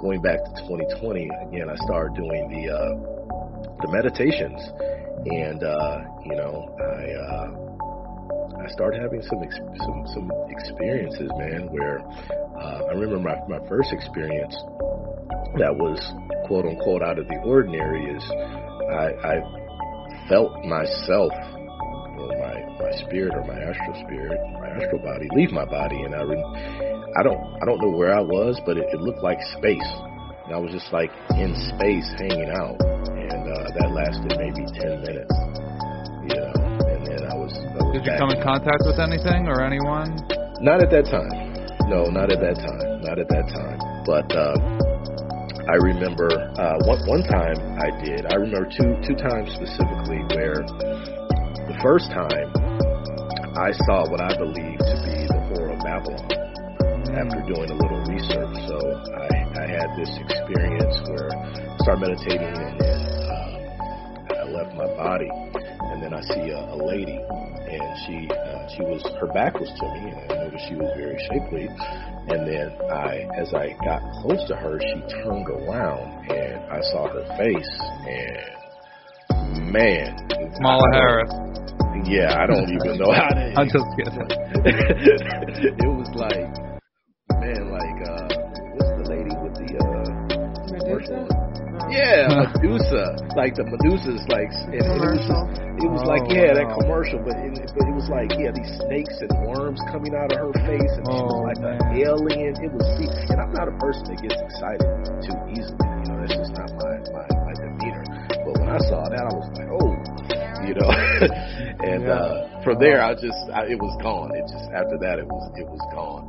going back to 2020, again, I started doing the uh, the meditations, and uh, you know, I uh, I started having some ex- some some experiences, man. Where uh, I remember my my first experience that was quote unquote out of the ordinary is I, I felt myself or my my spirit or my astral spirit, my astral body leave my body, and I re- I don't I don't know where I was, but it, it looked like space. And I was just like in space, hanging out, and uh, that lasted maybe ten minutes. Know, and then I was. I was Did you come in contact with anything or anyone? Not at that time. No, not at that time. Not at that time. But uh, I remember uh, one one time I did. I remember two two times specifically where the first time I saw what I believe to be the whore of Babylon after doing a little research. So I, I had this experience where I started meditating and then uh, I left my body and then I see a, a lady and she uh, she was her back was to me and I noticed she was very shapely and then I as I got close to her she turned around and I saw her face and man Kamala Harris. yeah I don't even know how to I'm just kidding. it was like man like uh what's the lady with the uh Medusa? yeah, Medusa. Like the Medusa's like and it was just, it was like Oh, yeah, that commercial, but it, but it was like yeah, these snakes and worms coming out of her face, and she was Oh, like an alien. It was and I'm not a person that gets excited too easily. You know, that's just not my my, my demeanor. But when I saw that, I was like, oh, you know. and Yeah. uh from there, I just I, it was gone. It just after that, it was it was gone.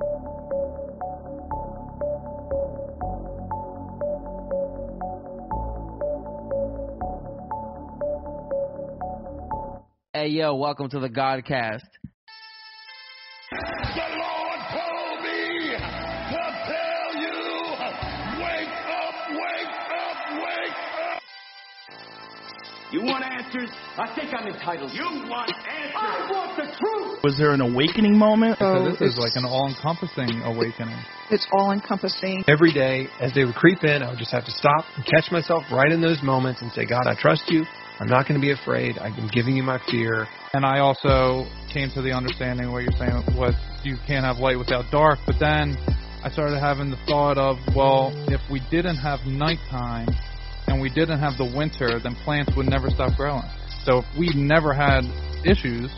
Hey yo, welcome to the Godcast. The Lord told me to tell you, wake up, wake up, wake up. You want answers? I think I'm entitled. You want answers. I want the truth. Was there an awakening moment? So So this is like an all-encompassing awakening. It's all encompassing. Every day, as they would creep in, I would just have to stop and catch myself right in those moments and say, God, I trust you. I'm not going to be afraid. I'm giving you my fear. And I also came to the understanding what you're saying was you can't have light without dark. But then I started having the thought of, well, if we didn't have nighttime and we didn't have the winter, then plants would never stop growing. So if we never had issues,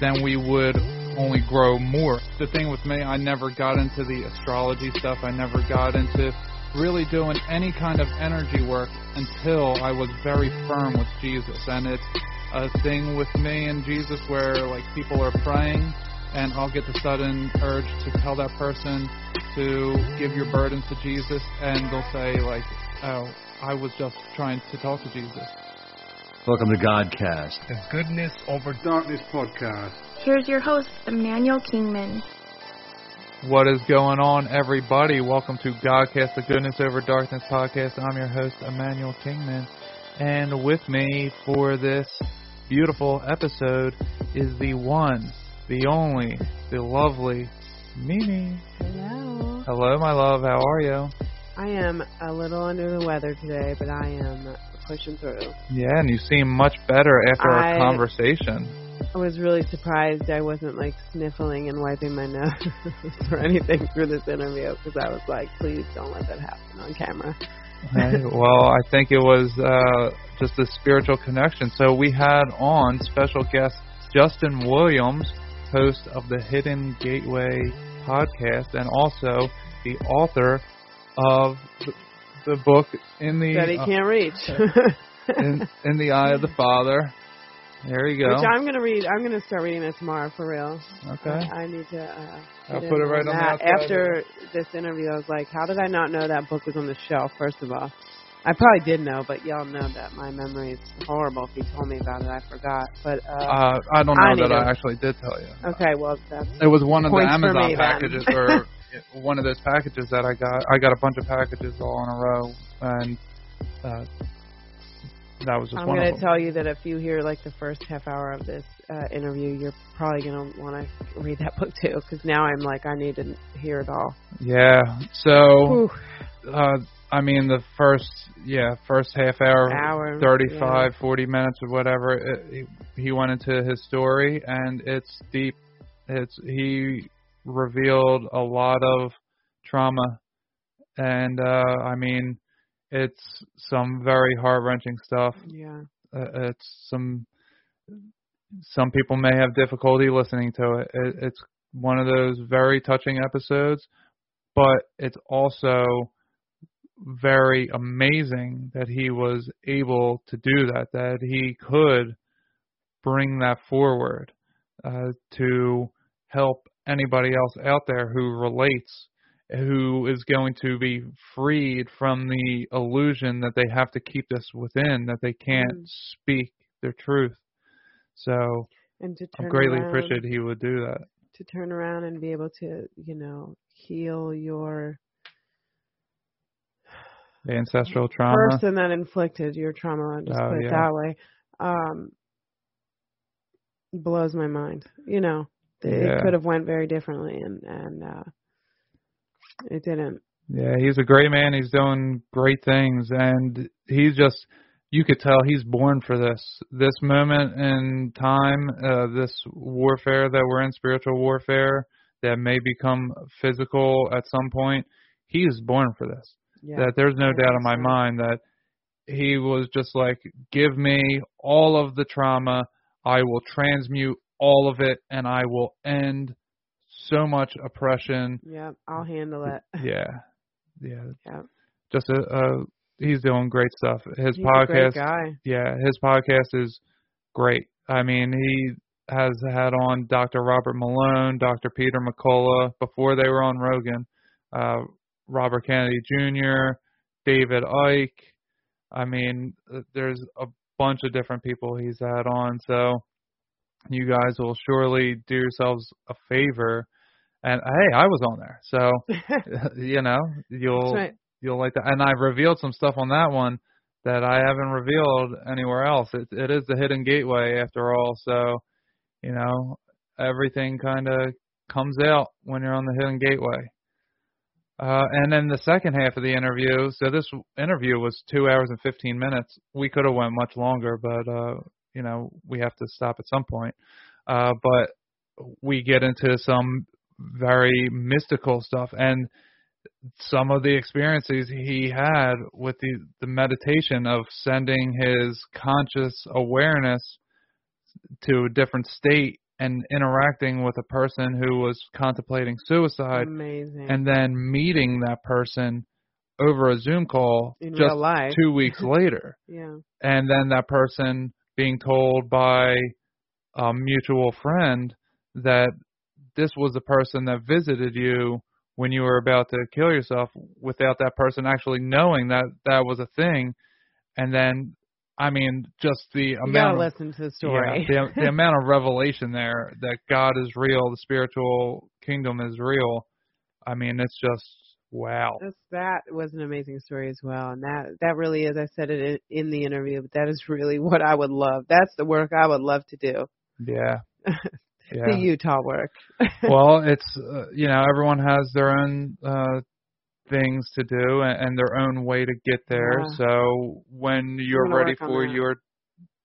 then we would only grow more. The thing with me, I never got into the astrology stuff. I never got into really doing any kind of energy work until I was very firm with Jesus. And it's a thing with me and Jesus where like people are praying and I'll get the sudden urge to tell that person to give your burden to Jesus and they'll say like, oh, I was just trying to talk to Jesus. Welcome to Godcast. The Goodness Over Darkness podcast. Here's your host, Immanuel Kingman. What is going on, everybody? Welcome to Godcast, the Goodness Over Darkness podcast. I'm your host, Immanuel Kingman, and with me for this beautiful episode is the one, the only, the lovely Mimi. Hello. Hello, my love. How are you? I am a little under the weather today, but I am pushing through. Yeah, and you seem much better after I- our conversation. I was really surprised I wasn't like sniffling and wiping my nose or anything through this interview because I was like, please don't let that happen on camera. Hey, well, I think it was uh, just a spiritual connection. So we had on special guest Jesston Williams, host of the Hidden Gateway podcast, and also the author of the, the book in the that he uh, can't reach. in, in the Eye of the Father. There you go. Which I'm gonna read. I'm gonna start reading it tomorrow for real. Okay. I, I need to. Uh, I'll put it right on the that. outside After this interview, I was like, how did I not know that book was on the shelf? First of all, I probably did know, but y'all know that my memory is horrible. If you told me about it, I forgot. But uh, Uh, I don't know need that I actually did tell you. okay, well that's It was one of the Amazon me, packages, or one of those packages that I got. I got a bunch of packages all in a row, and uh, that was just I'm one going of to them. tell you that if you hear like the first half hour of this uh, interview, you're probably going to want to read that book too, because now I'm like, I need to hear it all. Yeah. So Uh, I mean, the first, yeah, first half hour, Hour, 35, 40 minutes or whatever, it, he, he went into his story, and it's deep. It's he revealed a lot of trauma, and uh, I mean, it's some very heart wrenching stuff. Yeah. Uh, it's some some people may have difficulty listening to it. it. It's one of those very touching episodes, but it's also very amazing that he was able to do that, that he could bring that forward uh, to help anybody else out there who relates, who is going to be freed from the illusion that they have to keep this within, that they can't Mm. speak their truth. So And to I'm greatly around, appreciated he would do that. to turn around and be able to, you know, heal your The ancestral trauma. person that inflicted your trauma, just Oh, put it yeah. that way, um, blows my mind. You know, it Yeah. could have went very differently, and and uh, it didn't. Yeah, he's a great man. He's doing great things, and he's just. You could tell he's born for this. This moment in time, uh, this warfare that we're in, spiritual warfare that may become physical at some point. He is born for this. Yeah. That there's no doubt in my 100%. mind that he was just like, give me all of the trauma. I will transmute all of it, and I will end so much oppression Yeah, I'll handle it. yeah, yeah. Yep. Just a, uh, he's doing great stuff. His He's a podcast, yeah, his podcast is great. I mean, he has had on Dr. Robert Malone, Dr. Peter McCullough before they were on Rogan, uh, Robert Kennedy Jr., David Icke. I mean, uh, there's a bunch of different people he's had on. So you guys will surely do yourselves a favor. And hey, I was on there, so you know you'll right. you'll like that. And I've revealed some stuff on that one that I haven't revealed anywhere else. It it is the hidden gateway after all, so you know everything kind of comes out when you're on the hidden gateway. Uh, and then the second half of the interview. So this interview was two hours and 15 minutes. We could have went much longer, but uh, you know we have to stop at some point. Uh, but we get into some very mystical stuff and some of the experiences he had with the the meditation of sending his conscious awareness to a different state and interacting with a person who was contemplating suicide Amazing. and then meeting that person over a Zoom call In just real life. 2 weeks later yeah. and then that person being told by a mutual friend that this was the person that visited you when you were about to kill yourself without that person actually knowing that that was a thing and then i mean just the amount of, listen to the story. yeah, the, the amount of revelation there that god is real the spiritual kingdom is real i mean it's just wow That's, that was an amazing story as well, and that that really is. I said it in, in the interview, but that is really what I would love. That's the work I would love to do. yeah yeah The Utah work. well, it's uh, you know everyone has their own uh things to do and, and their own way to get there. Yeah. So when you're ready for your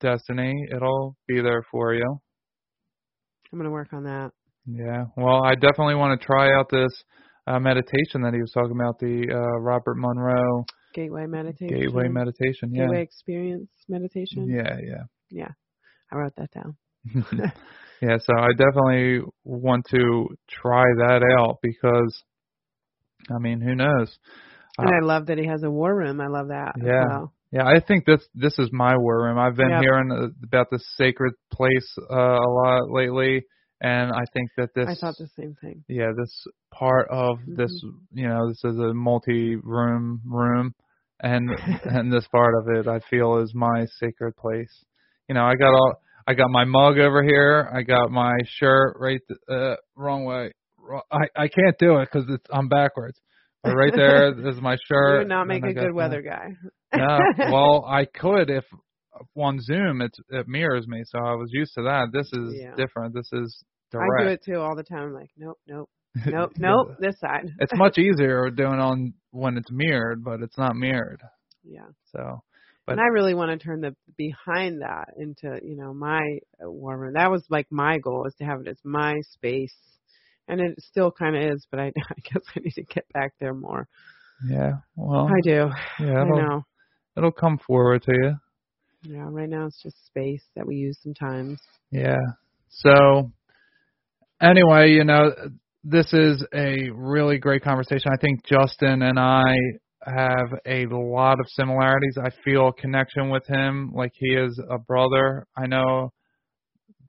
destiny, it'll be there for you. I'm gonna work on that. Yeah. Well, I definitely want to try out this uh, meditation that he was talking about, the uh, Robert Monroe Gateway meditation. Gateway meditation. Yeah. Gateway experience meditation. Yeah, yeah. Yeah. I wrote that down. yeah, so I definitely want to try that out because I mean, who knows? And I love that he has a war room. I love that. Yeah. well. Yeah, I think this this is my war room. I've been Yep. hearing uh, about this sacred place uh, a lot lately, and I think that this I thought the same thing. yeah this part of this Mm-hmm. you know this is a multi-room room, and and this part of it I feel is my sacred place. You know, I got all I got my mug over here. I got my shirt right th- uh wrong way. I I can't do it because it's I'm backwards. But right there is my You shirt. would not make a good the- weather guy. no, well, I could if on Zoom it it mirrors me, so I was used to that. This is Yeah. different. This is direct. I do it too all the time. I'm like, nope, nope. Nope, nope, this side. it's much easier doing on when it's mirrored, but it's not mirrored. yeah. So, but and I really want to turn the behind that into, you know, my war room. That was like my goal is to have it as my space, and it still kind of is. But I, I guess I need to get back there more. yeah, well, I do. yeah, I know. it'll come forward to you. Yeah. Right now it's just space that we use sometimes. Yeah. So anyway, you know, this is a really great conversation. I think Jesston and I have a lot of similarities. I feel a connection with him like he is a brother. I know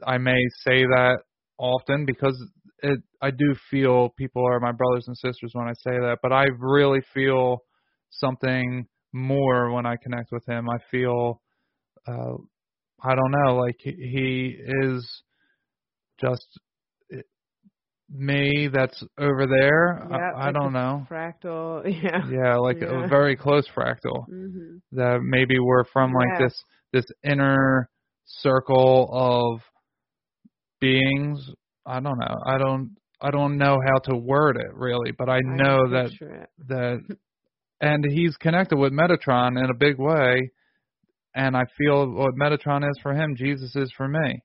I may say that often because it I do feel people are my brothers and sisters when I say that, but I really feel something more when I connect with him. I feel uh I don't know, like he, is just eh, me that's over there. Yeah, I, I like don't know. Fractal. Yeah. Yeah, like Yeah. a very close fractal Mhm. that maybe we're from like this this inner circle of beings. I don't know. I don't I don't know how to word it really, but I know that that and he's connected with Metatron in a big way and I feel what Metatron is for him, Jesus is for me.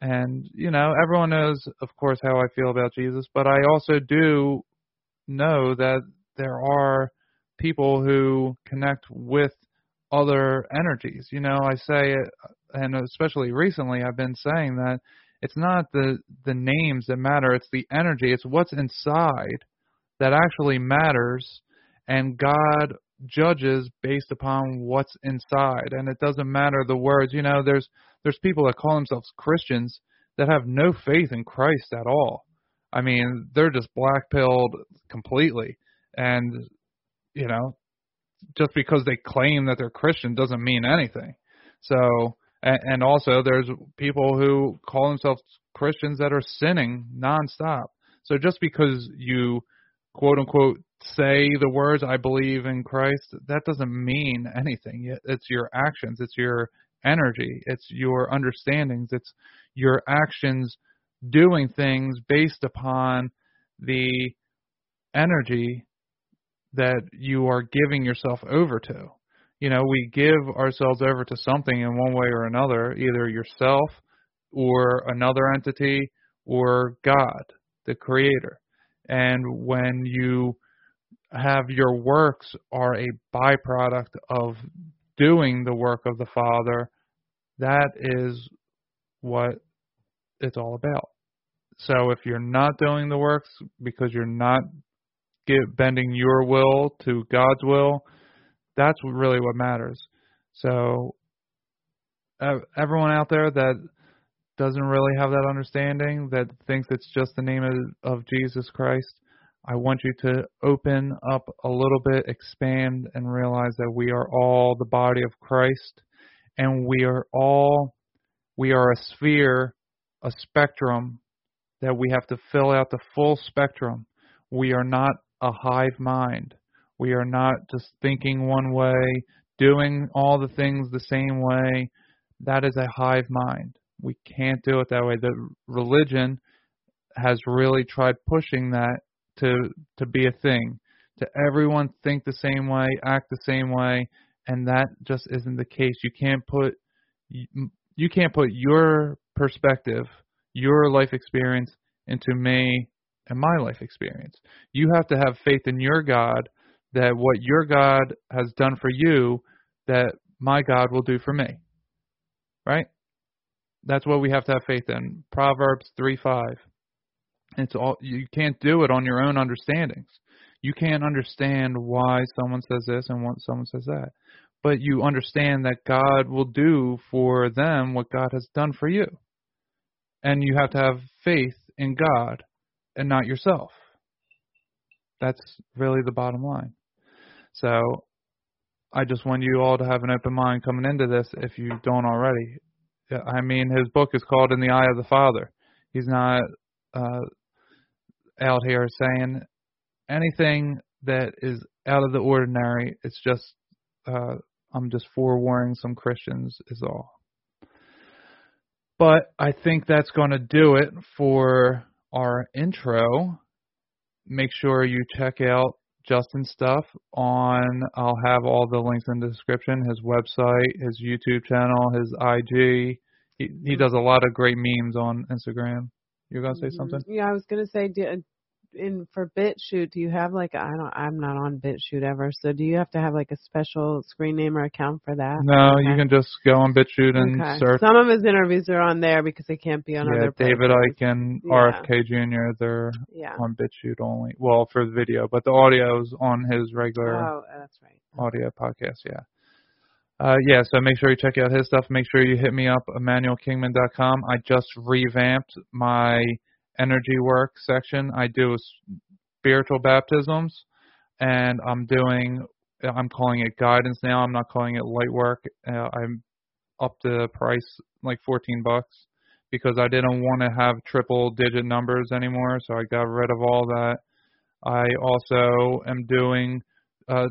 And you know, everyone knows of course how I feel about Jesus, but I also do know that there are people who connect with other energies. You know, I say it and especially recently I've been saying that it's not the the names that matter, it's the energy, it's what's inside that actually matters and God judges based upon what's inside and it doesn't matter the words. You know, there's there's people that call themselves Christians that have no faith in Christ at all. I mean, they're just black pilled completely and you know, just because they claim that they're Christian doesn't mean anything. So, and, and also there's people who call themselves Christians that are sinning nonstop. So just because you quote unquote say the words I believe in Christ, that doesn't mean anything. It's your actions, it's your energy, it's your understandings, it's your actions doing things based upon the energy that you are giving yourself over to. You know, we give ourselves over to something in one way or another, either yourself or another entity or God, the creator. And when you have your works are a byproduct of doing the work of the Father, that is what it's all about. So if you're not doing the works because you're not bending your will to God's will, that's really what matters. So everyone out there that doesn't really have that understanding, that thinks it's just the name of, of Jesus Christ, I want you to open up a little bit, expand, and realize that we are all the body of Christ, and we are all we are a sphere, a spectrum that we have to fill out the full spectrum. We are not a hive mind. We are not just thinking one way, doing all the things the same way. That is a hive mind. We can't do it that way. The religion has really tried pushing that to to be a thing. To everyone think the same way, act the same way, and that just isn't the case. You can't put you can't put your perspective, your life experience into me and my life experience. You have to have faith in your God that what your God has done for you, that my God will do for me. Right? That's what we have to have faith in. Proverbs 3 5. It's all you can't do it on your own understandings. You can't understand why someone says this and what someone says that. But you understand that God will do for them what God has done for you. And you have to have faith in God and not yourself. That's really the bottom line. So I just want you all to have an open mind coming into this if you don't already. I mean, his book is called In the Eye of the Father. He's not uh, out here saying anything that is out of the ordinary. It's just, uh, I'm just forewarning some Christians, is all. But I think that's going to do it for our intro. make sure you check out Jesston's stuff on. I'll have all the links in the description. His website, his YouTube channel, his IG. He he does a lot of great memes on Instagram. You're gonna say mm-hmm. something? Yeah, I was gonna say, do, uh, in for BitChute, do you have like I don't I'm not on BitChute ever, so do you have to have like a special screen name or account for that? No, you can just go on BitChute and okay. search. Some of his interviews are on there because they can't be on yeah, other. David and Yeah. RFK Jr. They're Yeah. on BitChute only. Well, for the video, but the audio is on his regular Oh, that's right. audio podcast. Yeah. Uh, yeah, so make sure you check out his stuff. Make sure you hit me up, ImmanuelKingman.com. I just revamped my energy work section. I do spiritual baptisms, and I'm doing, I'm calling it guidance now. I'm not calling it light work. Uh, I'm up the price like 14 bucks because I didn't want to have triple digit numbers anymore, so I got rid of all that. I also am doing uh,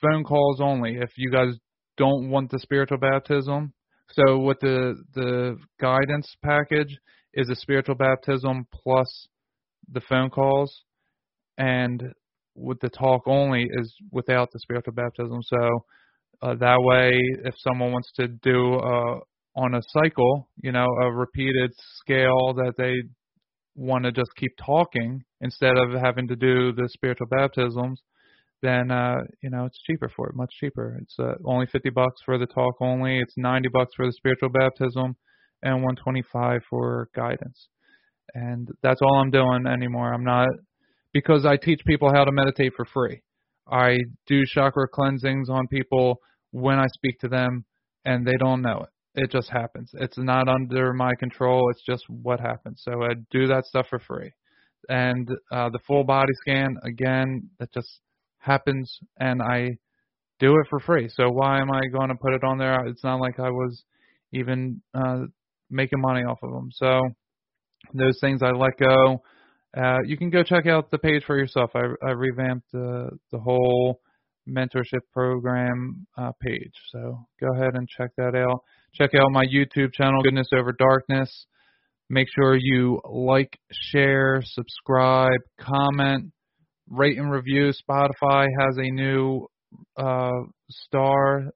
phone calls only. If you guys don't want the spiritual baptism, so with the the guidance package is a spiritual baptism plus the phone calls, and with the talk only is without the spiritual baptism. So uh, that way, if someone wants to do uh, on a cycle, you know, a repeated scale that they want to just keep talking instead of having to do the spiritual baptisms, then uh, you know it's cheaper for it, much cheaper. It's uh, only 50 bucks for the talk only. It's 90 bucks for the spiritual baptism, and 125 for guidance. And that's all I'm doing anymore. I'm not because I teach people how to meditate for free. I do chakra cleansings on people when I speak to them, and they don't know it. It just happens. It's not under my control. It's just what happens. So I do that stuff for free. And uh, the full body scan, again, that just happens, and I do it for free. So why am I going to put it on there? It's not like I was even uh, making money off of them. So those things I let go. Uh, you can go check out the page for yourself. I, I revamped the the whole mentorship program uh, page. So go ahead and check that out. Check out my YouTube channel, Goodness Over Darkness. Make sure you like, share, subscribe, comment, rate and review. Spotify has a new uh, star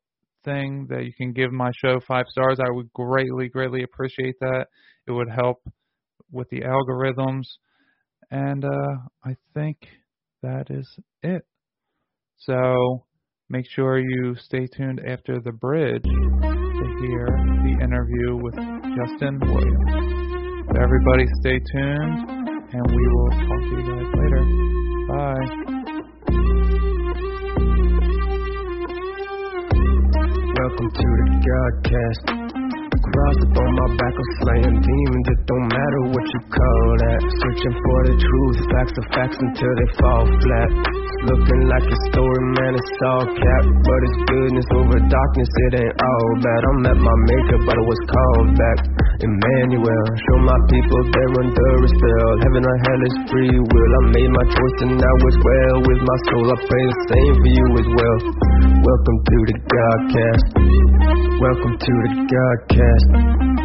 thing that you can give my show five stars. I would greatly, greatly appreciate that. It would help with the algorithms. And uh, I think that is it. So make sure you stay tuned after the bridge to hear the interview with Jesston Williams. Everybody stay tuned, and we will talk to you guys later. Bye. Welcome to the Godcast. Cross up on my back, I'm slaying demons. It don't matter what you call that. Searching for the truth, facts are facts until they fall flat. Looking like a story, man, it's all cap. But it's goodness over darkness, it ain't all bad. I'm at my maker, but I was called back. Immanuel, show my people they're under a spell. Heaven or hell is free will. I made my choice and now it's well with my soul. I pray the same for you as well. Welcome to the Godcast. Welcome to the Godcast.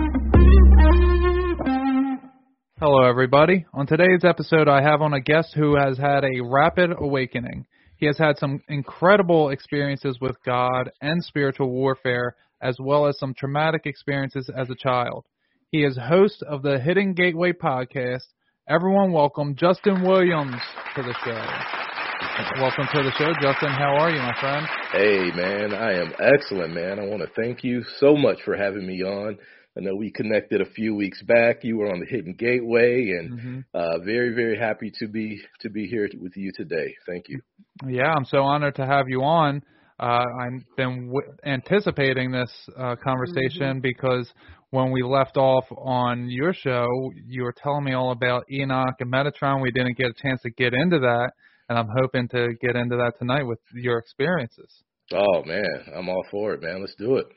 Hello, everybody. On today's episode, I have on a guest who has had a rapid awakening. He has had some incredible experiences with God and spiritual warfare, as well as some traumatic experiences as a child. He is host of the Hidden Gateway podcast. Everyone, welcome Jesston Williams to the show. Welcome to the show, Jesston. How are you, my friend? Hey, man, I am excellent, man. I want to thank you so much for having me on. I know we connected a few weeks back. You were on the Hidden Gateway, and Mm-hmm. uh, very, very happy to be to be here with you today. Thank you. Yeah, I'm so honored to have you on. Uh, I've been w- anticipating this uh, conversation because when we left off on your show, you were telling me all about Enoch and Metatron. We didn't get a chance to get into that, and I'm hoping to get into that tonight with your experiences. Oh man, I'm all for it, man. Let's do it.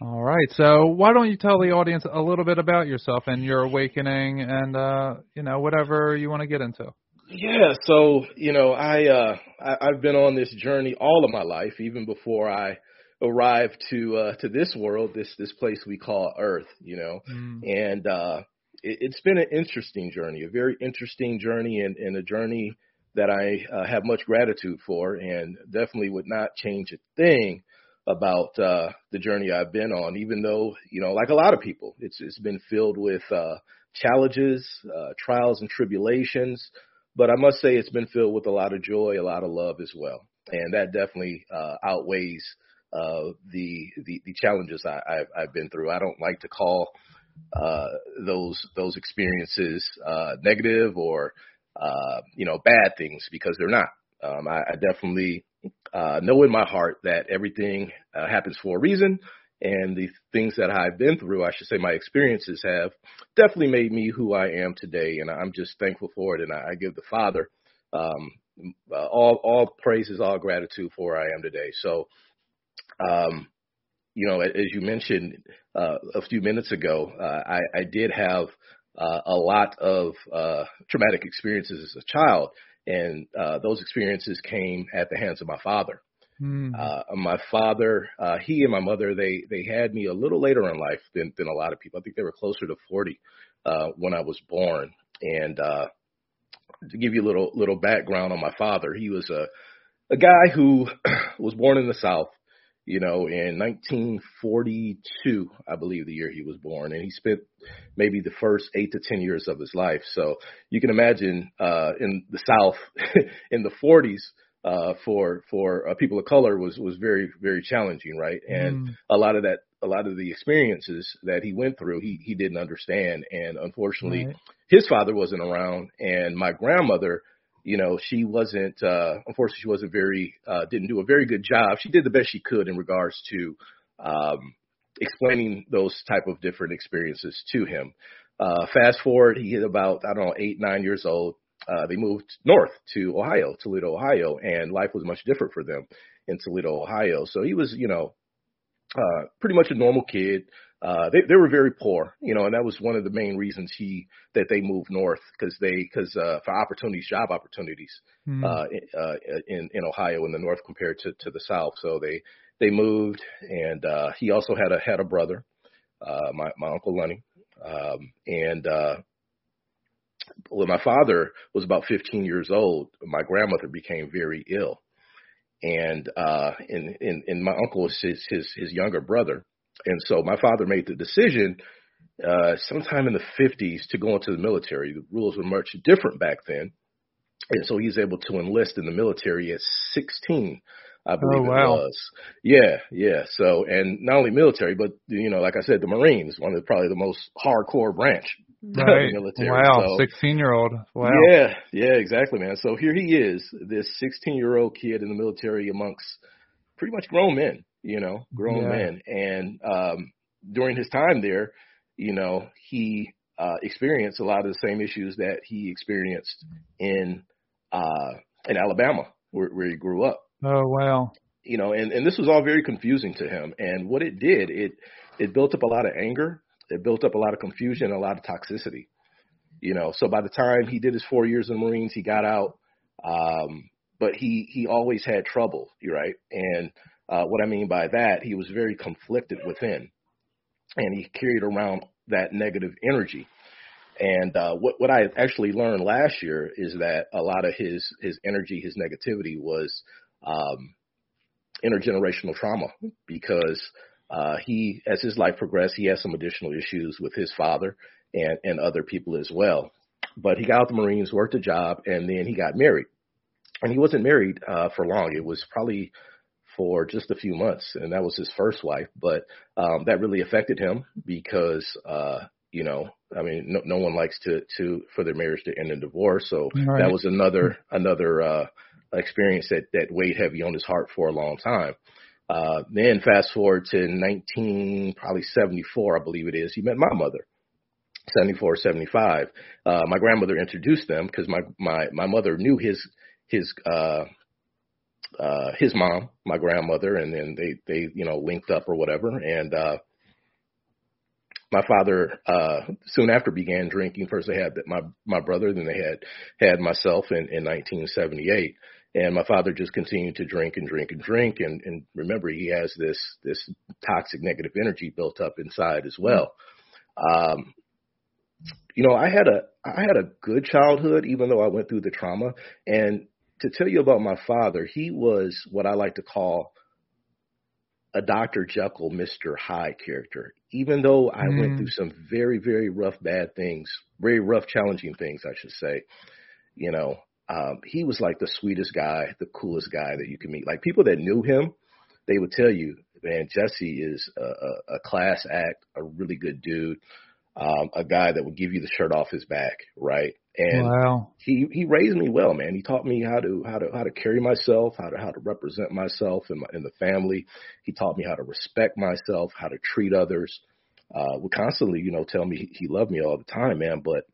All right, so why don't you tell the audience a little bit about yourself and your awakening, and uh, you know whatever you want to get into. Yeah, so you know, I, uh, I I've been on this journey all of my life, even before I arrived to uh, to this world, this this place we call Earth. You know, Mm. and uh, it, it's been an interesting journey, a very interesting journey, and, and a journey that I uh, have much gratitude for, and definitely would not change a thing about uh, the journey I've been on. Even though, you know, like a lot of people, it's it's been filled with uh, challenges, uh, trials, and tribulations. But I must say, it's been filled with a lot of joy, a lot of love as well, and that definitely uh, outweighs uh, the, the the challenges I, I've, I've been through. I don't like to call uh, those those experiences uh, negative or uh, you know bad things because they're not. Um, I, I definitely uh, know in my heart that everything uh, happens for a reason, and the things that I've been through, I should say, my experiences have definitely made me who I am today, and I'm just thankful for it. And I, I give the Father um, uh, all all praises, all gratitude for where I am today. So. Um, you know, as you mentioned uh, a few minutes ago, uh, I, I did have a lot of uh, traumatic experiences as a child, and uh, those experiences came at the hands of my father. Mm. Uh, my father, uh, he and my mother, they they had me a little later in life than than a lot of people. I think they were closer to 40 uh, when I was born. And uh, to give you a little little background on my father, he was a a guy who was born in the South you know, in 1942, I believe the year he was born, and he spent maybe the first eight to 10 years of his life. So you can imagine, uh, in the South in the 40s, uh, for, for uh, people of color was, was very, very challenging, right? And Mm. a lot of that, a lot of the experiences that he went through, he, he didn't understand. And unfortunately, Right. his father wasn't around and my grandmother, you know, she wasn't, uh, unfortunately, she wasn't very, uh, didn't do a very good job. She did the best she could in regards to, um, explaining those type of different experiences to him. Uh, fast forward, he hit about, I don't know, eight, nine years old. Uh, they moved north to Ohio, Toledo, Ohio, and life was much different for them in Toledo, Ohio. So he was, you know, uh, pretty much a normal kid. Uh, they, they were very poor, you know, and that was one of the main reasons he, that they moved north because they, because, uh, for opportunities, job opportunities, Mm. uh, in- uh, in, in Ohio in the north compared to, to the south. So they, they moved and, uh, he also had a, had a brother, uh, my, my uncle Lenny. Um, and, uh, when my father was about 15 years old, my grandmother became very ill. And, uh, and, and, and my uncle was his, his, his younger brother. And so my father made the decision, uh, sometime in the 50s to go into the military. The rules were much different back then. And so he's able to enlist in the military at 16, I believe Oh, wow. it was. Yeah, yeah. So, and not only military, but, you know, like I said, the Marines, one of the, probably the most hardcore branch of Right. the military. Wow. So- 16 year old. Wow. yeah, yeah, exactly, man. So here he is, this 16 year old kid in the military amongst pretty much grown men, you know, grown Yeah. men. And um, during his time there, you know, he uh, experienced a lot of the same issues that he experienced in uh, in Alabama, where, where he grew up Oh, wow. you know, and, and this was all very confusing to him. And what it did, it it built up a lot of anger, it built up a lot of confusion, a lot of toxicity. You know, so by the time he did his four years in the Marines, he got out. Um, but he he always had trouble, you right? And uh, what I mean by that, he was very conflicted within, and he carried around that negative energy. And uh, what what I actually learned last year is that a lot of his his energy, his negativity was um, intergenerational trauma because uh, he, as his life progressed, he had some additional issues with his father and and other people as well. But he got out the Marines, worked a job, and then he got married. And he wasn't married uh, for long. It was probably for just a few months, and that was his first wife. But um, that really affected him because, uh, you know, I mean, no, no one likes to to for their marriage to end in divorce. So Right. that was another another uh, experience that that weighed heavy on his heart for a long time. Uh, then fast forward to 19, probably 74, I believe it is. He met my mother. 74, 75. Uh, my grandmother introduced them because my, my, my mother knew his, his, uh, uh, his mom, my grandmother, and then they, they, you know, linked up or whatever. And, uh, my father, uh, soon after began drinking. First they had my, my brother, then they had, had myself in, in 1978. And my father just continued to drink and drink and drink. And, and remember, he has this, this toxic negative energy built up inside as well. Um, you know, I had a I had a good childhood, even though I went through the trauma. And to tell you about my father, he was what I like to call a Dr. Jekyll, Mr. Hyde character. Even though I mm. went through some very, very rough, bad things, very rough, challenging things, I should say, you know, um, he was like the sweetest guy, the coolest guy that you can meet. Like people that knew him, they would tell you, man, Jesse is a, a, a class act, a really good dude, um, a guy that would give you the shirt off his back, right? And wow. he he raised me well, man. He taught me how to how to how to carry myself, how to how to represent myself in my in the family. He taught me how to respect myself, how to treat others. Uh, would constantly, you know, tell me he, he loved me all the time, man. But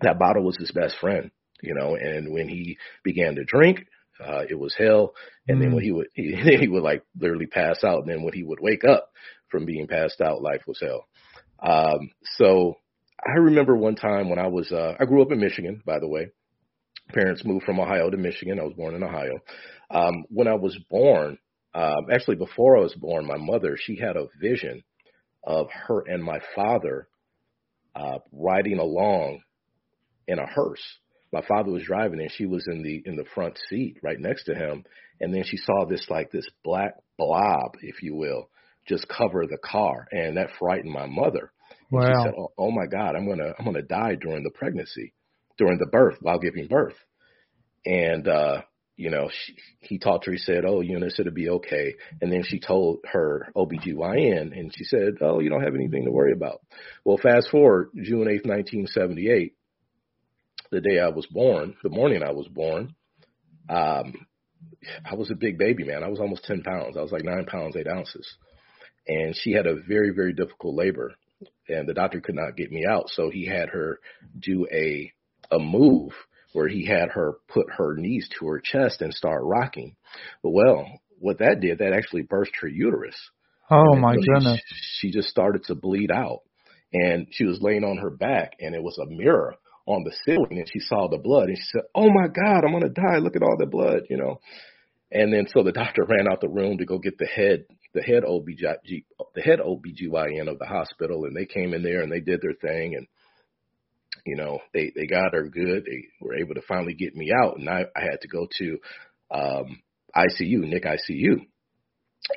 that bottle was his best friend, you know. And when he began to drink, uh, it was hell. And mm. then when he would he, he would like literally pass out. And then when he would wake up from being passed out, life was hell. Um, so I remember one time when I was, uh, I grew up in Michigan, by the way. Parents moved from Ohio to Michigan. I was born in Ohio. Um, when I was born, um, actually before I was born, my mother, she had a vision of her and my father uh, riding along in a hearse. My father was driving and she was in the in the front seat right next to him, and then she saw this like this black blob, if you will, just cover the car, and that frightened my mother. Wow. She said, oh, "Oh my God, I'm gonna I'm gonna die during the pregnancy, during the birth, while giving birth." And uh, you know, she, he talked to her. He said, "Oh, Eunice, it'll be okay." And then she told her OBGYN, and she said, "Oh, you don't have anything to worry about." Well, fast forward June eighth, nineteen seventy eight, the day I was born, the morning I was born. Um, I was a big baby, man. I was almost 10 pounds. I was like nine pounds, eight ounces and she had a very very difficult labor and the doctor could not get me out. So he had her do a a move where he had her put her knees to her chest and start rocking. But well what that did that actually burst her uterus. Oh my goodness. she, she just started to bleed out. And she was laying on her back and it was a mirror on the ceiling and she saw the blood and she said oh my god i'm going to die. Look at all the blood you know. And then so the doctor ran out the room to go get the head the head OBG, the head OBGYN of the hospital, and they came in there and they did their thing, and you know they they got her good. They were able to finally get me out, and I I had to go to um, ICU, Nick ICU,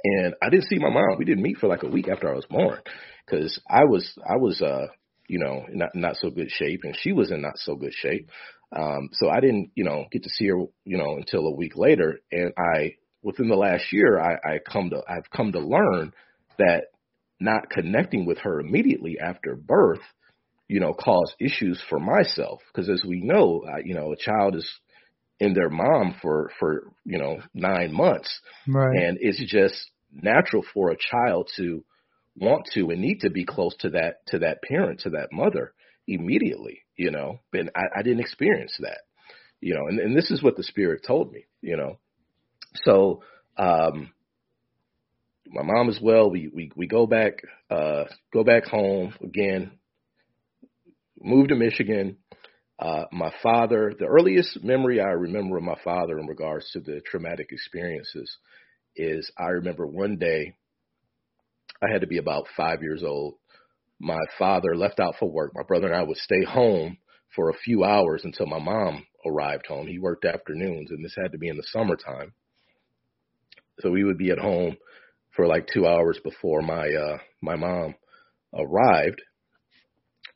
and I didn't see my mom. We didn't meet for like a week after I was born, because I was I was uh you know not not so good shape, and she was in not so good shape. Um, so I didn't, you know, get to see her, you know, until a week later. And I within the last year, I, I come to I've come to learn that not connecting with her immediately after birth, you know, caused issues for myself. Because as we know, I, you know, a child is in their mom for for you know nine months, right. and it's just natural for a child to want to and need to be close to that to that parent to that mother immediately you know and I, I didn't experience that you know and, and this is what the spirit told me you know so um, my mom as well. We we we go back uh, go back home again. Moved to Michigan. Uh, my father, the earliest memory I remember of my father in regards to the traumatic experiences is I remember one day I had to be about five years old. My father left out for work. My brother and I would stay home for a few hours until my mom arrived home. He worked afternoons, and this had to be in the summertime. So we would be at home for like two hours before my uh my mom arrived,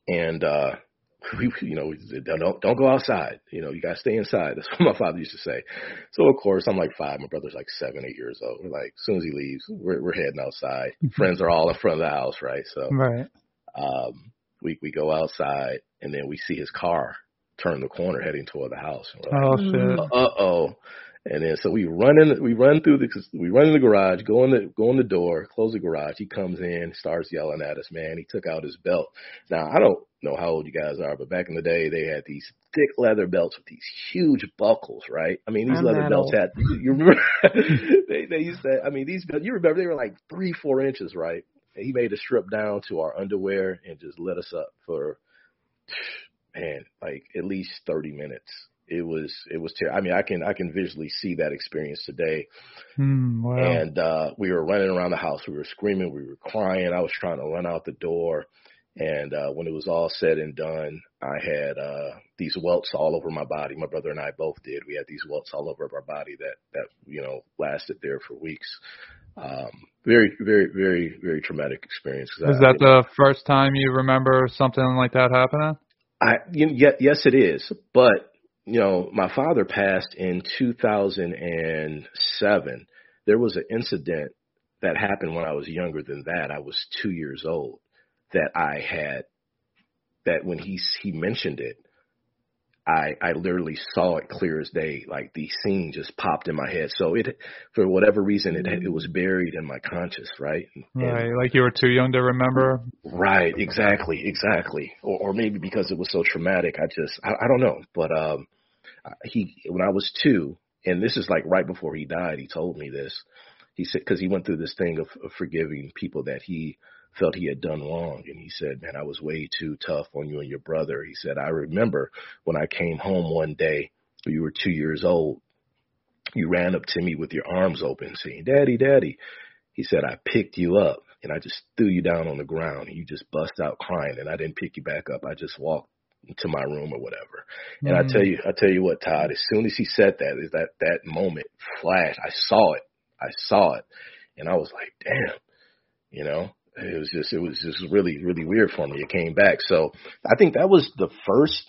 and uh we you know don't don't go outside. You know you gotta stay inside. That's what my father used to say. So of course I'm like five. My brother's like seven, eight years old. We're like as soon as he leaves, we're we're heading outside. Friends are all in front of the house, right? So right. Um, we we go outside and then we see his car turn the corner heading toward the house. Like, oh shit! Uh oh! And then so we run in, we run through the, we run in the garage, go in the, go in the door, close the garage. He comes in, starts yelling at us, man. He took out his belt. Now I don't know how old you guys are, but back in the day they had these thick leather belts with these huge buckles, right? I mean, these I'm leather belts old. had, you remember, they, they used to, I mean, these, belts, you remember they were like three, four inches, right? And he made us strip down to our underwear and just let us up for, man, like at least 30 minutes it was it was terrible. I mean, I can I can visually see that experience today. Mm, wow. And uh, we were running around the house. We were screaming. We were crying. I was trying to run out the door, And uh, when it was all said and done, I had uh, these welts all over my body. My brother and I both did. We had these welts all over our body that that you know lasted there for weeks. Um, very, very, very, very traumatic experience. Is that the first time you remember something like that happening? I you know, yes, it is. But you know, my father passed in 2007. There was an incident that happened when I was younger than that. I was two years old that I had that when he he mentioned it, I I literally saw it clear as day. Like the scene just popped in my head. So it for whatever reason it it was buried in my conscious, right? Right, and, like you were too young to remember. Right, exactly, exactly. Or or maybe because it was so traumatic, I just I, I don't know. But um, he when I was two, and this is like right before he died, he told me this. He said because he went through this thing of, of forgiving people that he felt he had done wrong. And he said, man, I was way too tough on you and your brother. He said, I remember when I came home one day, you were two years old. You ran up to me with your arms open saying, daddy, daddy. He said, I picked you up and I just threw you down on the ground and you just bust out crying and I didn't pick you back up. I just walked to my room or whatever. And mm. I tell you, I tell you what, Todd, as soon as he said that, is that that moment flashed. I saw it. I saw it. And I was like, damn, you know, it was just it was just really really weird for me. It came back, so I think that was the first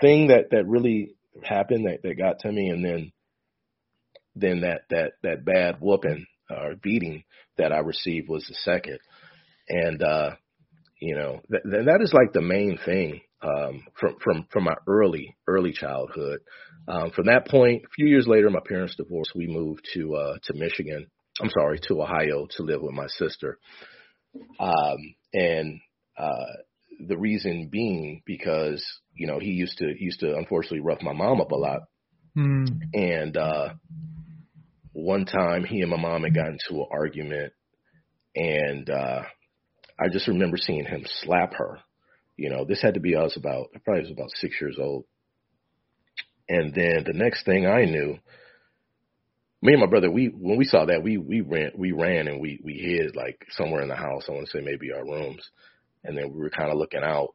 thing that that really happened that that got to me, and then then that that that bad whooping or beating that I received was the second, and uh, you know that that is like the main thing um, from from from my early early childhood. Um, from that point, a few years later, my parents divorced. We moved to uh, to Michigan. I'm sorry, to Ohio to live with my sister. Um, and uh, the reason being because you know he used to used to unfortunately rough my mom up a lot. Mm. And uh, one time he and my mom had gotten into an argument, and uh, I just remember seeing him slap her. You know, this had to be I was about I probably was about six years old. And then the next thing I knew, me and my brother, we when we saw that, we we ran we ran and we we hid like somewhere in the house. I want to say maybe our rooms, and then we were kind of looking out,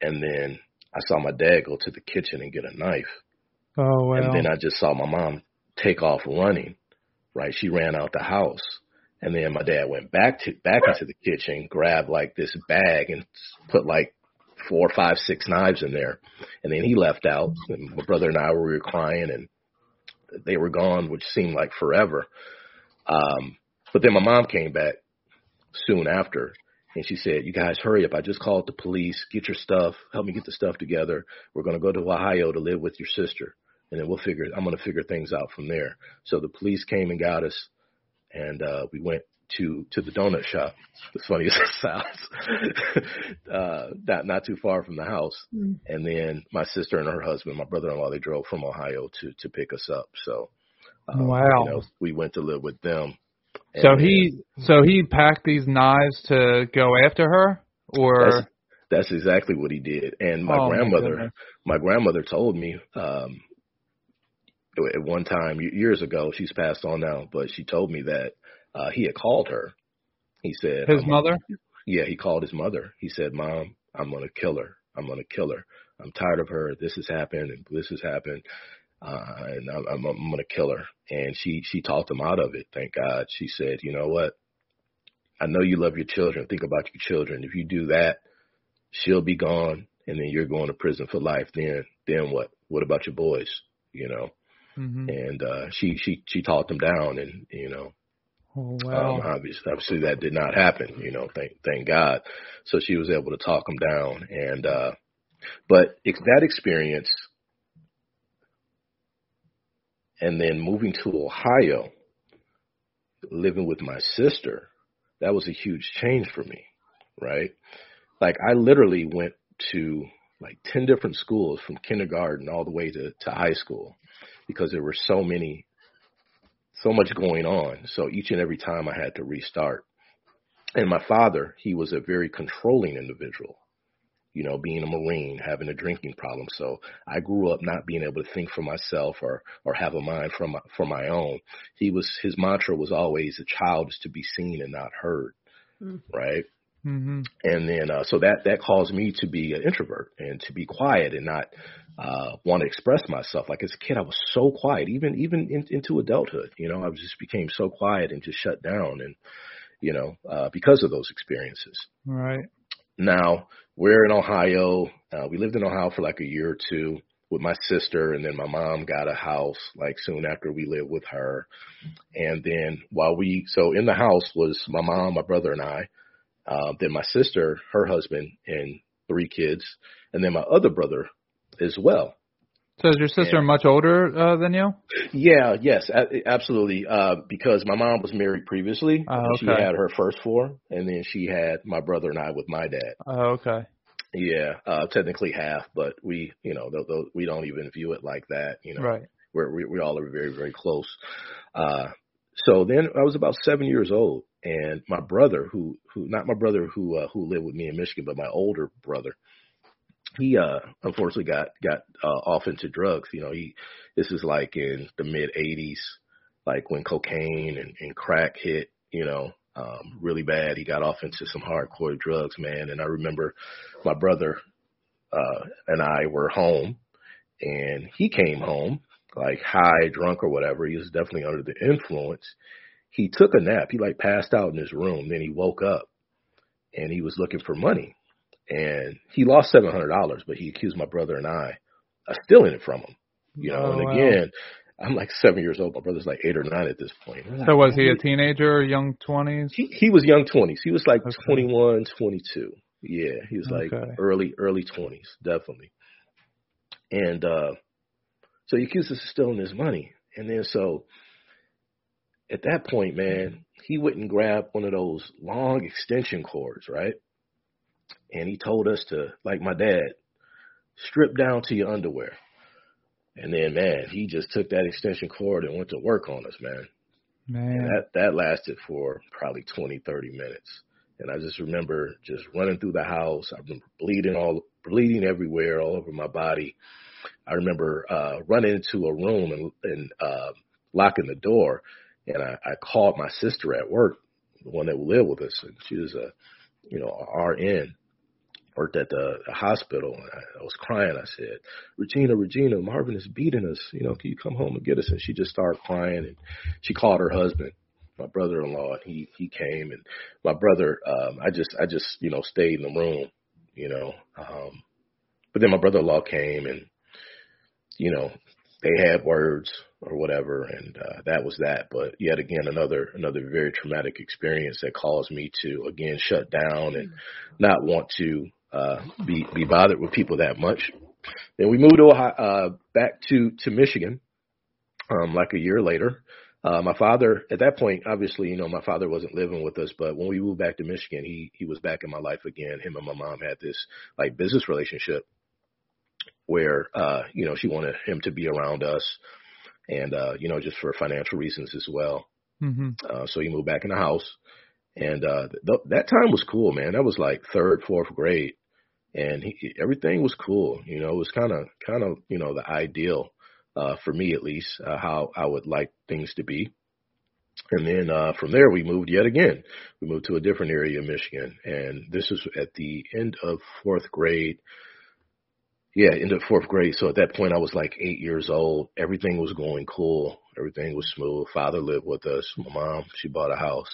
and then I saw my dad go to the kitchen and get a knife. Oh wow! And then I just saw my mom take off running. Right, she ran out the house, and then my dad went back to back into the kitchen, grabbed like this bag and put like four, five, six knives in there, and then he left out. And my brother and I were crying and they were gone, which seemed like forever. Um, but then my mom came back soon after and she said, You guys hurry up. I just called the police. Get your stuff. Help me get the stuff together. We're going to go to Ohio to live with your sister. And then we'll figure, I'm going to figure things out from there. So the police came and got us and, uh, we went to, to the donut shop. As funny as it sounds, uh, not, not too far from the house. Mm. And then my sister and her husband, my brother-in-law, they drove from Ohio to, to pick us up. So, um, wow, you know, we went to live with them. And, so he, so he packed these knives to go after her or? That's, that's exactly what he did. And my oh, grandmother, my, my grandmother told me, um, at one time years ago, she's passed on now, but she told me that uh, he had called her. He said his mother. Yeah, he called his mother. He said, "Mom, I'm gonna kill her. I'm gonna kill her. I'm tired of her. This has happened, and this has happened, uh, and I'm, I'm, I'm gonna kill her." And she she talked him out of it. Thank God. She said, "You know what? I know you love your children. Think about your children. If you do that, she'll be gone, and then you're going to prison for life. Then then what? What about your boys? You know?" Mm-hmm. And uh, she she she talked him down, and you know Oh, wow. Um, obviously, obviously that did not happen, you know, thank, thank God. So she was able to talk him down. And, uh, but it, that experience and then moving to Ohio, living with my sister, that was a huge change for me, right? Like I literally went to like 10 different schools from kindergarten all the way to, to high school because there were so many so much going on. So each and every time I had to restart. And my father, he was a very controlling individual, you know, being a Marine, having a drinking problem. So I grew up not being able to think for myself or, or have a mind for my, for my own. He was, his mantra was always a child is to be seen and not heard. Mm. Right. Mm-hmm. And then, uh, so that, that caused me to be an introvert and to be quiet and not, uh, want to express myself. Like as a kid, I was so quiet, even, even in, into adulthood, you know, I just became so quiet and just shut down and, you know, uh, because of those experiences. Right. Now we're in Ohio. Uh, we lived in Ohio for like a year or two with my sister and then my mom got a house like soon after we lived with her. And then while we, so in the house was my mom, my brother and I, uh, then my sister, her husband and three kids, and then my other brother as well. So is your sister and, much older uh, than you? Yeah, yes, a- absolutely. Uh, because my mom was married previously. Oh, okay. She had her first four, and then she had my brother and I with my dad. Oh, okay. Yeah, uh, technically half, but we, you know, th- th- we don't even view it like that. You know, right? We're, we we all are very very close. Uh, so then I was about seven years old, and my brother, who who not my brother who uh, who lived with me in Michigan, but my older brother, he uh unfortunately got got uh, off into drugs. You know, he this is like in the mid '80s, like when cocaine and, and crack hit. You know, um, really bad. He got off into some hardcore drugs, man. And I remember my brother uh and I were home, and he came home like high, drunk or whatever. He was definitely under the influence. He took a nap. He like passed out in his room. Then he woke up, and he was looking for money and he lost seven hundred dollars, but he accused my brother and I of stealing it from him. You know, oh, and wow. again, I'm like seven years old. My brother's like eight or nine at this point. So was he a teenager, or young twenties? He he was young twenties. He was like Okay. twenty one, twenty two. Yeah, he was like Okay. early early twenties, definitely. And uh so he accused us of stealing his money. And then so at that point, man, he went and grabbed one of those long extension cords, right? And he told us to, like my dad, strip down to your underwear. And then, man, he just took that extension cord and went to work on us, man. And Man. that that lasted for probably 20, 30 minutes. And I just remember just running through the house. I remember bleeding all bleeding everywhere, all over my body. I remember uh running into a room and and uh locking the door and I, I called my sister at work, the one that lived with us, and she was a you know, a RN, worked at the, the hospital and I, I was crying. I said, Regina, Regina, Marvin is beating us. You know, can you come home and get us? And she just started crying and she called her husband, my brother in law, and he he came and my brother um I just I just, you know, stayed in the room, you know. Um but then my brother in law came and you know, they had words or whatever and uh that was that. But yet again another another very traumatic experience that caused me to again shut down and not want to uh be be bothered with people that much. Then we moved to uh back to to Michigan um like a year later. Uh my father at that point obviously you know my father wasn't living with us but when we moved back to Michigan he he was back in my life again. Him and my mom had this like business relationship where uh you know she wanted him to be around us and uh you know just for financial reasons as well. hmm Uh, so he moved back in the house, and uh, th- that time was cool, man. That was like third, fourth grade, and he, everything was cool. You know, it was kind of, kind of, you know, the ideal uh, for me at least, uh, how I would like things to be. And then uh, from there, we moved yet again. We moved to a different area of Michigan, and this was at the end of fourth grade. Yeah, of fourth grade. So at that point, I was like eight years old. Everything was going cool. Everything was smooth. Father lived with us. My mom, she bought a house.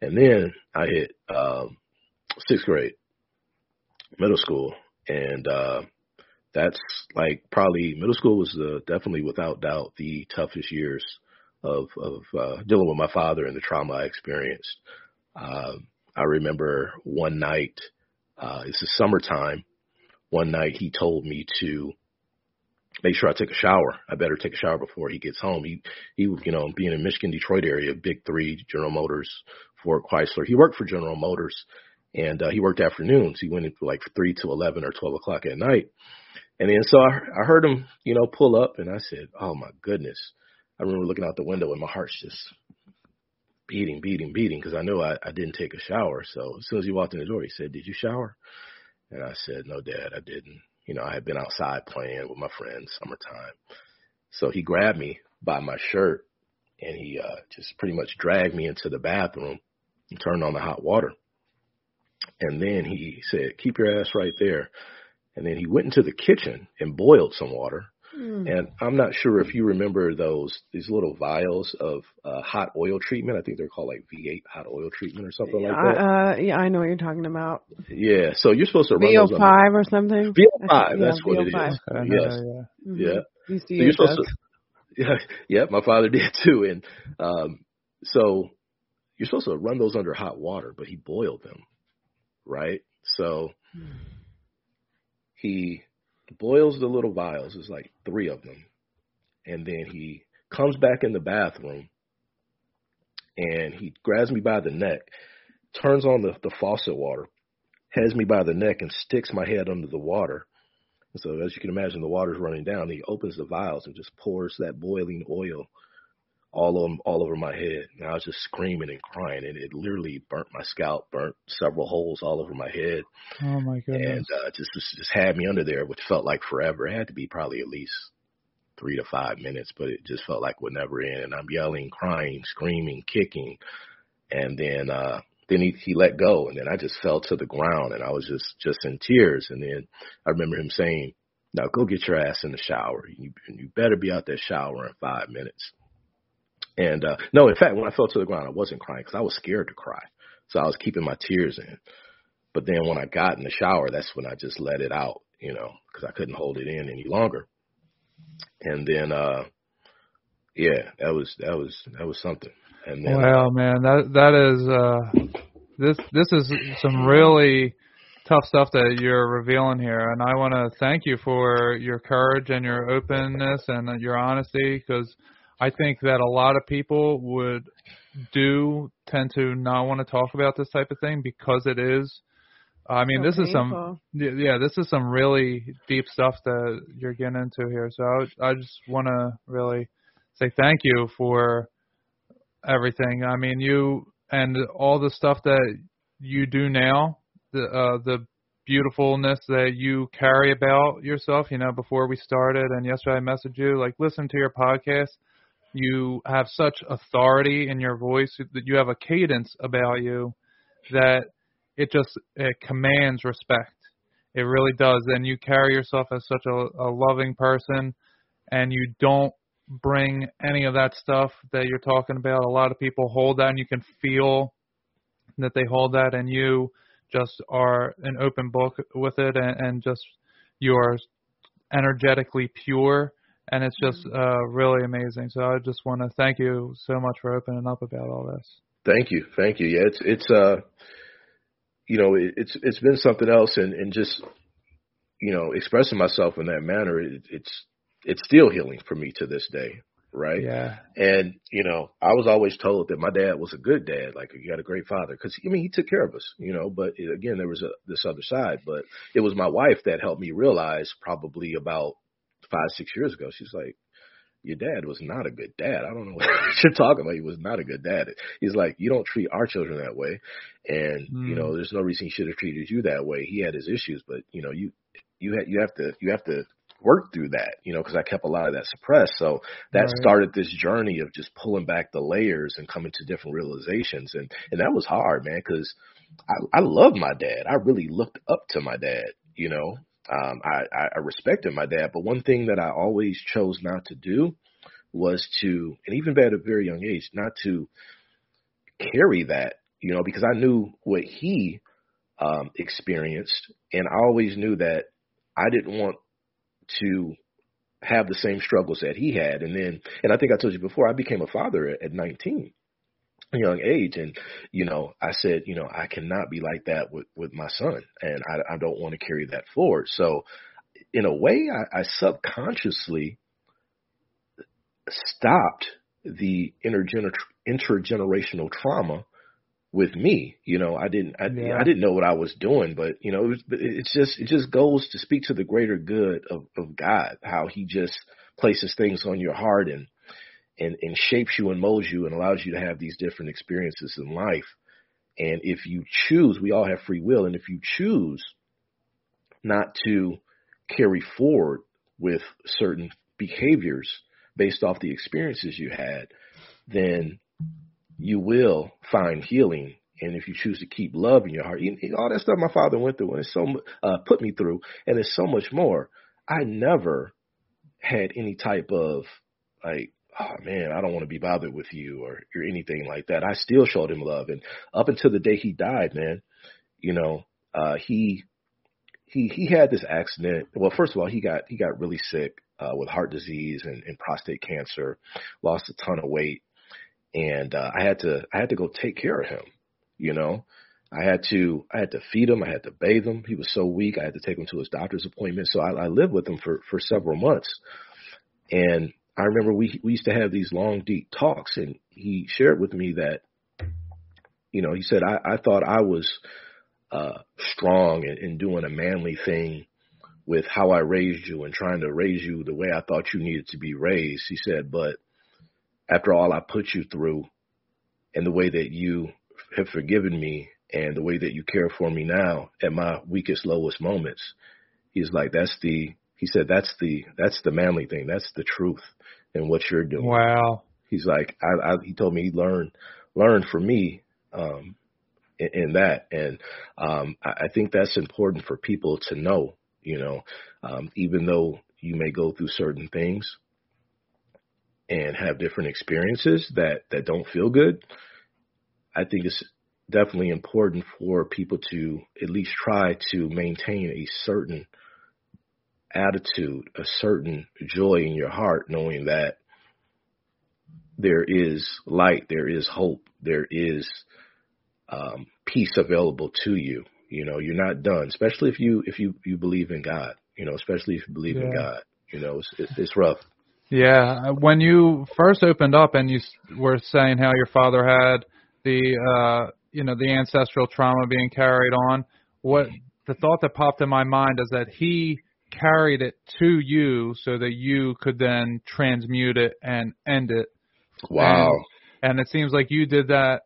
And then I hit um, sixth grade, middle school, and uh, that's like probably middle school was the, definitely without doubt the toughest years of of uh, dealing with my father and the trauma I experienced. Um, I remember one night, uh, it's the summertime. One night he told me to make sure I take a shower. I better take a shower before he gets home. He, he, you know, being in Michigan, Detroit area, big three, General Motors, Ford Chrysler. He worked for General Motors and, uh, he worked afternoons. He went in like three to 11 or 12 o'clock at night. And then so I, I heard him, you know, pull up and I said, Oh my goodness. I remember looking out the window and my heart's just beating, beating, beating because I knew I, I didn't take a shower. So as soon as he walked in the door, he said, Did you shower? And I said, No, Dad, I didn't. You know, I had been outside playing with my friends, summertime. So he grabbed me by my shirt and he uh, just pretty much dragged me into the bathroom and turned on the hot water. And then he said, keep your ass right there. And then he went into the kitchen and boiled some water. Mm. And I'm not sure if you remember those these little vials of uh, hot oil treatment. I think they're called like V8 hot oil treatment or something like that. Uh, yeah, I know what you're talking about. Yeah, so you're supposed to run those VO5 under- or something. VO5, Yeah, that's what it VO5. is. Okay, Yes. yeah, yeah. Mhm. Yeah. Used So you're supposed those. to, yeah, yeah, my father did too. And um, so you're supposed to run those under hot water, but he boiled them, right? So he boils the little vials. There's like three of them, and then he comes back in the bathroom, and he grabs me by the neck, turns on the, the faucet water, has me by the neck, and sticks my head under the water. And so, as you can imagine, the water's running down. He opens the vials and just pours that boiling oil all on all over my head. And I was just screaming and crying, and it literally burnt my scalp, burnt several holes all over my head, Oh my goodness. and uh, just, just just had me under there, which felt like forever. It had to be probably at least three to five minutes, but it just felt like would never end. And I'm yelling, crying, screaming, kicking, and then uh then he he let go, and then I just fell to the ground, and I was just just in tears. And then I remember him saying, "Now go get your ass in the shower. You you better be out there shower in five minutes." And uh no, in fact, when I fell to the ground, I wasn't crying because I was scared to cry, so I was keeping my tears in. But then when I got in the shower, that's when I just let it out, you know, because I couldn't hold it in any longer. And then, uh yeah, that was that was that was something. And then, Wow, man, that that is uh, this this is some really tough stuff that you're revealing here, and I want to thank you for your courage and your openness and your honesty, because I think that a lot of people would do tend to not want to talk about this type of thing because it is. I mean, So this is some yeah, yeah, this is some really deep stuff that you're getting into here. So I, I just want to really say thank you for everything. I mean, you and all the stuff that you do now, the uh, the beautifulness that you carry about yourself. You know, before we started and yesterday I messaged you like, listen to your podcast. You have such authority in your voice that you have a cadence about you that it just it commands respect. It really does. And you carry yourself as such a, a loving person, and you don't bring any of that stuff that you're talking about. A lot of people hold that, and you can feel that they hold that, and you just are an open book with it, and, and just you are energetically pure, and it's just uh, really amazing. So I just want to thank you so much for opening up about all this. Thank you, thank you. Yeah, it's it's uh, you know, it, it's it's been something else, and and just you know, expressing myself in that manner, it, it's it's still healing for me to this day, right? Yeah. And you know, I was always told that my dad was a good dad, like you got a great father, because I mean he took care of us, you know. But it, again, there was a, this other side. But it was my wife that helped me realize, probably about five six years ago. She's like, "Your dad was not a good dad. I don't know what you're talking about. He was not a good dad." He's like, "You don't treat our children that way, and you know, hmm. there's no reason he should have treated you that way. He had his issues, but you know, you you you have to you have to." work through that, you know, because I kept a lot of that suppressed. So that Right. started this journey of just pulling back the layers and coming to different realizations, and and that was hard, man, because I I love my dad. I really looked up to my dad, you know. Um, I, I respected my dad, but one thing that I always chose not to do was to, and even at a very young age, not to carry that, you know, because I knew what he um, experienced, and I always knew that I didn't want to have the same struggles that he had. And then, and I think I told you before, I became a father at, at 19, a young age, and you know, I said, you know, I cannot be like that with with my son, and I, I don't want to carry that forward. So, in a way, I, I subconsciously stopped the intergener- intergenerational trauma with me. You know, I didn't, I, Yeah. I didn't know what I was doing, but you know, it was, but it's just, it just goes to speak to the greater good of, of God, how He just places things on your heart and, and, and shapes you and molds you and allows you to have these different experiences in life. And if you choose, we all have free will, and if you choose not to carry forward with certain behaviors based off the experiences you had, then you will find healing and if you choose to keep love in your heart, you, all that stuff my father went through and it's so uh, put me through, and it's so much more. I never had any type of like, oh man, I don't want to be bothered with you or or anything like that. I still showed him love, and up until the day he died, man, you know, uh, he he he had this accident. Well, first of all, he got he got really sick uh, with heart disease and, and prostate cancer, lost a ton of weight, and uh, I had to I had to go take care of him. You know, I had to I had to feed him, I had to bathe him. He was so weak, I had to take him to his doctor's appointment. So I, I lived with him for for several months, and I remember we we used to have these long, deep talks, and he shared with me that, you know, he said I, I thought I was uh, strong and, and doing a manly thing with how I raised you and trying to raise you the way I thought you needed to be raised. He said, but after all I put you through and the way that you have forgiven me and the way that you care for me now at my weakest, lowest moments, he's like, that's the, he said, that's the, that's the manly thing. That's the truth in what you're doing. Wow. He's like, I, I he told me he learned, learned from me, um, in, in that. And, um, I, I think that's important for people to know, you know, um, even though you may go through certain things and have different experiences that, that don't feel good. I think it's definitely important for people to at least try to maintain a certain attitude, a certain joy in your heart, knowing that there is light, there is hope, there is um, peace available to you. You know, you're not done, especially if you if you you believe in God. You know, especially if you believe Yeah. in God. You know, it's it's, it's rough. Yeah, when you first opened up and you were saying how your father had the uh you know the ancestral trauma being carried on, what the thought that popped in my mind is that he carried it to you so that you could then transmute it and end it. Wow. And, and it seems like you did that,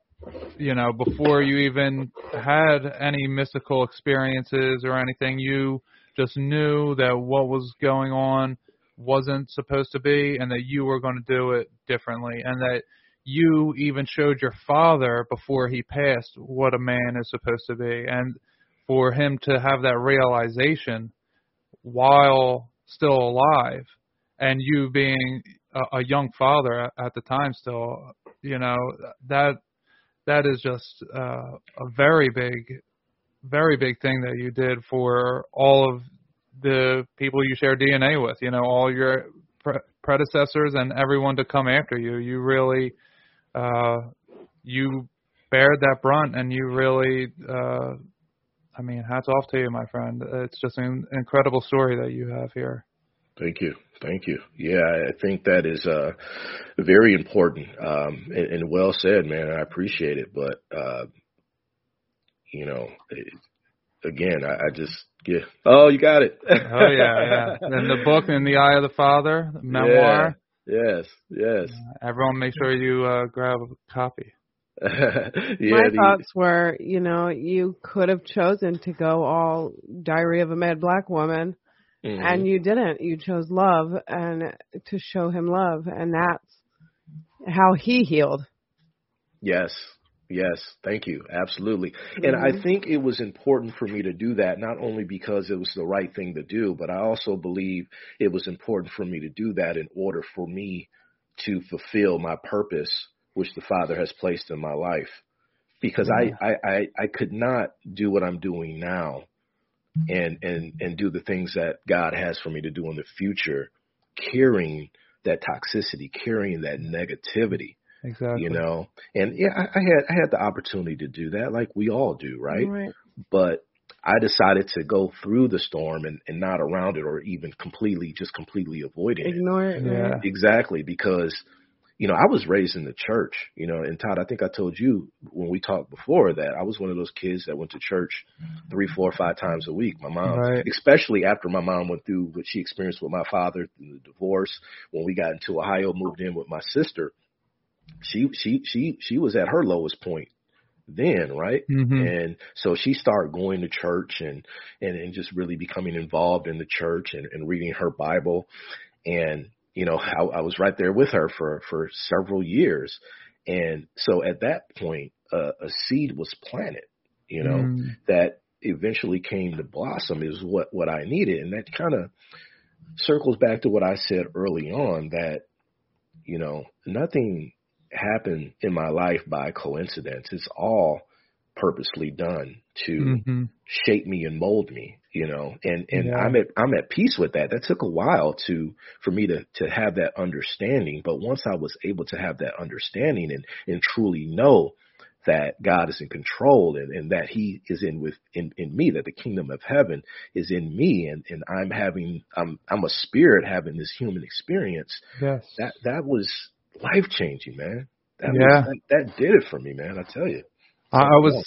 you know, before you even had any mystical experiences or anything. You just knew that what was going on wasn't supposed to be and that you were going to do it differently and that you even showed your father before he passed what a man is supposed to be and for him to have that realization while still alive and you being a, a young father at, the time still you know that that is just uh, a very big very big thing that you did for all of the people you share DNA with, you know, all your pre- predecessors and everyone to come after you. You really, uh, you bared that brunt and you really, uh, I mean, hats off to you, my friend. It's just an incredible story that you have here. Thank you. Thank you. Yeah, I think that is uh very important. Um and, and well said, man. I appreciate it. But uh you know, it, again, I, I just get oh you got it. oh yeah, yeah. And the book in the eye of the father, the memoir. Yeah. Yes, yes. Everyone make sure you uh grab a copy. yeah, My thoughts were, you know, you could have chosen to go all Diary of a Mad Black Woman, Mhm. and you didn't. You chose love and to show him love, and that's how he healed. Yes. Yes. Thank you. Absolutely. And I Mhm. think it was important for me to do that, not only because it was the right thing to do, but I also believe it was important for me to do that in order for me to fulfill my purpose, which the Father has placed in my life. Because I, mm. I, I, I could not do what I'm doing now and, and, and do the things that God has for me to do in the future, carrying that toxicity, carrying that negativity Exactly. you know and yeah I, I had i had the opportunity to do that like we all do right Right. but i decided to go through the storm and, and not around it or even completely just completely avoiding it Ignore it. Yeah. exactly because you know i was raised in the church you know and todd i think i told you when we talked before that i was one of those kids that went to church three four five times a week my mom Right. especially after my mom went through what she experienced with my father through the divorce when we got into ohio moved in with my sister she she she she was at her lowest point then right? Hmm and so she started going to church and and, and just really becoming involved in the church and, and reading her bible. And you know I, I was right there with her for for several years and so at that point a, a seed was planted, you know, Mm. that eventually came to blossom is what what I needed, and that kind of circles back to what I said early on that you know nothing happened in my life by coincidence. It's all purposely done to hmm shape me and mold me, you know. And and Yeah. I'm at I'm at peace with that. That took a while to for me to to have that understanding, but once I was able to have that understanding and and truly know that God is in control and, and that He is in with in, in me, that the kingdom of heaven is in me and, and I'm having I'm I'm a spirit having this human experience, Yes. that that was life changing, man. That Yeah. was that, that did it for me, man, I tell you. I, I was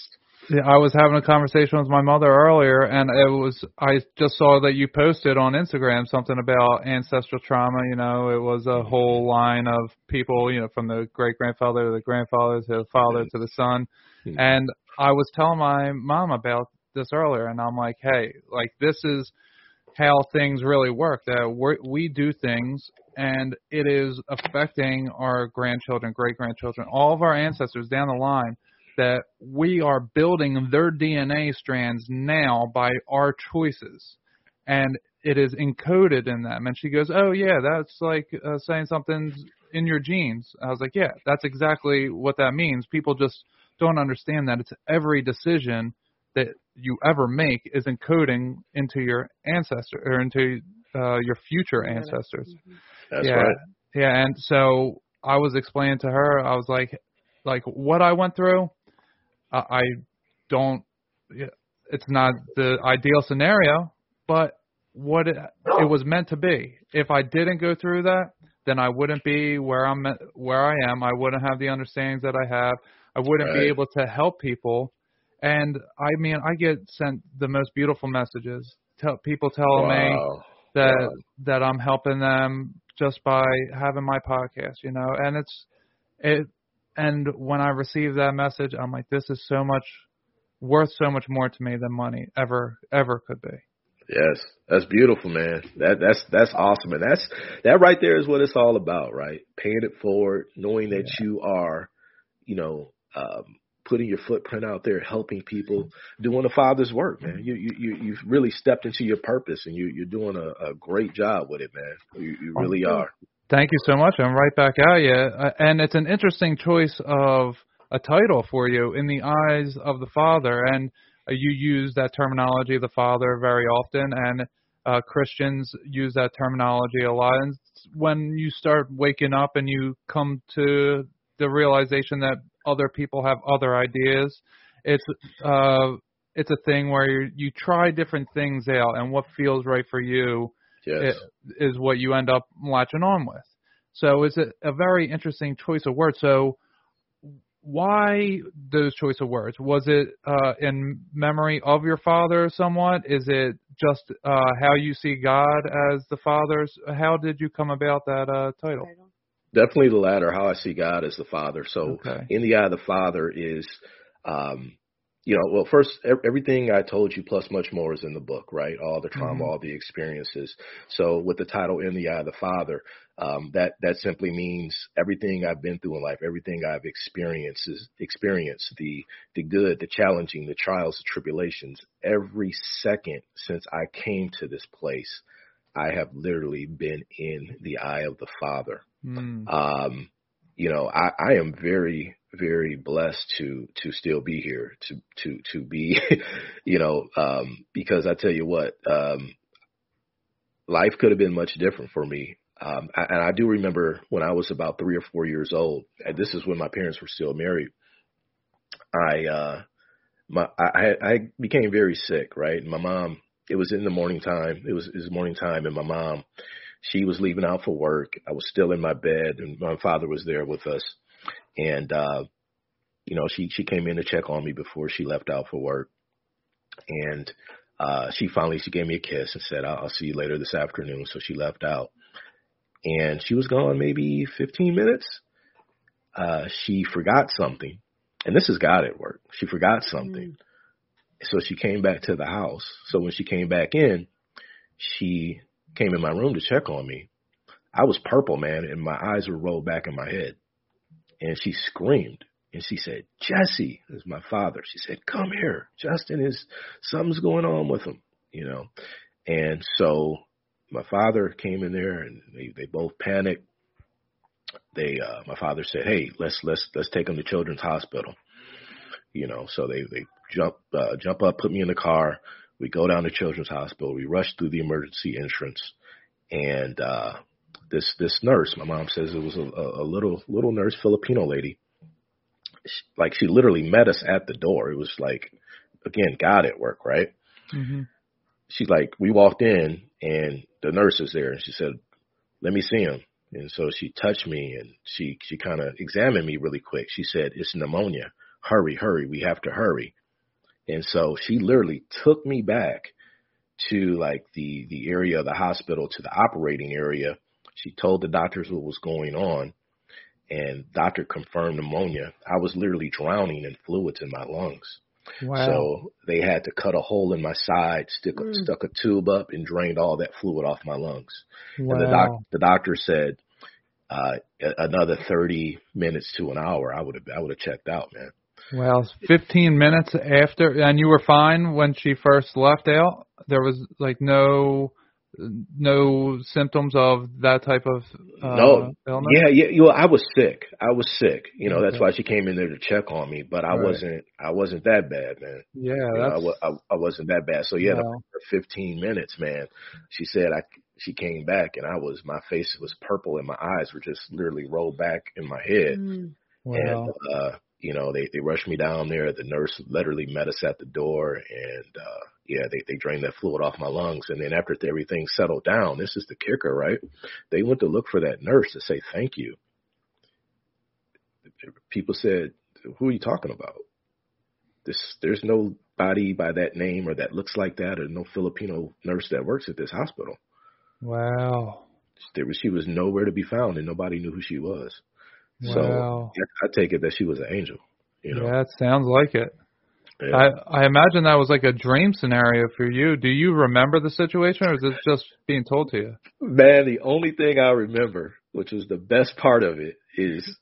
I was having a conversation with my mother earlier, and it was I just saw that you posted on Instagram something about ancestral trauma. You know, it was a whole line of people, you know, from the great grandfather to the grandfather to the father to the son, Mhm. and I was telling my mom about this earlier, and I'm like, hey, like this is how things really work. That we we do things, and it is affecting our grandchildren, great grandchildren, all of our ancestors down the line. That we are building their DNA strands now by our choices, and it is encoded in them. And she goes, "Oh yeah, that's like uh, saying something's in your genes." I was like, "Yeah, that's exactly what that means." People just don't understand that it's every decision that you ever make is encoding into your ancestor or into uh, your future ancestors. That's yeah, right. yeah. And so I was explaining to her, I was like, like what I went through, I, don't. It's not the ideal scenario, but what it, it was meant to be. If I didn't go through that, then I wouldn't be where I'm at, where I am. I wouldn't have the understandings that I have. I wouldn't be able to help people. And I mean, I get sent the most beautiful messages. Tell people telling me that Wow. that I'm helping them just by having my podcast, you know. And it's it and when I receive that message, I'm like, this is so much worth so much more to me than money ever ever could be. Yes, that's beautiful, man. That that's that's awesome, and that's that right there is what it's all about, right? Paying it forward, knowing that you are, you know, um, putting your footprint out there, helping people, doing the Father's work, man. You you you you've really stepped into your purpose, and you you're doing a, a great job with it, man. You you really are. Thank you so much. I'm right back at you. Uh, and it's an interesting choice of a title for you in the eyes of the Father. And uh, you use that terminology, the Father, very often. And uh, Christians use that terminology a lot. And when you start waking up and you come to the realization that other people have other ideas, it's uh, it's a thing where you you try different things out, and what feels right for you Yes. i- is what you end up latching on with. So it's a, a very interesting choice of words. So why those choice of words? Was it uh, in memory of your father somewhat? Is it just uh, how you see God as the Father's? How did you come about that uh, title? Definitely the latter, how I see God as the Father. So Okay. in the eye of the Father is, um, you know, well, first, everything I told you plus much more is in the book, right? All the trauma, Mhm. all the experiences. So with the title in the eye of the Father, um, that, that simply means everything I've been through in life, everything I've experienced, is, experienced, the, the good, the challenging, the trials, the tribulations, every second since I came to this place, I have literally been in the eye of the Father Hmm. um, you know, I, I am very, very blessed to to still be here, to to to be, you know, um, because I tell you what, um, life could have been much different for me. Um, I, and I do remember when I was about three or four years old, and this is when my parents were still married. I uh, my I, I became very sick, right? And my mom, it was in the morning time. It was it was morning time, and my mom, she was leaving out for work. I was still in my bed, and my father was there with us. And uh, you know, she she came in to check on me before she left out for work, and uh, she finally she gave me a kiss and said, "I'll, I'll see you later this afternoon." So she left out, and she was gone maybe 15 minutes. Uh, she forgot something, and this is God at work. She forgot something, so she came back to the house. So when she came back in, she came in my room to check on me. I was purple, man, and my eyes were rolled back in my head. And she screamed. And she said, Jesse, is my father. She said, come here. Jesston is, something's going on with him, you know. And so my father came in there and they, they both panicked. They, uh, my father said, hey, let's, let's, let's take him to Children's Hospital. You know, so they, they jump, uh, jump up, put me in the car. We go down to Children's Hospital. We rush through the emergency entrance and, uh, this, this nurse, my mom says it was a, a little, little nurse, Filipino lady. She, like she literally met us at the door. It was like, again, God at work, right? Mm-hmm. She's like, we walked in and the nurse is there and she said, let me see him. And so she touched me and she, she kind of examined me really quick. She said, it's pneumonia. Hurry, hurry. We have to hurry. And so she literally took me back to like the, the area of the hospital to the operating area. She told the doctors what was going on and doctor confirmed pneumonia. I was literally drowning in fluids in my lungs. Wow. So they had to cut a hole in my side, stick Mm. stuck a tube up, and drained all that fluid off my lungs. wow. And the doc, the doctor said, uh, another 30 minutes to an hour, I would have, I would have checked out, man. Well, 15 minutes after, and you were fine when she first left out. There was like no, no symptoms of that type of uh, no, illness. yeah, yeah. You know, I was sick. I was sick. You know, that's why she came in there to check on me. But I Right. wasn't. I wasn't that bad, man. Yeah, You know, I, that's I, I wasn't that bad. So yeah, the Wow. first 15 minutes, man. She said I. She came back and I was. My face was purple and my eyes were just literally rolled back in my head. Mm. wow. And uh, you know, they they rushed me down there. The nurse literally met us at the door, and uh, yeah, they they drained that fluid off my lungs. And then after everything settled down, this is the kicker, right? They went to look for that nurse to say thank you. People said, "Who are you talking about?" This there's nobody by that name or that looks like that, or no Filipino nurse that works at this hospital. wow. There was, she was nowhere to be found, and nobody knew who she was. So Wow. I, I take it that she was an angel. You know, Yeah, it sounds like it. Yeah. I I imagine that was like a dream scenario for you. Do you remember the situation, or is it just being told to you? Man, the only thing I remember, which was the best part of it, is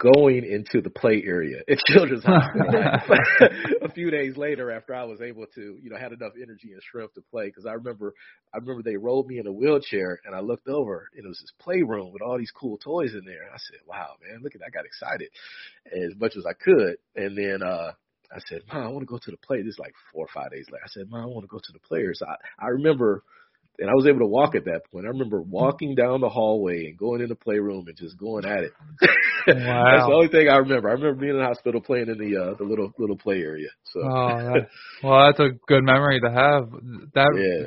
going into the play area at Children's Hospital a few days later after I was able to, you know, had enough energy and strength to play. Because I remember, I remember they rolled me in a wheelchair and I looked over and it was this playroom with all these cool toys in there. I said, "Wow, man, look at that!" I got excited as much as I could, and then. uh I said, Mom, I want to go to the play. This is like four or five days later. I said, Mom, I want to go to the players. I, I remember and I was able to walk at that point. I remember walking down the hallway and going in the playroom and just going at it. That's the only thing I remember. I remember being in the hospital playing in the uh, the little little play area. So Oh, that, well, that's a good memory to have. That yeah,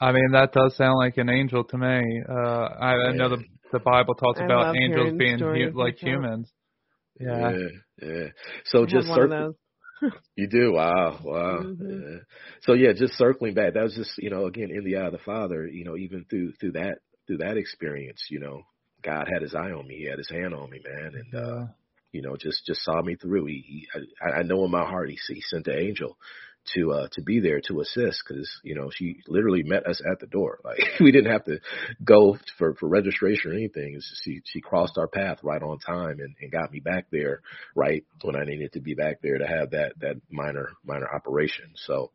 I mean, that does sound like an angel to me. Uh, I, I know the the Bible talks I about angels being hu- like like humans. Yeah. yeah, yeah. So I just have circle- those. You do, wow, wow. Mhm. Yeah. So yeah, just circling back, that was just you know again in the eye of the Father, you know, even through through that through that experience, you know, God had His eye on me, He had His hand on me, man, and uh, you know, just just saw me through. He, he I, I know in my heart, He He sent the angel to uh to be there to assist because you know she literally met us at the door. Like we didn't have to go for for registration or anything. Just she she crossed our path right on time and, and got me back there right when I needed to be back there to have that that minor minor operation. So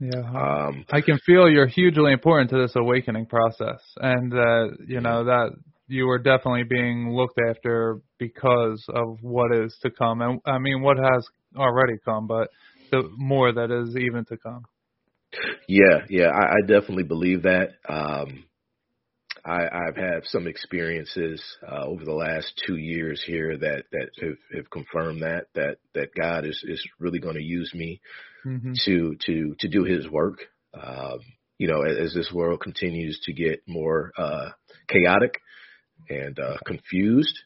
Yeah. um I can feel you're hugely important to this awakening process, and that you know that you are definitely being looked after because of what is to come, and I mean what has already come, but the more that is even to come. Yeah, yeah, I, I definitely believe that. Um, I, I've had some experiences uh, over the last two years here that that have, have confirmed that that that God is is really going to use me hmm to to to do His work. Um, you know, as, as this world continues to get more uh, chaotic and uh, confused,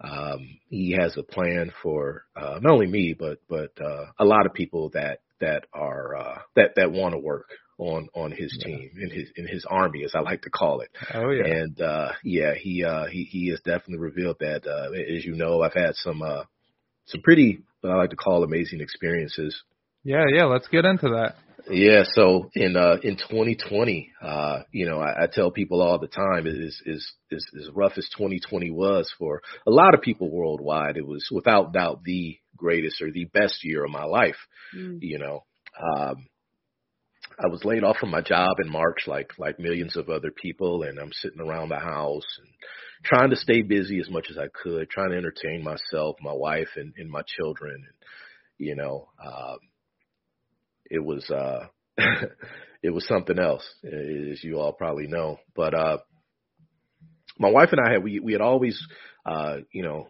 um, He has a plan for uh, not only me but but uh, a lot of people that that are uh, that that want to work on on His team in His in His army, as I like to call it. Oh yeah. And uh yeah, he uh he he has definitely revealed that uh as you know, I've had some uh some pretty what I like to call amazing experiences. Yeah, yeah. Let's get into that. Yeah, so in uh in 2020, uh, you know, I, I tell people all the time, is is is as rough as 2020 was for a lot of people worldwide. It was without doubt the greatest or the best year of my life. Mm. You know, um, I was laid off from my job in March, like like millions of other people, and I'm sitting around the house and trying to stay busy as much as I could, trying to entertain myself, my wife, and, and my children. And you know, um, it was uh, it was something else, as you all probably know. But uh, my wife and I had we we had always uh, you know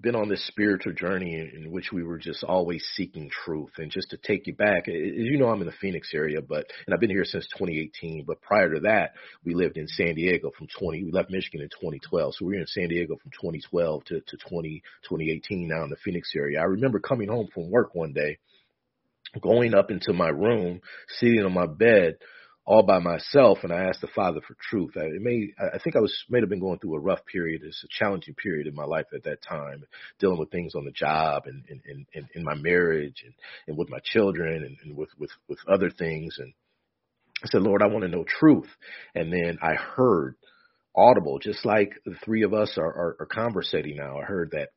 been on this spiritual journey in, which we were just always seeking truth. And just to take you back, as you know, I'm in the Phoenix area, but and I've been here since 2018. But prior to that, we lived in San Diego from 20. We left Michigan in 2012, so we were in San Diego from 2012 to to 20 2018. Now in the Phoenix area, I remember coming home from work one day, going up into my room, sitting on my bed all by myself and I asked the Father for truth. I, it may, I think I was, may have been going through a rough period. It's a challenging period in my life at that time, dealing with things on the job and, and, and, in my marriage and, and with my children and, and with, with, with other things. And I said, Lord, I want to know truth. And then I heard audible, just like the three of us are, are, are conversating now. I heard that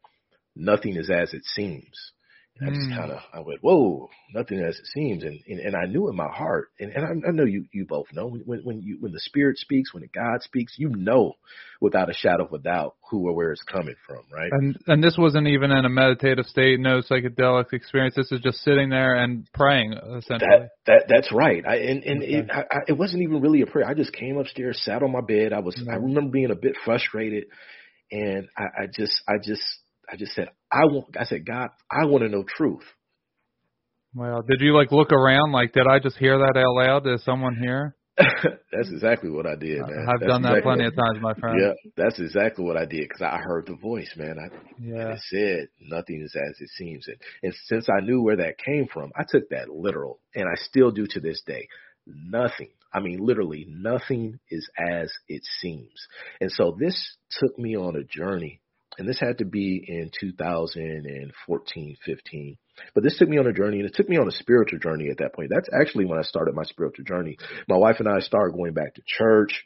nothing is as it seems. And I just mm. kind of, I went, whoa, nothing as it seems. And, and, and I knew in my heart, and, and I, I know you, you both know when, when you, when the spirit speaks, when the God speaks, you know, without a shadow of a doubt who or where it's coming from. Right. And, and this wasn't even in a meditative state, no psychedelic experience. This is just sitting there and praying essentially. That, that, that's right. I, and, and okay. it, I, I, it wasn't even really a prayer. I just came upstairs, sat on my bed. I was, mm-hmm. I remember being a bit frustrated and I, I just, I just, I just said, I want, I said, God, I want to know truth. Well, did you like look around? Like, did I just hear that out loud? Is someone here? that's exactly what I did, man. I've that's done that plenty of times, my friend. Yeah, that's exactly what I did because I heard the voice, man. I, yeah. it said nothing is as it seems, and, and since I knew where that came from, I took that literal, and I still do to this day. Nothing, I mean, literally nothing is as it seems, and so this took me on a journey and this had to be in 2014, 15. But this took me on a journey, and it took me on a spiritual journey at that point. That's actually when I started my spiritual journey. My wife and I started going back to church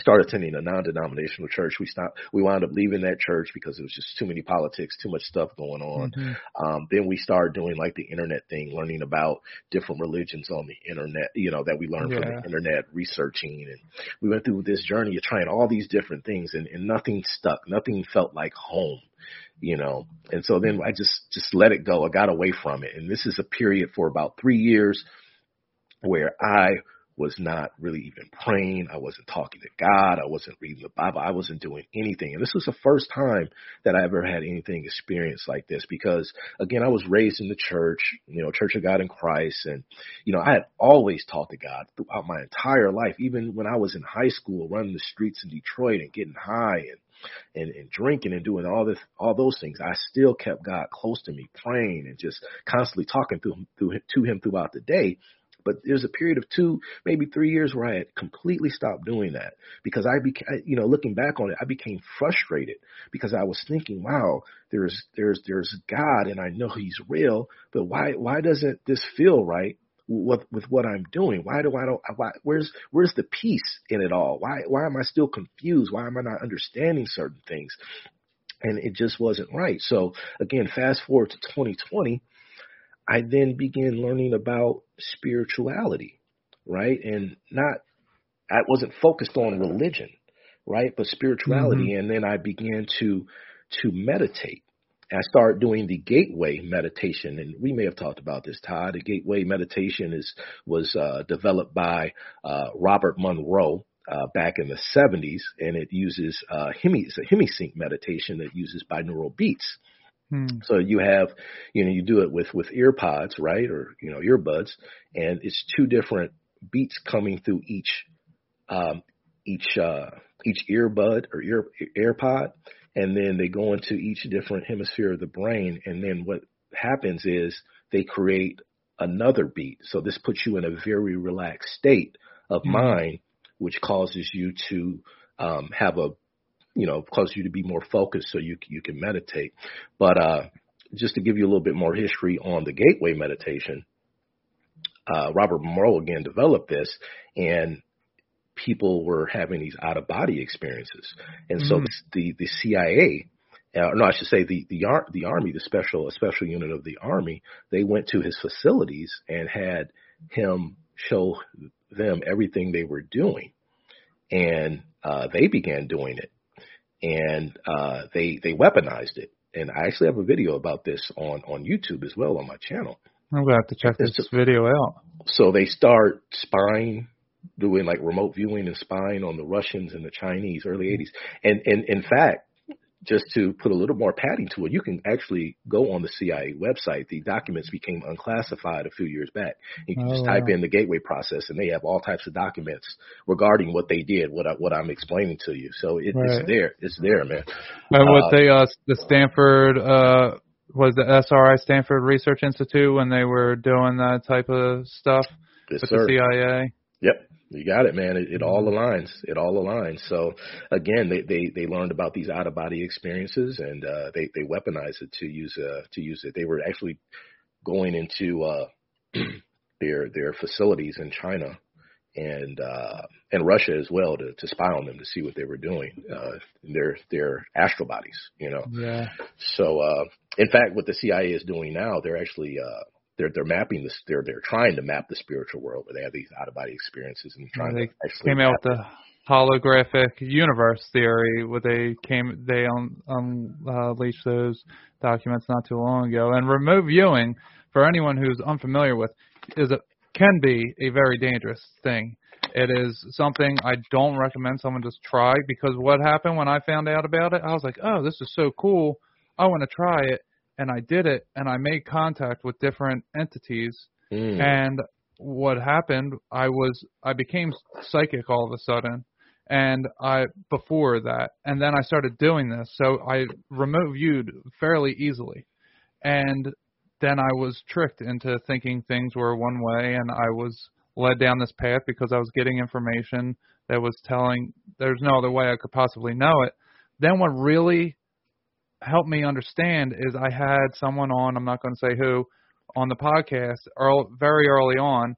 started attending a non-denominational church. We stopped, we wound up leaving that church because it was just too many politics, too much stuff going on. Mm-hmm. Um, then we started doing like the internet thing, learning about different religions on the internet, you know, that we learned yeah. from the internet, researching. And we went through this journey of trying all these different things and, and nothing stuck. Nothing felt like home you know and so then i just just let it go i got away from it and this is a period for about three years where i was not really even praying. I wasn't talking to God. I wasn't reading the Bible. I wasn't doing anything. And this was the first time that I ever had anything experienced like this because again, I was raised in the church, you know, Church of God in Christ. And, you know, I had always talked to God throughout my entire life, even when I was in high school, running the streets in Detroit and getting high and, and, and drinking and doing all this, all those things, I still kept God close to me, praying and just constantly talking to him, through, to him throughout the day. But there's a period of two, maybe three years where I had completely stopped doing that because I became, you know, looking back on it, I became frustrated because I was thinking, wow, there's, there's, there's God and I know he's real, but why, why doesn't this feel right? with with what I'm doing? Why do I don't why where's where's the peace in it all? Why why am I still confused? Why am I not understanding certain things? And it just wasn't right. So again, fast forward to 2020, I then began learning about spirituality, right? And not, I wasn't focused on religion, right? But spirituality. Mm-hmm. And then I began to, to meditate. I started doing the gateway meditation, and we may have talked about this, Todd. The gateway meditation is was uh, developed by uh, Robert Monroe uh, back in the 70s, and it uses uh, hemi, it's a hemisync meditation that uses binaural beats. Hmm. So you have, you know, you do it with with ear pods, right, or you know, earbuds, and it's two different beats coming through each um, each uh, each earbud or ear AirPod, and then they go into each different hemisphere of the brain, and then what happens is they create another beat. So this puts you in a very relaxed state of hmm. mind, which causes you to um, have a you know, cause you to be more focused so you you can meditate. But uh, just to give you a little bit more history on the gateway meditation, uh, Robert Monroe again developed this, and people were having these out of body experiences, and so Mm. the the CIA. Uh, no, I should say the the ar- the army, the special a special unit of the army. They went to his facilities and had him show them everything they were doing, and uh, they began doing it, and uh, they they weaponized it. And I actually have a video about this on on YouTube as well on my channel. I'm gonna have to check this It's video out. So they start spying, doing like remote viewing and spying on the Russians and the Chinese early 80s. And and in fact, just to put a little more padding to it, you can actually go on the CIA website. The documents became unclassified a few years back. You can just Oh, type wow. in the gateway process, and they have all types of documents regarding what they did, what I, what I'm explaining to you. So it, Right. it's there. It's there, man. And what Uh, they uh the Stanford uh was the SRI Stanford Research Institute when they were doing that type of stuff Yes, with sir. the CIA. Yep, you got it, man. It, it all aligns. It all aligns. So again, they they they learned about these out of body experiences, and uh, they they weaponized it to use uh, to use it. They were actually going into uh, their their facilities in China and uh, and Russia as well to to spy on them to see what they were doing. Uh, their their astral bodies, you know. Yeah. So, uh, in fact, what the CIA is doing now, they're actually uh, they're they're mapping this. They're they're trying to map the spiritual world where they have these out of body experiences and trying they to actually came out with the holographic universe theory where they came they un, unleashed those documents not too long ago. And remote viewing for anyone who's unfamiliar with is a can be a very dangerous thing. It is something i don't recommend someone just try because what happened when i found out about it i was like oh this is so cool. I want to try it and i did it and i made contact with different entities. Mm. and what happened i was i became psychic all of a sudden and i before that and then i started doing this so i remote viewed fairly easily. And then i was tricked into thinking things were one way and i was led down this path because i was getting information that was telling there's no other way i could possibly know it. Then what really helped me understand is i had someone on i'm not going to say who on the podcast early, very early on,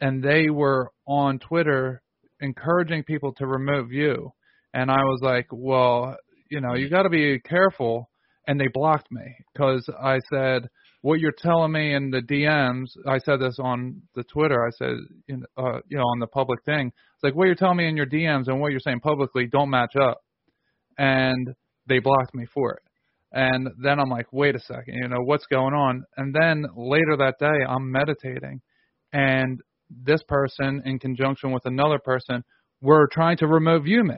and they were on Twitter encouraging people to remove you. And I was like, well, you know, you got to be careful. And they blocked me because I said, what you're telling me in the DMs, I said this on the Twitter, I said, in, uh, you know, on the public thing, it's like what you're telling me in your DMs and what you're saying publicly don't match up. And they blocked me for it. And then I'm like, wait a second, you know, what's going on? And then later that day, I'm meditating, and this person, in conjunction with another person, were trying to remote view me.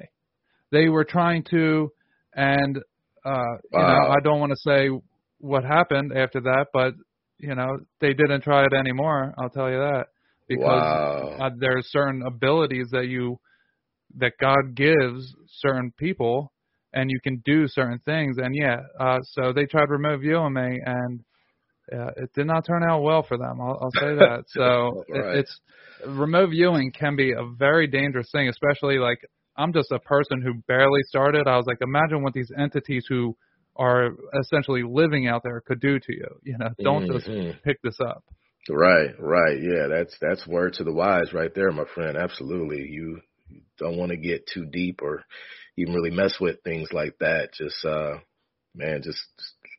They were trying to, and, uh, you know, I don't want to say what happened after that, but, you know, they didn't try it anymore, I'll tell you that. Because Wow. uh, there's certain abilities that you, that God gives certain people and you can do certain things. And yeah, uh, so they tried remote viewing me, and uh, it did not turn out well for them. I'll, I'll say that. So it, it's remote viewing can be a very dangerous thing, especially like I'm just a person who barely started. I was like, imagine what these entities who are essentially living out there could do to you. You know, don't Mhm. just pick this up. Right, right. Yeah, that's that's word to the wise right there, my friend. Absolutely. You don't want to get too deep or even really mess with things like that. Just uh man, just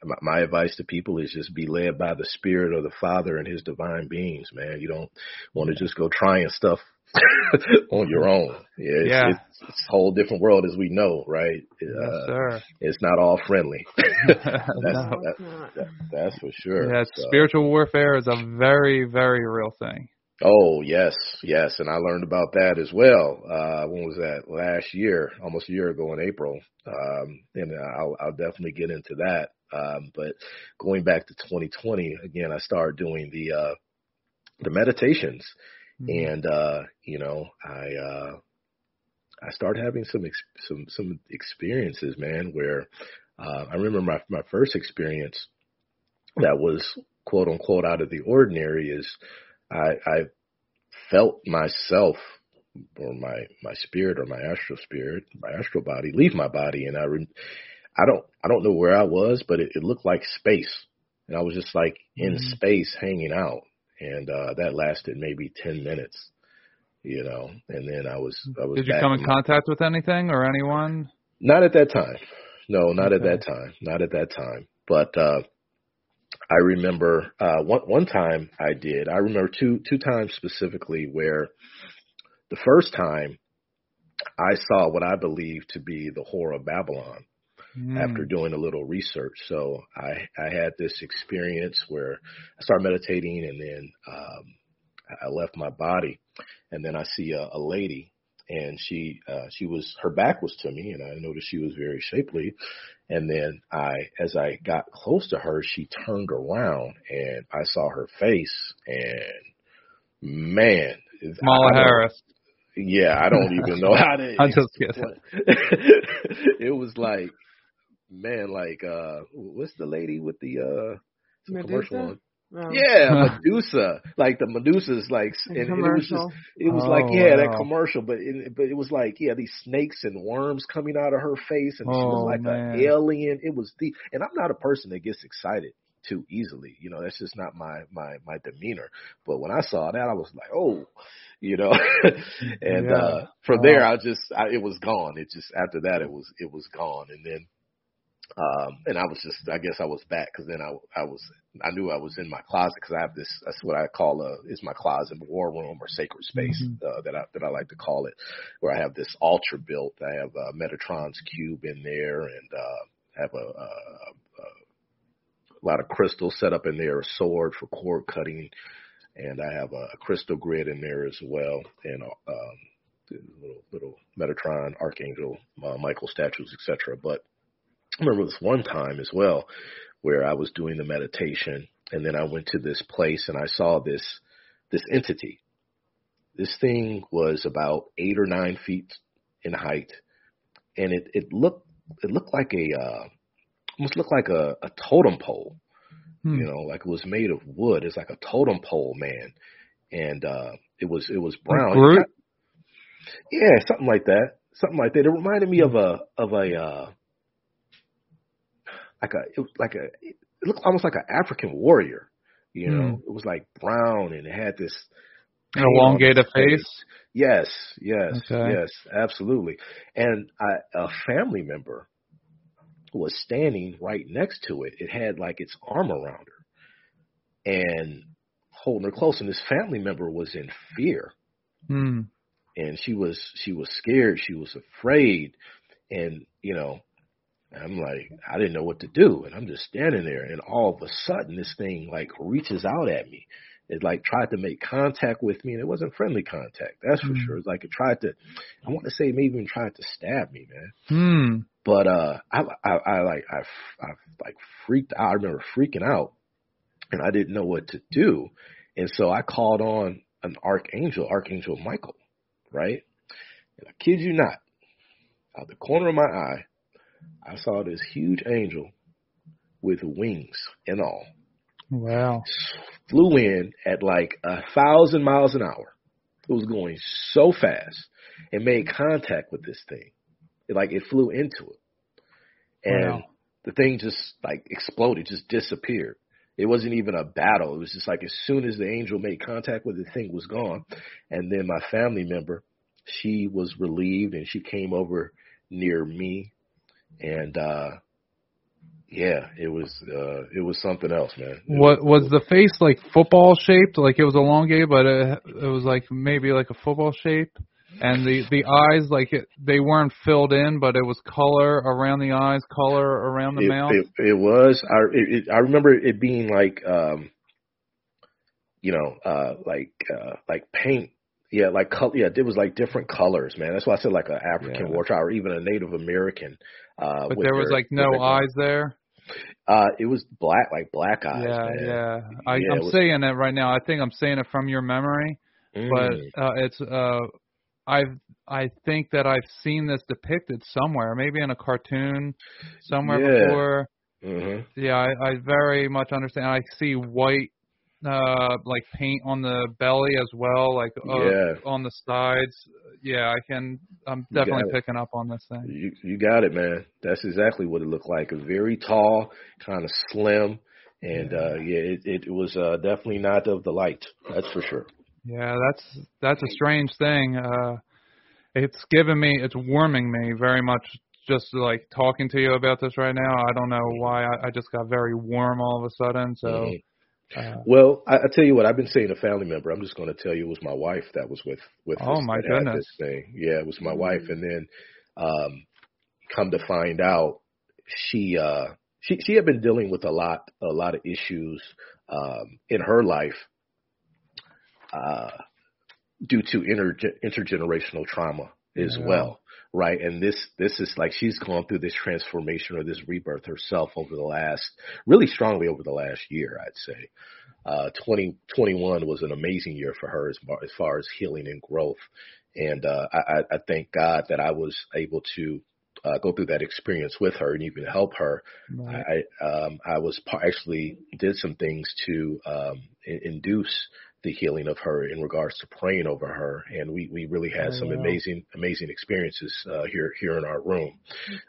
my, my advice to people is just be led by the spirit of the Father and his divine beings, man. You don't want to just go trying stuff on your own. Yeah, it's, Yeah. It's, it's a whole different world as we know, right? yes, Uh, sir. it's not all friendly. that's, No. that, that, that's for sure. Yeah, So- spiritual warfare is a very, very real thing. Oh yes, yes, and I learned about that as well. Uh, when was that? Last year, almost a year ago in April. Um, and I'll, I'll definitely get into that. Um, but going back to 2020 again, I started doing the uh, the meditations, and uh, you know, I uh, I started having some ex- some some experiences, man. Where uh, I remember my my first experience that was quote unquote out of the ordinary is I, I felt myself or my my spirit or my astral spirit, my astral body leave my body, and I re- I don't I don't know where I was, but it, it looked like space, and I was just like in Mhm. space hanging out, and uh, that lasted maybe ten minutes. You know, and then I was I was. Did you come in in- contact with anything or anyone? Not at that time. No, not at that time. Not at that time. But uh I remember uh one one time I did. I remember two two times specifically where the first time I saw what I believe to be the whore of Babylon after doing a little research. So I I had this experience where I started meditating and then um I left my body and then I see a, a lady and she uh she was her back was to me and I noticed she was very shapely and then I as I got close to her she turned around and I saw her face and man Kamala I Harris. yeah, I don't even know how to. I'm just kidding. it was like, man, like uh, what's the lady with the uh it's a commercial Medusa? one? Oh. Yeah, Medusa. Like the Medusa's like, and, and it was just, it was Oh, like, yeah, that commercial, but it, but it was like, yeah, these snakes and worms coming out of her face, and she was Oh, like man. an alien. It was the, and I'm not a person that gets excited too easily. You know, that's just not my my my demeanor. But when I saw that, I was like, oh, you know, and Yeah. uh from Wow. there, I just, I, it was gone. It just after that, it was it was gone, and then. Um, and I was just, I guess I was back because then I, I was, I knew I was in my closet because I have this, that's what I call a, is my closet war room or sacred space, Mhm. uh, that I, that I like to call it, where I have this altar built. I have uh, Metatron's cube in there and, uh, have a, a, a, a lot of crystals set up in there, a sword for cord cutting, and I have a, a crystal grid in there as well, and um, little little Metatron, Archangel, uh, Michael statues, etc. But I remember this one time as well where I was doing the meditation, and then I went to this place and I saw this this entity. This thing was about eight or nine feet in height, and it it looked it looked like a uh, almost looked like a, a totem pole Hmm. you know, like it was made of wood. It's like a totem pole, man. And uh it was it was brown. It yeah, something like that. Something like that. It reminded me of a of a uh like a it was like a it looked almost like an African warrior. You know, it was like brown and it had this An elongated its face. Yes, yes, Okay. yes, absolutely. And I, a family member was standing right next to it. It had like its arm around her and holding her close. And this family member was in fear Hmm. and she was she was scared. She was afraid, and you know, I'm like I didn't know what to do, and I'm just standing there, and all of a sudden this thing like reaches out at me. It like tried to make contact with me, and it wasn't friendly contact. That's for Hmm. sure. It's like it tried to. I want to say maybe even tried to stab me, man. Hmm. But uh, I I, I like I I like freaked out. I remember freaking out, and I didn't know what to do, and so I called on an archangel, Archangel Michael, right? And I kid you not, out the corner of my eye, I saw this huge angel with wings and all Wow. flew in at like a thousand miles an hour. It was going so fast and made contact with this thing. It, like it flew into it. And Wow. the thing just like exploded, just disappeared. It wasn't even a battle. It was just like as soon as the angel made contact with it, the thing was gone. And then my family member, she was relieved and she came over near me and uh yeah, it was uh it was something else, man. It What was the face like football shaped? Like it was elongated, but it, it was like maybe like a football shape. And the the eyes like it, they weren't filled in, but it was color around the eyes, color around the it, mouth. It, it was. I it, I remember it being like um, you know, uh, like uh, like paint. Yeah, like color. Yeah, it was like different colors, man. That's why I said like an African Yeah. war child or even a Native American. Uh, but there was their- like no eyes there. Uh, it was black, like black eyes. yeah, man. yeah. I, Yeah, I'm it was- saying it right now. I think I'm saying it from your memory, Mm. but uh, it's uh, I've I think that I've seen this depicted somewhere, maybe in a cartoon somewhere Yeah. before. Mhm. Yeah, I, I very much understand. I see white, uh, like paint on the belly as well, like uh, Yeah. on the sides. Yeah, I can. I'm definitely picking up on this thing. You you got it, man. That's exactly what it looked like. Very tall, kind of slim, and uh, yeah, it, it was uh, definitely not of the light. That's for sure. Yeah, that's that's a strange thing. Uh, it's giving me, it's warming me very much. Just like talking to you about this right now, I don't know why I, I just got very warm all of a sudden. So. Mhm. Uh, Well, I, I tell you what, I've been saying a family member. I'm just going to tell you it was my wife that was with with Oh, us my goodness. this thing. Yeah, it was my wife, and then um, come to find out, she uh, she she had been dealing with a lot a lot of issues um, in her life uh, due to inter intergenerational trauma as Yeah. well. Right, and this this is like she's gone through this transformation or this rebirth herself over the last, really strongly over the last year, I'd say uh, 2021 was an amazing year for her as far, as far as healing and growth. And uh, I, I I thank God that I was able to uh, go through that experience with her and even help her. right. I um, I was par- actually did some things to um, in- induce the healing of her in regards to praying over her, and we we really had Oh, some wow. amazing amazing experiences uh, here here in our room.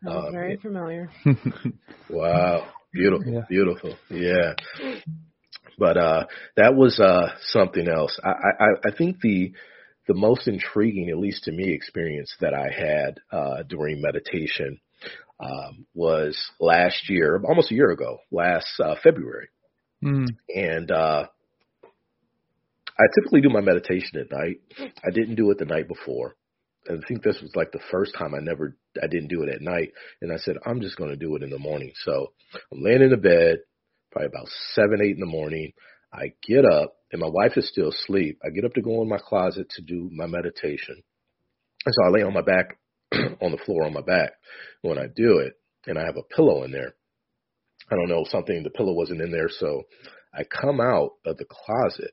Um, very familiar. Wow. Beautiful. Yeah. Beautiful. Yeah. But uh that was uh something else. I, I, I think the the most intriguing, at least to me, experience that I had uh during meditation um was last year, almost a year ago, last uh February. Mm. And uh I typically do my meditation at night. I didn't do it the night before. I think this was like the first time I never I didn't do it at night. And I said, I'm just gonna do it in the morning. So I'm laying in the bed, probably about seven, eight in the morning. I get up and my wife is still asleep. I get up to go in my closet to do my meditation. And so I lay on my back on the floor on my back when I do it and I have a pillow in there. I don't know, something the pillow wasn't in there, so I come out of the closet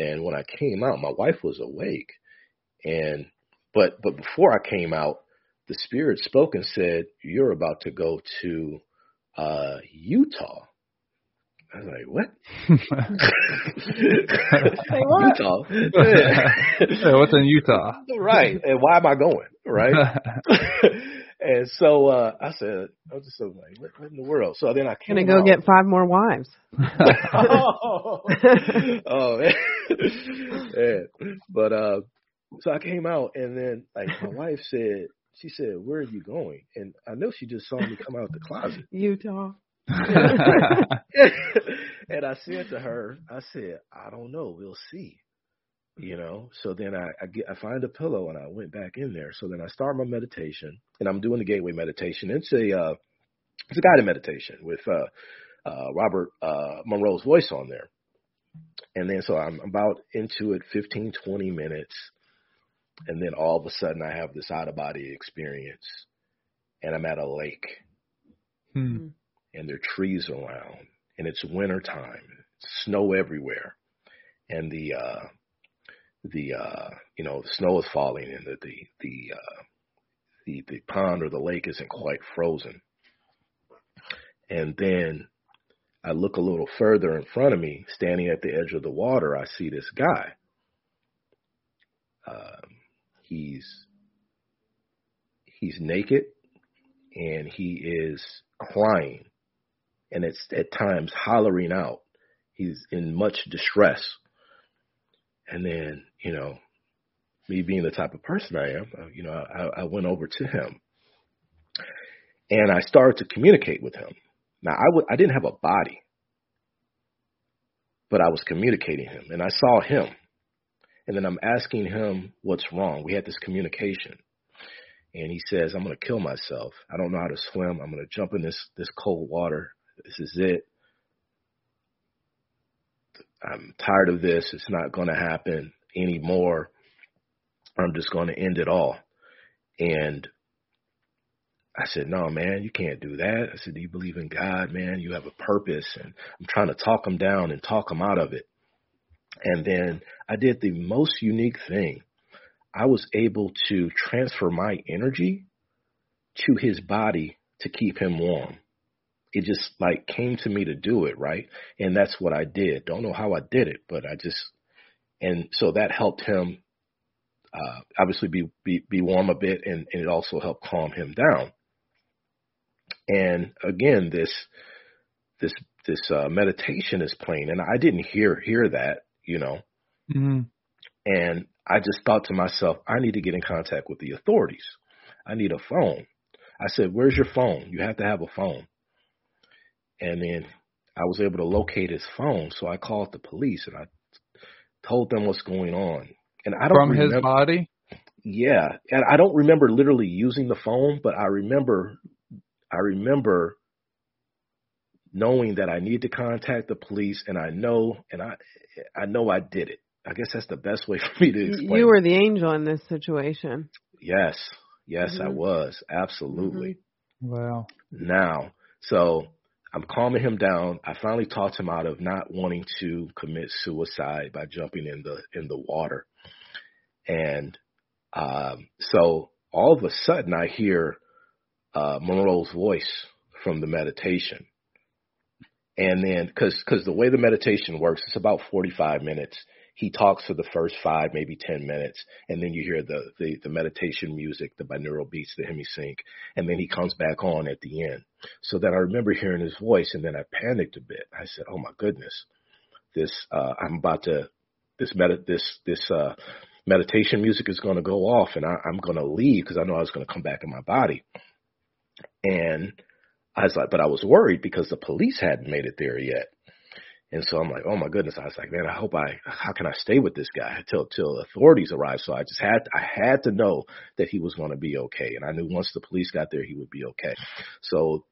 and when I came out, my wife was awake. And but but before I came out, the spirit spoke and said, You're about to go to uh Utah. I was like, What? Say what? Utah. Hey, what's in Utah? right. And why am I going? Right. and so uh I said, I was just so like, what, what in the world? So then I came Gonna go out. get five more wives. oh, oh man. Yeah. But uh so I came out and then like my wife said she said, Where are you going? And I know she just saw me come out of the closet. Utah. and I said to her, I said, I don't know, we'll see. You know, so then I, I get I find a pillow and I went back in there. So then I start my meditation and I'm doing the gateway meditation. It's a uh it's a guided meditation with uh uh Robert uh Monroe's voice on there. And then so I'm about into it 15, 20 minutes. And then all of a sudden I have this out of body experience. And I'm at a lake Hmm. and there are trees around and it's winter time. Snow everywhere. And the uh the uh you know, the snow is falling and the the the uh the, the pond or the lake isn't quite frozen. And then I look a little further in front of me, standing at the edge of the water, I see this guy. Um, he's he's naked and he is crying and it's at times hollering out. He's in much distress. And then, you know, me being the type of person I am, uh, you know, I, I went over to him and I started to communicate with him. Now I w- I didn't have a body, but I was communicating him and I saw him. And then I'm asking him what's wrong. We had this communication. And he says, I'm going to kill myself. I don't know how to swim. I'm going to jump in this, this cold water. This is it. I'm tired of this. It's not going to happen anymore. I'm just going to end it all. And I said, no, man, you can't do that. I said, do you believe in God, man? You have a purpose. And I'm trying to talk him down and talk him out of it. And then I did the most unique thing. I was able to transfer my energy to his body to keep him warm. It just like came to me to do it, right? And that's what I did. Don't know how I did it, but I just, and so that helped him, uh, obviously be, be, be warm a bit and, and it also helped calm him down. And again, this, this this uh, meditation is playing, and I didn't hear hear that, you know. Mm-hmm. And I just thought to myself, I need to get in contact with the authorities. I need a phone. I said, "Where's your phone? You have to have a phone." And then I was able to locate his phone, so I called the police and I told them what's going on. And I don't From remember, his body? Yeah, and I don't remember literally using the phone, but I remember, I remember knowing that I need to contact the police, and I know, and I, I know I did it. I guess that's the best way for me to explain. You it. were the angel in this situation. Yes, yes, I Mhm. was absolutely. Wow. Now, so I'm calming him down. I finally talked him out of not wanting to commit suicide by jumping in the in the water. And um, so all of a sudden I hear uh, Monroe's voice from the meditation. And then, because because the way the meditation works, it's about 45 minutes. He talks for the first five, maybe 10 minutes, and then you hear the the, the meditation music, the binaural beats, the hemisync, and then he comes back on at the end. So then I remember hearing his voice, and then I panicked a bit. I said, "Oh my goodness, this uh, I'm about to this med this this uh, meditation music is going to go off, and I, I'm going to leave because I know I was going to come back in my body." And I was like, but I was worried because the police hadn't made it there yet. And so I'm like, oh my goodness. I was like, man, I hope I, how can I stay with this guy until, till authorities arrive? So I just had, I had to know that he was going to be okay. And I knew once the police got there, he would be okay. So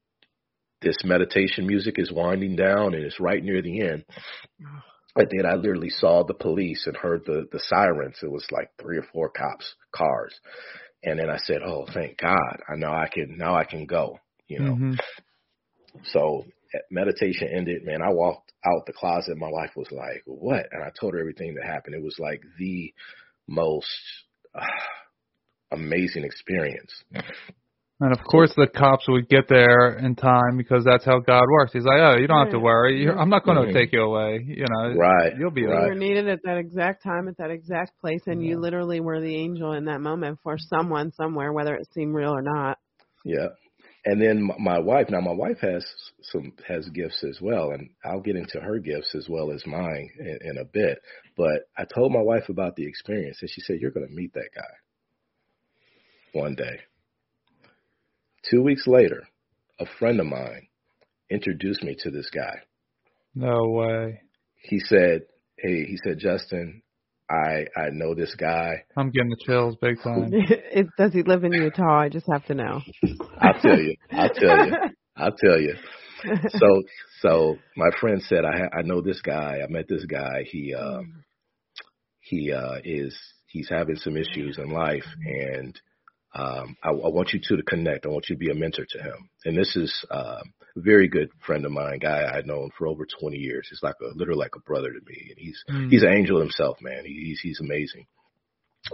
this meditation music is winding down and it's right near the end. And then I literally saw the police and heard the, the sirens. It was like three or four cops, cars. And then I said, oh, thank God. I know I can, now I can go, you know. Mhm. So eh, meditation ended, man. I walked out the closet. My wife was like, "What?" And I told her everything that happened. It was like the most uh, amazing experience. And of course, the cops would get there in time because that's how God works. He's like, "Oh, you don't have to worry. You're, I'm not going to take you away. You know, Right, You'll be right. You right. were needed at that exact time, at that exact place, and you literally were the angel in that moment for someone somewhere, whether it seemed real or not. Yeah. And then my- my wife. Now my wife has some has gifts as well, and I'll get into her gifts as well as mine in, in a bit. But I told my wife about the experience, and she said, "You're going to meet that guy one day." Two weeks later, a friend of mine introduced me to this guy. No way. He said, "Hey," he said, "Jesston, I I know this guy. I'm getting the chills big time. it, does he live in Utah? I just have to know. I'll tell you. I'll tell you. I'll tell you." so so my friend said I I know this guy. I met this guy. He uh he uh is he's having some issues in life and um I, I want you two to connect. I want you to be a mentor to him. And this is uh, a very good friend of mine, guy I've known for over 20 years. He's like a literally like a brother to me. And he's Mm. he's an angel himself, man. He, he's he's amazing.